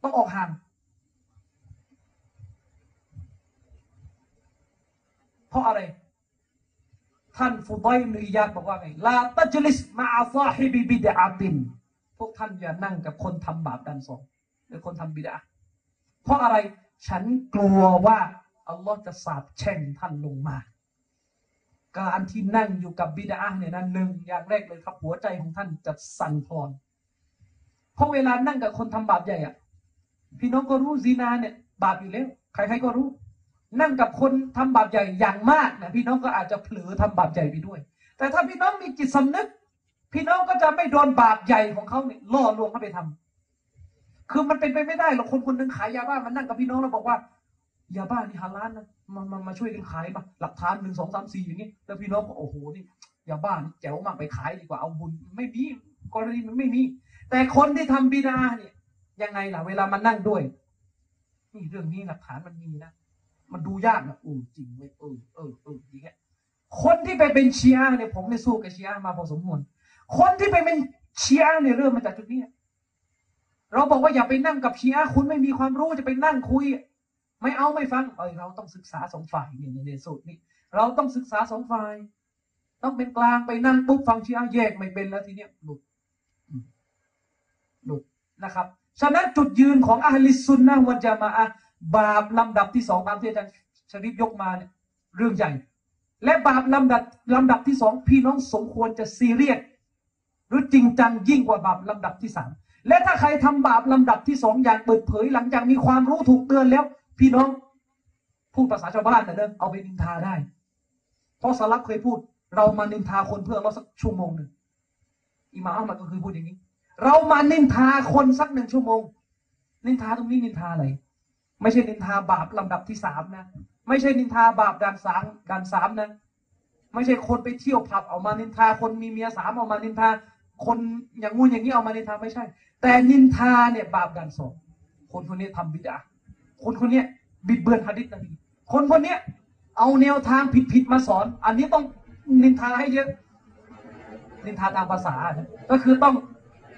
ต้องออกห่างเพราะอะไร ท่านฟุดัยมนุอิยาบอกว่าไงลาตัจลิสมาอาซาฮิบิบิดาตินพวกท่านอย่านั่งกับคนทำบาปด่านสองหรือคนทำบิดาเพราะอะไรฉันกลัวว่า อัลลอฮ์จะสาปแช่งท่านลงมา การที่นั่งอยู่กับบิดาเนี่ยนะหนึ่งอย่างแรกเลยครับ หัวใจของท่านจะสั่นคลอน เพราะเวลานั่งกับคนทำบาปใหญ่อะพี่น้องก็รู้ซีนาเนี่ย บาปอยู่แล้ว ใครๆก็รู้ นั่งกับคนทำบาปใหญ่อย่างมากนะพี่น้องก็อาจจะเผลอทำบาปใหญ่ไปด้วย แต่ถ้าพี่น้องมีจิตสำนึก พี่น้องก็จะไม่โดนบาปใหญ่ของเขาเนี่ยล่อลวงเขาไปทคือมันเป็นไปไม่ได้หรอกคนคนหนึ่งขายยาบ้ามันนั่งกับพี่น้องแล้วบอกว่า ยาบ้านี่ฮาลาลนะมามามาช่วยกันขายมาหลักฐานหนึ่งสองสามสี่อย่างนี้แล้วพี่น้องก็โอ้โหนี่ยาบ้านี่แจ๋วมากไปขายดีกว่าเอาบุญไม่มีกรณีมันไม่มี แต่คนที่ทำบิดาเนี่ย ยังไงล่ะ เวลามันนั่งด้วย นี่เรื่องนี้หลักฐานมันมีนะมันดูยากนะเออจริงเว้ยเออเออเอออย่างเงี้ยคนที่ไปเป็นเชียร์เนี่ยผมได้สู้กับเชียร์มาพอสมควรคนที่ไปเป็นเชียร์เนี่ยเริ่มมาจากจุดนี้เราบอกว่าอย่าไปนั่งกับเชียร์คุณไม่มีความรู้จะไปนั่งคุย ไม่เอาไม่ฟังเออเราต้องศึกษาสองฝ่ายเนี่ยในสูตรนี้เราต้องศึกษาสองฝ่าย ต้องเป็นกลางไปนั่งปุ๊บฟังเชียร์แยกไม่เป็นแล้วทีเนี้ยหลุดหลุดนะครับฉะนั้นจุดยืนของอาลิสซุนนะฮ์วันจามาอะบาปลำดับที่สองตามที่อาจารย์ชริฟยกมาเนี่ยเรื่องใหญ่ และบาปลำดับลำดับที่สองพี่น้องสมควรจะซีเรียสหรือจริงจังยิ่งกว่าบาปลำดับที่สามและถ้าใครทำบาปลำดับที่สองอย่างเปิดเผยหลังจากมีความรู้ถูกเตือนแล้ว พี่น้องพูดภาษาชาวบ้านนะเด้อเอาไปนินทาได้ เพราะสลับเคยพูด เรามานินทาคนเพื่อเราสักชั่วโมงหนึ่งอิมาอัลมัดก็คือพูดอย่างนี้ เรามานินทาคนสักหนึ่งชั่วโมง นินทาตรงนี้นินทาอะไรไม่ใช่นินทาบาปลำดับที่สามนะ ไม่ใช่นินทาบาปด่านสามด่านสามนะ ไม่ใช่คนไปเที่ยวผับเอามานินทาคนมีเมียสามเอามานินทา คนอย่างงู้นอย่างนี้เอามานินทาไม่ใช่ แต่นินทาเนี่ยบาปด่านสองคนคนนี้ทำบิดา คนคนนี้บิดเบือนหะดิษนบีคนคนนี้เอาแนวทางผิดๆมาสอน อันนี้ต้องนินทาให้เยอะ นินทาตามภาษานะก็คือต้อง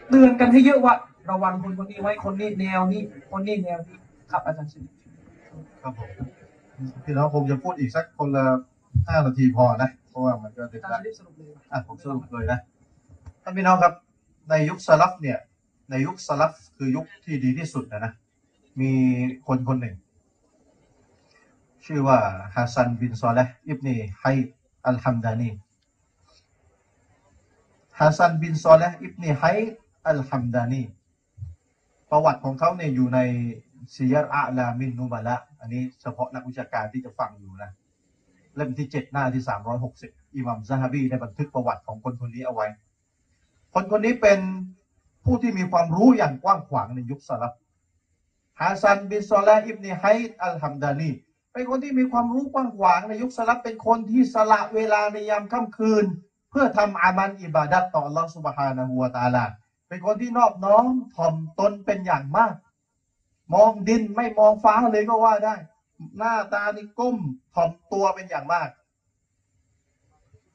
เตือนกันให้เยอะว่า ระวังคนคนนี้ไว้คนนี้แนวนี้ คนนี้แนวนี้ครับอาจารย์ชิครับผมพี่น้องคงจะพูดอีกสักคนละห้านาทีพอนะ เพราะว่ามันก็ดึกอาจารแล้วย์ชิสรุปเลยอะผมสรุปเลยนะท่านพี่น้องครับ ในยุคสลัฟเนี่ย ในยุคสลัฟคือยุคที่ดีที่สุดนะนะ มีคนคนหนึ่ง ชื่อว่าฮัสซันบินซอเลห์อิบนีไฮอัลฮัมดานีฮัสซันบินซอเลห์อิบนีไฮอัลฮัมดานีประวัติของเขาเนี่ยอยู่ในسير أعلام النبلاء อันนี้เฉพาะนักวิชาการที่จะฟังอยู่นะเล่มที่เจ็ดหน้าที่สามร้อยหกสิบอิหม่ามซะฮะบีได้บันทึกประวัติของคนคนนี้เอาไว้ คนคนนี้เป็นผู้ที่มีความรู้อย่างกว้างขวางในยุคสลัฟ ฮาซันบินซอเลห์อิบนีไฮอัลฮัมดานีเป็นคนที่มีความรู้กว้างขวางในยุคสลัฟเป็นคนที่สละเวลาในยามค่ำคืน เพื่อทำอามันอิบาดัตต่อ Allah Subhanahu wa Taala เป็นคนที่นอบน้อมถ่อมตนเป็นอย่างมาก มองดินไม่มองฟ้าเลยก็ว่าได้ หน้าตานี่ก้มถ่อมตัวเป็นอย่างมาก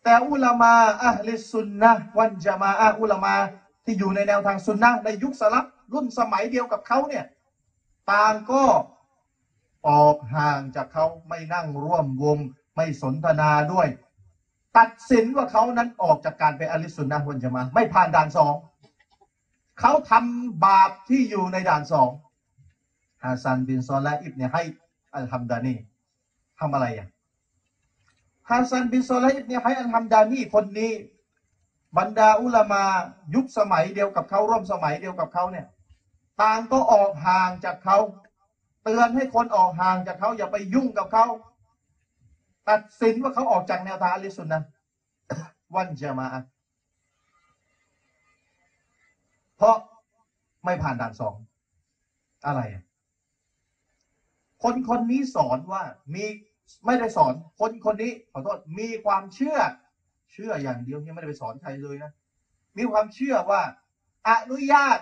แต่อุลามาอะห์ลิสซุนนะวันจามาอะอุลามาที่อยู่ในแนวทางซุนนะในยุคสลับรุ่นสมัยเดียวกับเขาเนี่ย ต่างก็ออกห่างจากเขาไม่นั่งร่วมวง ไม่สนทนาด้วย ตัดสินว่าเขานั้นออกจากการเป็นอลิสุนนะวันจามาไม่ผ่านด่านสองเขาทำบาปที่อยู่ในด่านสองฮาซันบินซอลและอิบเนี่ยให้อัลฮัมดานีทำอะไรอะฮาซันบินซอเลห์อิบนีไฮอัลฮัมดานีคนนี้ บรรดาอุลามายุคสมัยเดียวกับเขาร่วมสมัยเดียวกับเขาเนี่ย ต่างก็ออกห่างจากเขา เตือนให้คนออกห่างจากเขาอย่าไปยุ่งกับเขา ตัดสินว่าเขาออกจากแนวทาง أهل السنة والجماعة เพราะไม่ผ่านด่านสอง อะไร คนคนนี้สอนว่ามีไม่ได้สอน คนคนนี้ขอโทษมีความเชื่อ เชื่ออย่างเดียวที่ไม่ได้ไปสอนใครเลยนะ มีความเชื่อว่า อนุญาต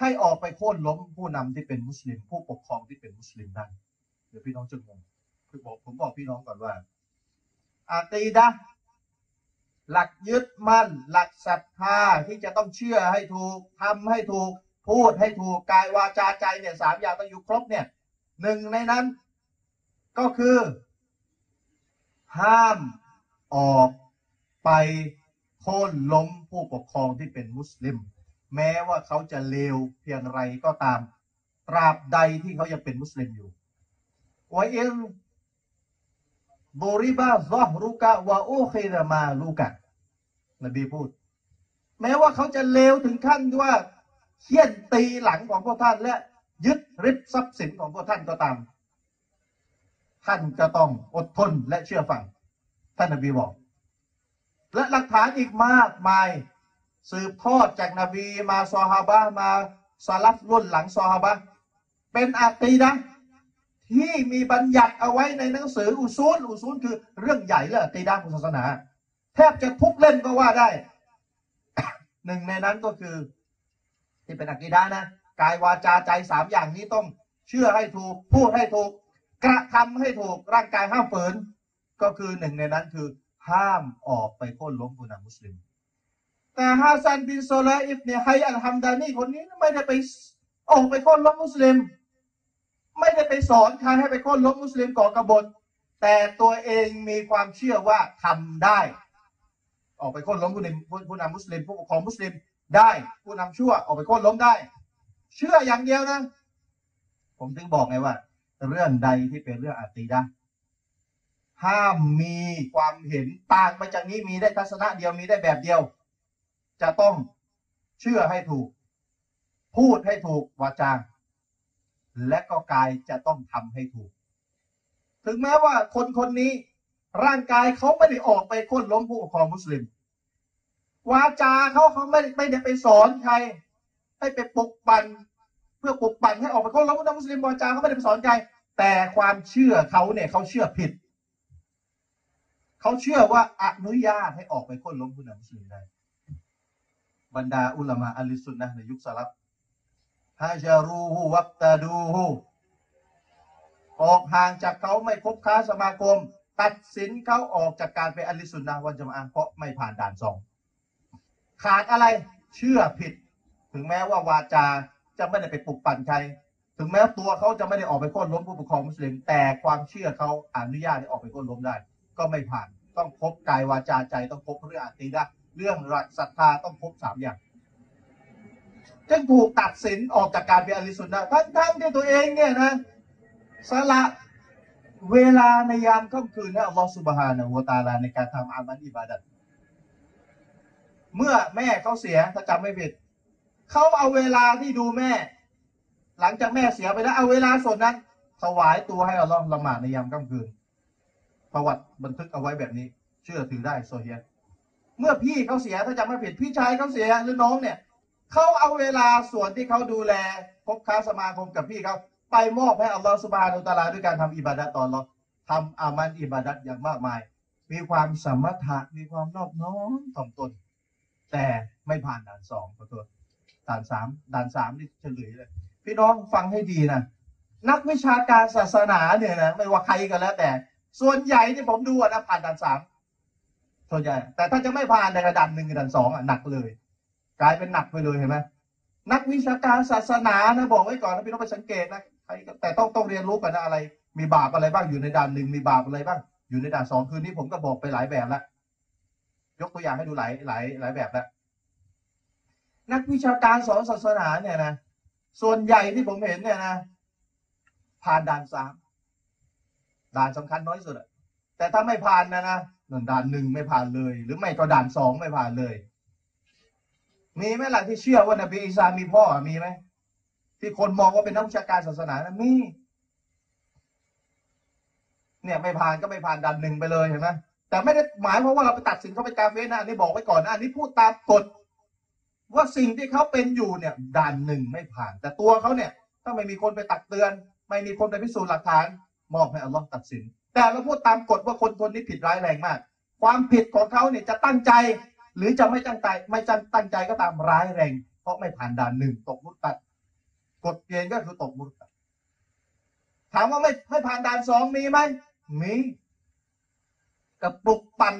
ให้ออกไปโค่นล้มผู้นำที่เป็นมุสลิม ผู้ปกครองที่เป็นมุสลิมได้เดี๋ยวพี่น้องจะงงคือบอกผมบอกพี่น้องก่อนว่าอาตีดะห์หลักยึดมั่น หลักศรัทธาที่จะต้องเชื่อให้ถูกทำให้ถูก พูดให้ถูกกายวาจาใจเนี่ยสามอย่างต้องอยู่ครบเนี่ยหนึ่งในนั้น ก็คือ ห้ามออกไปโค่นล้มผู้ปกครองที่เป็นมุสลิม แม้ว่าเขาจะเลวเพียงไรก็ตาม ตราบใดที่เขายังเป็นมุสลิมอยู่วะอินบริบาซอฮรุกะวะอูคิรมาลูกะนบีพูด แม้ว่าเขาจะเลวถึงขั้นที่ว่าเคี่ยนตีหลังของพวกท่านและยึดริบทรัพย์สินของพวกท่านก็ตาม ท่านจะต้องอดทนและเชื่อฟัง ท่านนบีบอก และหลักฐานอีกมากมาย สืบทอดจากนบีมาซอฮาบะมาซาลัฟรุ่นหลังซอฮาบะเป็นอากีดะที่มีบัญญัติเอาไว้ในหนังสืออุซูลอุซูลคือเรื่องใหญ่เลยอากีดะห์ของศาสนา แทบจะทุกเล่มก็ว่าได้ หนึ่งในนั้นก็คือ ที่เป็นอากีดะนะกายวาจาใจสามอย่างนี้ต้องเชื่อให้ถูก พูดให้ถูก กระทำให้ถูกร่างกายห้ามฝืน ก็คือหนึ่งในนั้นคือ ห้ามออกไปโค่นล้มผู้นำมุสลิม แต่ฮาซันบินซอเลห์อิบนีไฮอัลฮัมดานีคนนี้ไม่ได้ไปออกไปโค่นล้มมุสลิม ไม่ได้ไปสอนใครให้ไปโค่นล้มมุสลิมก่อกบฏ แต่ตัวเองมีความเชื่อว่าทำได้ ออกไปโค่นล้มผู้นำผู้นำมุสลิมผู้ปกครองมุสลิมได้ผู้นำชั่วออกไปโค่นล้มได้ เชื่ออย่างเดียวนะ ผมถึงบอกไงว่า เรื่องใดที่เป็นเรื่องอากีดะห์ห้ามมีความเห็นต่างไปจากนี้มีได้ทัศนะเดียวมีได้แบบเดียว จะต้องเชื่อให้ถูก พูดให้ถูกวาจาและก็กายจะต้องทำให้ถูก ถึงแม้ว่าคนคนนี้ ร่างกายเขาไม่ได้ออกไปค้นล้มผู้ปกครองมุสลิม วาจาเขาเขาไม่ไม่ได้ไปสอนใครให้ไปปลุกปั่นเพื่อปลุกปั่นให้ออกไปค้นล้มผู้นำมุสลิมวาจาเขาไม่ได้ไปสอนใครแต่ความเชื่อเขาเนี่ยเขาเชื่อผิด เขาเชื่อว่าอนุญาตให้ออกไปค้นล้มผู้นำมุสลิมได้ บรรดาอุลามะอัลลิสุนนะในยุคสลับฮาจารูฮูวับตาดูฮูออกห่างจากเขาไม่คบค้าสมาคม ตัดสินเขาออกจากการเป็นอัลลิสุนนะวันจามะอะห์เพราะไม่ผ่านด่านสอง ขาดอะไรเชื่อผิด ถึงแม้ว่าวาจาจะไม่ได้ไปปลุกปั่นใครถึงแม้ตัวเขาจะไม่ได้ออกไปโค่นล้มผู้ปกครองมุสลิมแต่ความเชื่อเขาอนุญาตให้ออกไปโค่นล้มได้ ก็ไม่ผ่าน ต้องคบกายวาจาใจต้องคบเรื่องอาตีดะ เรื่องหลักศรัทธาต้องครบสามอย่างจึงถูกตัดสินออกจากการเป็นอลิสุนนะห์ทั้งที่ตัวเองเนี่ยนะสละเวลาในยามค่ำคืนให้อัลลอฮฺสุบฮานะฮูวตาลาในการทำอามันอิบาดัตเมื่อแม่เขาเสียถ้าจำไม่ผิดเขาเอาเวลาที่ดูแม่ หลังจากแม่เสียไปแล้วเอาเวลาส่วนนั้นถวายตัวให้อัลลอฮ์ละหมาดในยามค่ำคืน ประวัติบันทึกเอาไว้แบบนี้ เชื่อถือได้โซเฮีย เมื่อพี่เขาเสียถ้าจำไม่ผิดพี่ชายเขาเสียหรือน้องเนี่ยเขาเอาเวลาส่วนที่เขาดูแลคบค้าสมาคมกับพี่เขาไปมอบให้อัลลอฮฺสุบฮานุตะอาลาด้วยการทำอิบาดะตอนเราทำอามันอิบาดัตอย่างมากมาย มีความสมถะมีความนอบน้อมถ่อมตน แต่ไม่ผ่านด่านสองขอโทษด่านสามด่านสามนี่เฉลยเลยพี่น้องฟังให้ดีนะนักวิชาการศาสนาเนี่ยนะไม่ว่าใครก็แล้วแต่ ส่วนใหญ่ที่ผมดูอะนะผ่านด่านสาม ส่วนใหญ่ แต่ถ้าจะไม่ผ่านในระดับหนึ่งระดับสองอะหนักเลย กลายเป็นหนักไปเลยเห็นไหมนักวิชาการศาสนานะบอกไว้ก่อนนะพี่น้องไปสังเกตนะใครแต่ต้องต้องเรียนรู้กันนะอะไร มีบาปอะไรบ้างอยู่ในด่านหนึ่งมีบาปอะไรบ้าง อยู่ในด่านสองคืนนี้ผมก็บอกไปหลายแบบแล้วยกตัวอย่างให้ดูหลายหลายหลายแบบแล้วนักวิชาการสอนศาสนาเนี่ยนะส่วนใหญ่ที่ผมเห็นเนี่ยนะผ่านด่านสามด่านสำคัญน้อยสุดอะแต่ถ้าไม่ผ่านนะนะ ด่านหนึ่งไม่ผ่านเลย หรือไม่ก็ด่านสองไม่ผ่านเลย มีไหมล่ะที่เชื่อว่านบีอีสามีพ่อมีไหมที่คนมองว่าเป็นนักวิชาการศาสนานะมีเนี่ยไม่ผ่านก็ไม่ผ่านด่านหนึ่งไปเลยเห็นไหมแต่ไม่ได้หมายความว่าเราไปตัดสินเขาเป็นกาเฟสนะอันนี้บอกไว้ก่อนนะอันนี้พูดตามกฎว่าสิ่งที่เขาเป็นอยู่เนี่ยด่านหนึ่งไม่ผ่าน แต่ตัวเขาเนี่ยถ้าไม่มีคนไปตักเตือน ไม่มีคนไปพิสูจน์หลักฐาน มอบให้อัลลอฮ์ตัดสิน แต่เราพูดตามกฎว่าคนคนนี้ผิดร้ายแรงมาก ความผิดของเขาเนี่ยจะตั้งใจ หรือจะไม่ตั้งใจ ไม่ตั้งใจก็ตามร้ายแรง เพราะไม่ผ่านด่านหนึ่งตกมุตตัดกฎเกณฑ์ก็คือตกมุตตัดถามว่าไม่ไม่ผ่านด่านสองมีไหมมีกับปลุกปั่น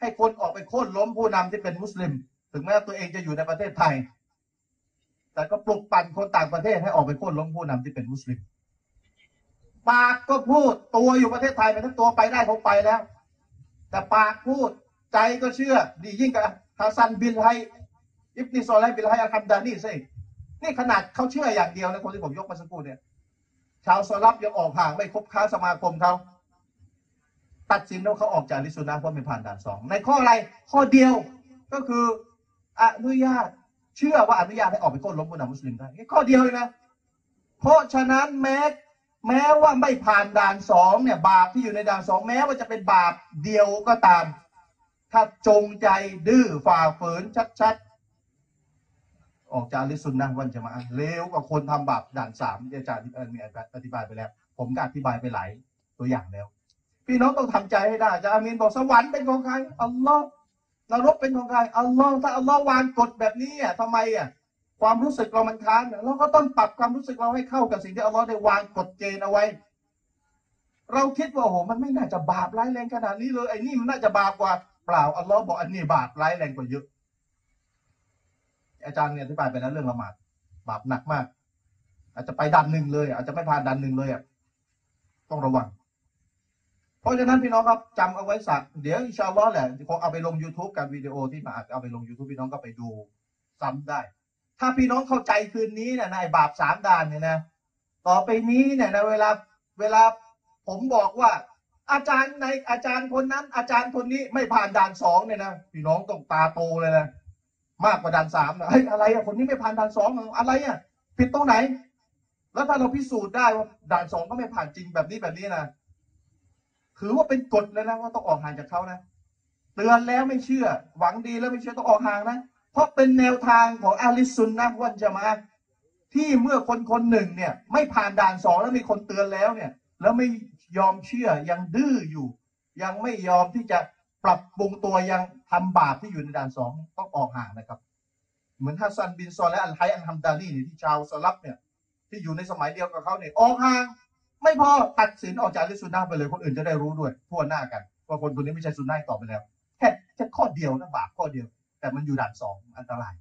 ให้คนออกไปโค่นล้มผู้นำที่เป็นมุสลิม ถึงแม้ตัวเองจะอยู่ในประเทศไทย แต่ก็ปลุกปั่นคนต่างประเทศให้ออกไปโค่นล้มผู้นำที่เป็นมุสลิม ปากก็พูดตัวอยู่ประเทศไทยไปทั้งตัวไปได้คงไปแล้ว แต่ปากพูดใจก็เชื่อ นี่ยิ่งกว่าฮัสซันบินไฮอิบนิซอเลห์บินไฮอัลฮัมดานีสินี่ขนาดเขาเชื่ออย่างเดียวนะคนที่ผมยกมาสักครู่เนี่ย ชาวสลัฟยังออกห่างไม่คบค้าสมาคมเขาตัดสินว่าเขาออกจาก أهل السنة เพราะไม่ผ่านด่านสองในข้ออะไรข้อเดียวก็คืออนุญาตเชื่อว่าอนุญาตให้ออกไปโค่นล้มผู้นำมุสลิมได้ข้อเดียวเลยนะเพราะฉะนั้นแม้ แม้ว่าไม่ผ่านด่านสองเนี่ย บาปที่อยู่ในด่านสองแม้ว่าจะเป็นบาปเดียวก็ตาม ถ้าจงใจดื้อฝ่าฝืนชัดๆ ออกจากลิสุนนะวันจะมาเลวกว่าคนทำบาปด่านสามที่อาจารย์เอ่อมีอธิบายไปแล้ว ผมก็อธิบายไปหลายตัวอย่างแล้ว พี่น้องต้องทำใจให้ได้อาจารย์อามีนบอกสวรรค์เป็นของใครอัลลอฮ์นรกเป็นของใครอัลลอฮ์ถ้าอัลลอฮ์วางกฎแบบนี้อะทำไมอะ ความรู้สึกเรามันค้านเราก็ต้องปรับความรู้สึกเราให้เข้ากับสิ่งที่อัลลอฮ์ได้วางกฎเกณฑ์เอาไว้ เราคิดว่าโอ้โหมันไม่น่าจะบาปร้ายแรงขนาดนี้เลยไอ้นี่มันน่าจะบาปกว่าเปล่าอัลลอฮ์บอกอันนี้บาปร้ายแรงกว่าเยอะ อาจารย์เนี่ยอธิบายไปแล้วเรื่องละหมาดบาปหนักมาก อาจจะไปดันหนึ่งเลย อาจจะไม่ผ่านดันหนึ่งเลยอะต้องระวัง เพราะฉะนั้นพี่น้องครับจำเอาไว้สักเดี๋ยวอินชาอัลลอฮ์แหละคงเอาไปลง YouTube กันวิดีโอที่มาเอาไปลง YouTube พี่น้องก็ไปดูซ้ำได้ ถ้าพี่น้องเข้าใจคืนนี้เนี่ยนายบาปสามด่านเนี่ยนะต่อไปนี้เนี่ยนะเวลาเวลาผมบอกว่า อาจารย์ในอาจารย์คนนั้น อาจารย์คนนี้ไม่ผ่านด่านสองเนี่ยนะพี่น้องต้องตาโตเลยนะมากกว่าด่านสามนะเฮ้ยอะไรอะคนนี้ไม่ผ่านด่านสองเหรออะไรอะผิดตรงไหน แล้วถ้าเราพิสูจน์ได้ว่าด่านสองก็ไม่ผ่านจริงแบบนี้แบบนี้นะถือว่าเป็นกฎเลยนะว่าต้องออกห่างจากเขานะเตือนแล้วไม่เชื่อ หวังดีแล้วไม่เชื่อต้องออกห่างนะ เพราะเป็นแนวทางของอะฮ์ลิซซุนนะฮ์วัลญะมาอะฮ์ที่เมื่อคนคนหนึ่งเนี่ย ไม่ผ่านด่านสองแล้วมีคนเตือนแล้วเนี่ย แล้วไม่ยอมเชื่อยังดื้ออยู่ ยังไม่ยอมที่จะปรับปรุงตัวยังทำบาปที่อยู่ในด่านสองต้องออกห่างนะครับ เหมือนฮะซันบินซอลิห์อัลฮัยอัลฮัมดานีเนี่ยที่ชาวสะลัฟเนี่ย ที่อยู่ในสมัยเดียวกับเขาเนี่ยออกห่าง ไม่พอตัดสินออกจากลิสุนนะห์ไปเลยคนอื่นจะได้รู้ด้วยทั่วหน้ากันว่าคนคนนี้ไม่ใช่ซุนนะห์อีกต่อไปแล้ว แค่แค่ข้อเดียวนะบาปข้อเดียว แต่มันอยู่ด่านสองอันตราย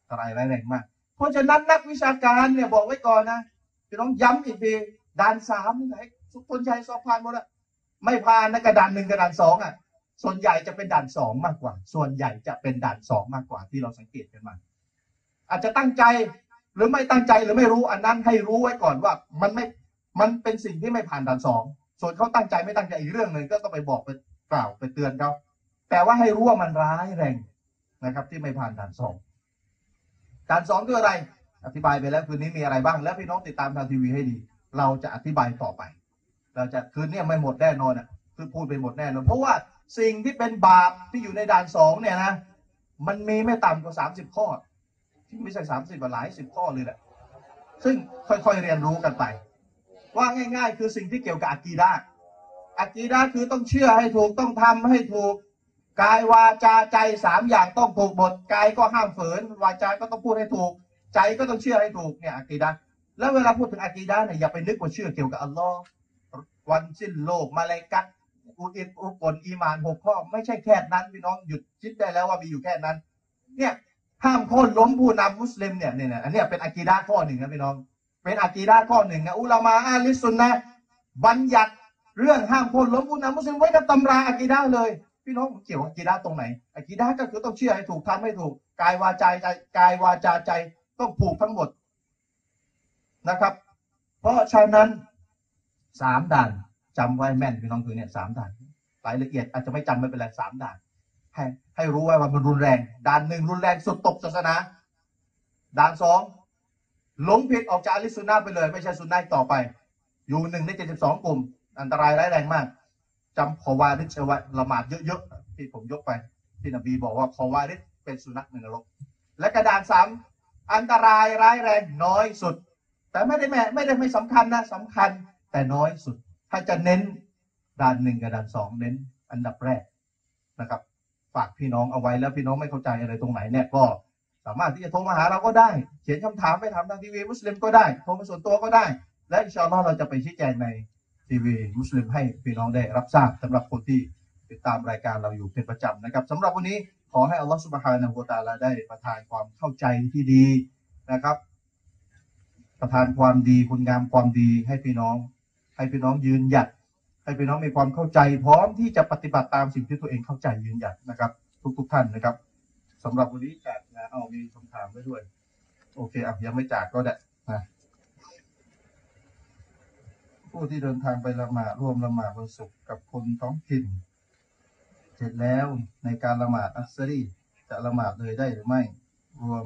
อันตรายร้ายแรงมาก เพราะฉะนั้นนักวิชาการเนี่ยบอกไว้ก่อนนะพี่น้องย้ำอีกทีด่านสามไหนทุกคนใช้สอบผ่านหมดละไม่ผ่านนะกระดานหนึ่งกระดานสองอะ ส่วนใหญ่จะเป็นด่านสองมากกว่า ส่วนใหญ่จะเป็นด่านสองมากกว่าที่เราสังเกตกันมา อาจจะตั้งใจหรือไม่ตั้งใจหรือไม่รู้อันนั้นให้รู้ไว้ก่อนว่ามันไม่มันเป็นสิ่งที่ไม่ผ่านด่านสองส่วนเขาตั้งใจไม่ตั้งใจอีกเรื่องหนึ่งก็ต้องไปบอกไปกล่าวไปเตือนเขาแต่ว่าให้รู้ว่ามันร้ายแรง นะครับ ที่ไม่ผ่านด่านสองด่านสองคืออะไร อธิบายไปแล้วคืนนี้มีอะไรบ้าง แล้วพี่น้องติดตามทางทีวีให้ดี เราจะอธิบายต่อไป เราจะคืนนี้ไม่หมดแน่นอนอะคือพูดไปหมดแน่นอนเพราะว่าสิ่งที่เป็นบาปที่อยู่ในด่านสองเนี่ยนะมันมีไม่ต่ำกว่าสามสิบข้อ ที่ไม่ใช่สามสิบหลายสิบข้อเลยแหละซึ่งค่อยๆเรียนรู้กันไป ว่าง่าย ๆ คือสิ่งที่เกี่ยวกับอากีดาอากีดาคือต้องเชื่อให้ถูกต้องทำให้ถูก กายวาจาใจสามอย่างต้องถูกหมดกายก็ห้ามฝืน วาจาก็ต้องพูดให้ถูก ใจก็ต้องเชื่อให้ถูกเนี่ยอากีดาแล้วเวลาพูดถึงอากีดาเนี่ยอย่าไปนึกว่าเชื่อเกี่ยวกับอัลลอฮ์วันสิ้นโลกมาเลกัตอุอิอุกลอีมานหกข้อ ไม่ใช่แค่นั้นพี่น้องหยุดคิดได้แล้วว่ามีอยู่แค่นั้น เนี่ยห้ามโค่นล้มผู้นำมุสลิมเนี่ยเนี่ยอันนี้เป็นอากีดาข้อหนึ่งนะพี่น้อง เป็นอากีดาข้อหนึ่งนะอุลามาอาลิสุนนะบัญญัติเรื่องห้ามโค่นล้มผู้นำมุสลิมไว้ในตำราอากีดาเลย พี่น้องเกี่ยวกับอากีดาตรงไหนอากีดาก็คือต้องเชื่อให้ถูกทำให้ถูกกายวาจาใจกายวาจาใจต้องผูกทั้งหมดนะครับ เพราะฉะนั้นสามด่านจำไว้แม่นพี่น้องคือเนี่ยสามด่านรายละเอียดอาจจะไม่จำไม่เป็นไรสามด่านให้ให้รู้ไว้ว่ามันรุนแรง ด่านหนึ่งรุนแรงสุดตกศาสนา ด่านสองหลงผิดออกจากอลิสซุนนะห์ไปเลย ไม่ใช่ซุนนะห์อีกต่อไป อยู่หนึ่งในเจ็ดสิบสองกลุ่ม อันตรายร้ายแรงมาก จำขอวาริชเอาไว้ละหมาดเยอะๆที่ผมยกไปที่นบีบอกว่าขอวาริชเป็นสุนัขในนรก และกระดานสามอันตรายร้ายแรงน้อยสุด แต่ไม่ได้แม่ไม่ได้ไม่สำคัญนะสำคัญแต่น้อยสุด ถ้าจะเน้นด่านหนึ่งกับด่านสองเน้น อันดับแรกนะครับ ฝากพี่น้องเอาไว้แล้วพี่น้องไม่เข้าใจอะไรตรงไหนเนี่ยก็สามารถที่จะโทรมาหาเราก็ได้ เขียนคำถามไปถามทางทีวีมุสลิมก็ได้ โทรมาส่วนตัวก็ได้ และอินชาอัลลอฮ์เราจะไปชี้แจงใน ทีวีมุสลิมให้พี่น้องได้รับทราบสำหรับคนที่ติดตามรายการเราอยู่เป็นประจำนะครับสำหรับวันนี้ขอให้อัลลอฮ์สุบฮานะฮูตาลาได้ประทานความเข้าใจที่ดีนะครับ ประทานความดีคุณงามความดีให้พี่น้อง ให้พี่น้องยืนหยัด ให้พี่น้องมีความเข้าใจ พร้อมที่จะปฏิบัติตามสิ่งที่ตัวเองเข้าใจยืนหยัดนะครับ ทุกๆท่านนะครับสำหรับวันนี้จากนะเอามีคำถามไว้ด้วย โอเคอะยังไม่จากก็ได้นะ ผู้ที่เดินทางไปละหมาดร่วมละหมาดวันศุกร์กับคนท้องถิ่น เสร็จแล้วในการละหมาดอัสซารีจะละหมาดเลยได้หรือไม่ รวม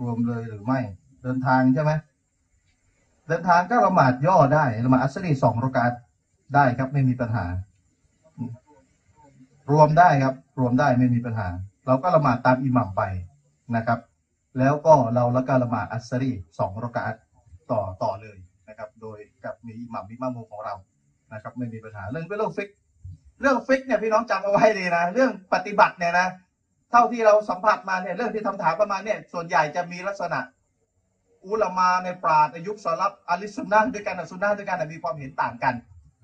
รวมเลยหรือไม่ เดินทางใช่ไหมเดินทางก็ละหมาดย่อได้ละหมาดอัสซารีสองรากาตได้ครับไม่มีปัญหา รวมได้ครับ รวมได้ไม่มีปัญหา เราก็ละหมาดตามอิหมัมไปนะครับ แล้วก็เราละกาละหมาดอัสซารีสองรากาตต่อต่อเลย นะครับ โดยกับมีหมัมมิมามูของเรานะครับ ไม่มีปัญหาเรื่องเป็นเรื่องฟิก เรื่องฟิกเนี่ยพี่น้องจำเอาไว้ดีนะ เรื่องปฏิบัติเนี่ยนะเท่าที่เราสัมผัสมาเนี่ยเรื่องที่ทำถามประมาณเนี่ยส่วนใหญ่จะมีลักษณะ อุลามาในปราดในยุคสลับอลิสุนนะด้วยกันสุนนะด้วยกันมีความเห็นต่างกัน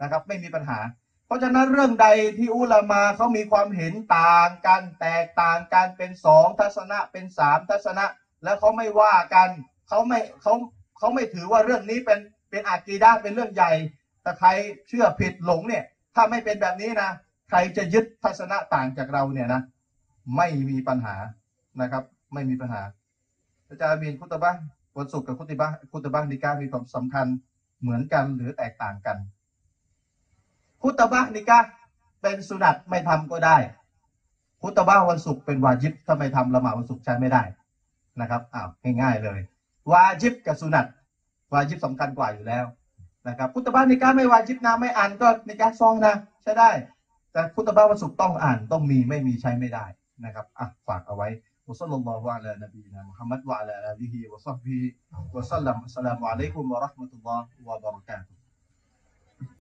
นะครับ ไม่มีปัญหา เพราะฉะนั้นเรื่องใดที่อุลามาเขามีความเห็นต่างกันแตกต่างกันเป็นสองทัศนะเป็นสามทัศนะ แล้วเขาไม่ว่ากันเขาไม่เขาเขาไม่ถือว่าเรื่องนี้เป็น เป็นอากีดะห์เป็นเรื่องใหญ่ แต่ใครเชื่อผิดหลงเนี่ย ถ้าไม่เป็นแบบนี้นะ ใครจะยึดทัศนะต่างจากเราเนี่ยนะ ไม่มีปัญหานะครับ ไม่มีปัญหา อาจารย์มีนคุตบะวันศุกร์กับคุตบะคุตบะนิกามีความสำคัญเหมือนกันหรือแตกต่างกัน คุตบะนิกาเป็นสุนัตไม่ทำก็ได้ คุตบะวันศุกร์เป็นวาจิบถ้าไม่ทำละหมาดวันศุกร์ใช้ไม่ได้นะครับอ้าวง่ายๆเลย วาจิบกับสุนัต วาจิบสำคัญกว่าอยู่แล้วนะครับพุทธบ้านในการไม่วาจิบนะไม่อ่านก็ในการซองนะใช้ได้ แต่พุทธบ้านวันศุกร์ต้องอ่านต้องมีไม่มีใช้ไม่ได้นะครับอะฝากเอาไว้วะสลลัลลอฮฺวะลานบีนะมุฮัมมัดวะอลาอาลีฮิวะซับบิวะซัลลัมอัสสลามุอะลัยกุมวะราะห์มะตุลลอฮ์วะบะเราะกาตุ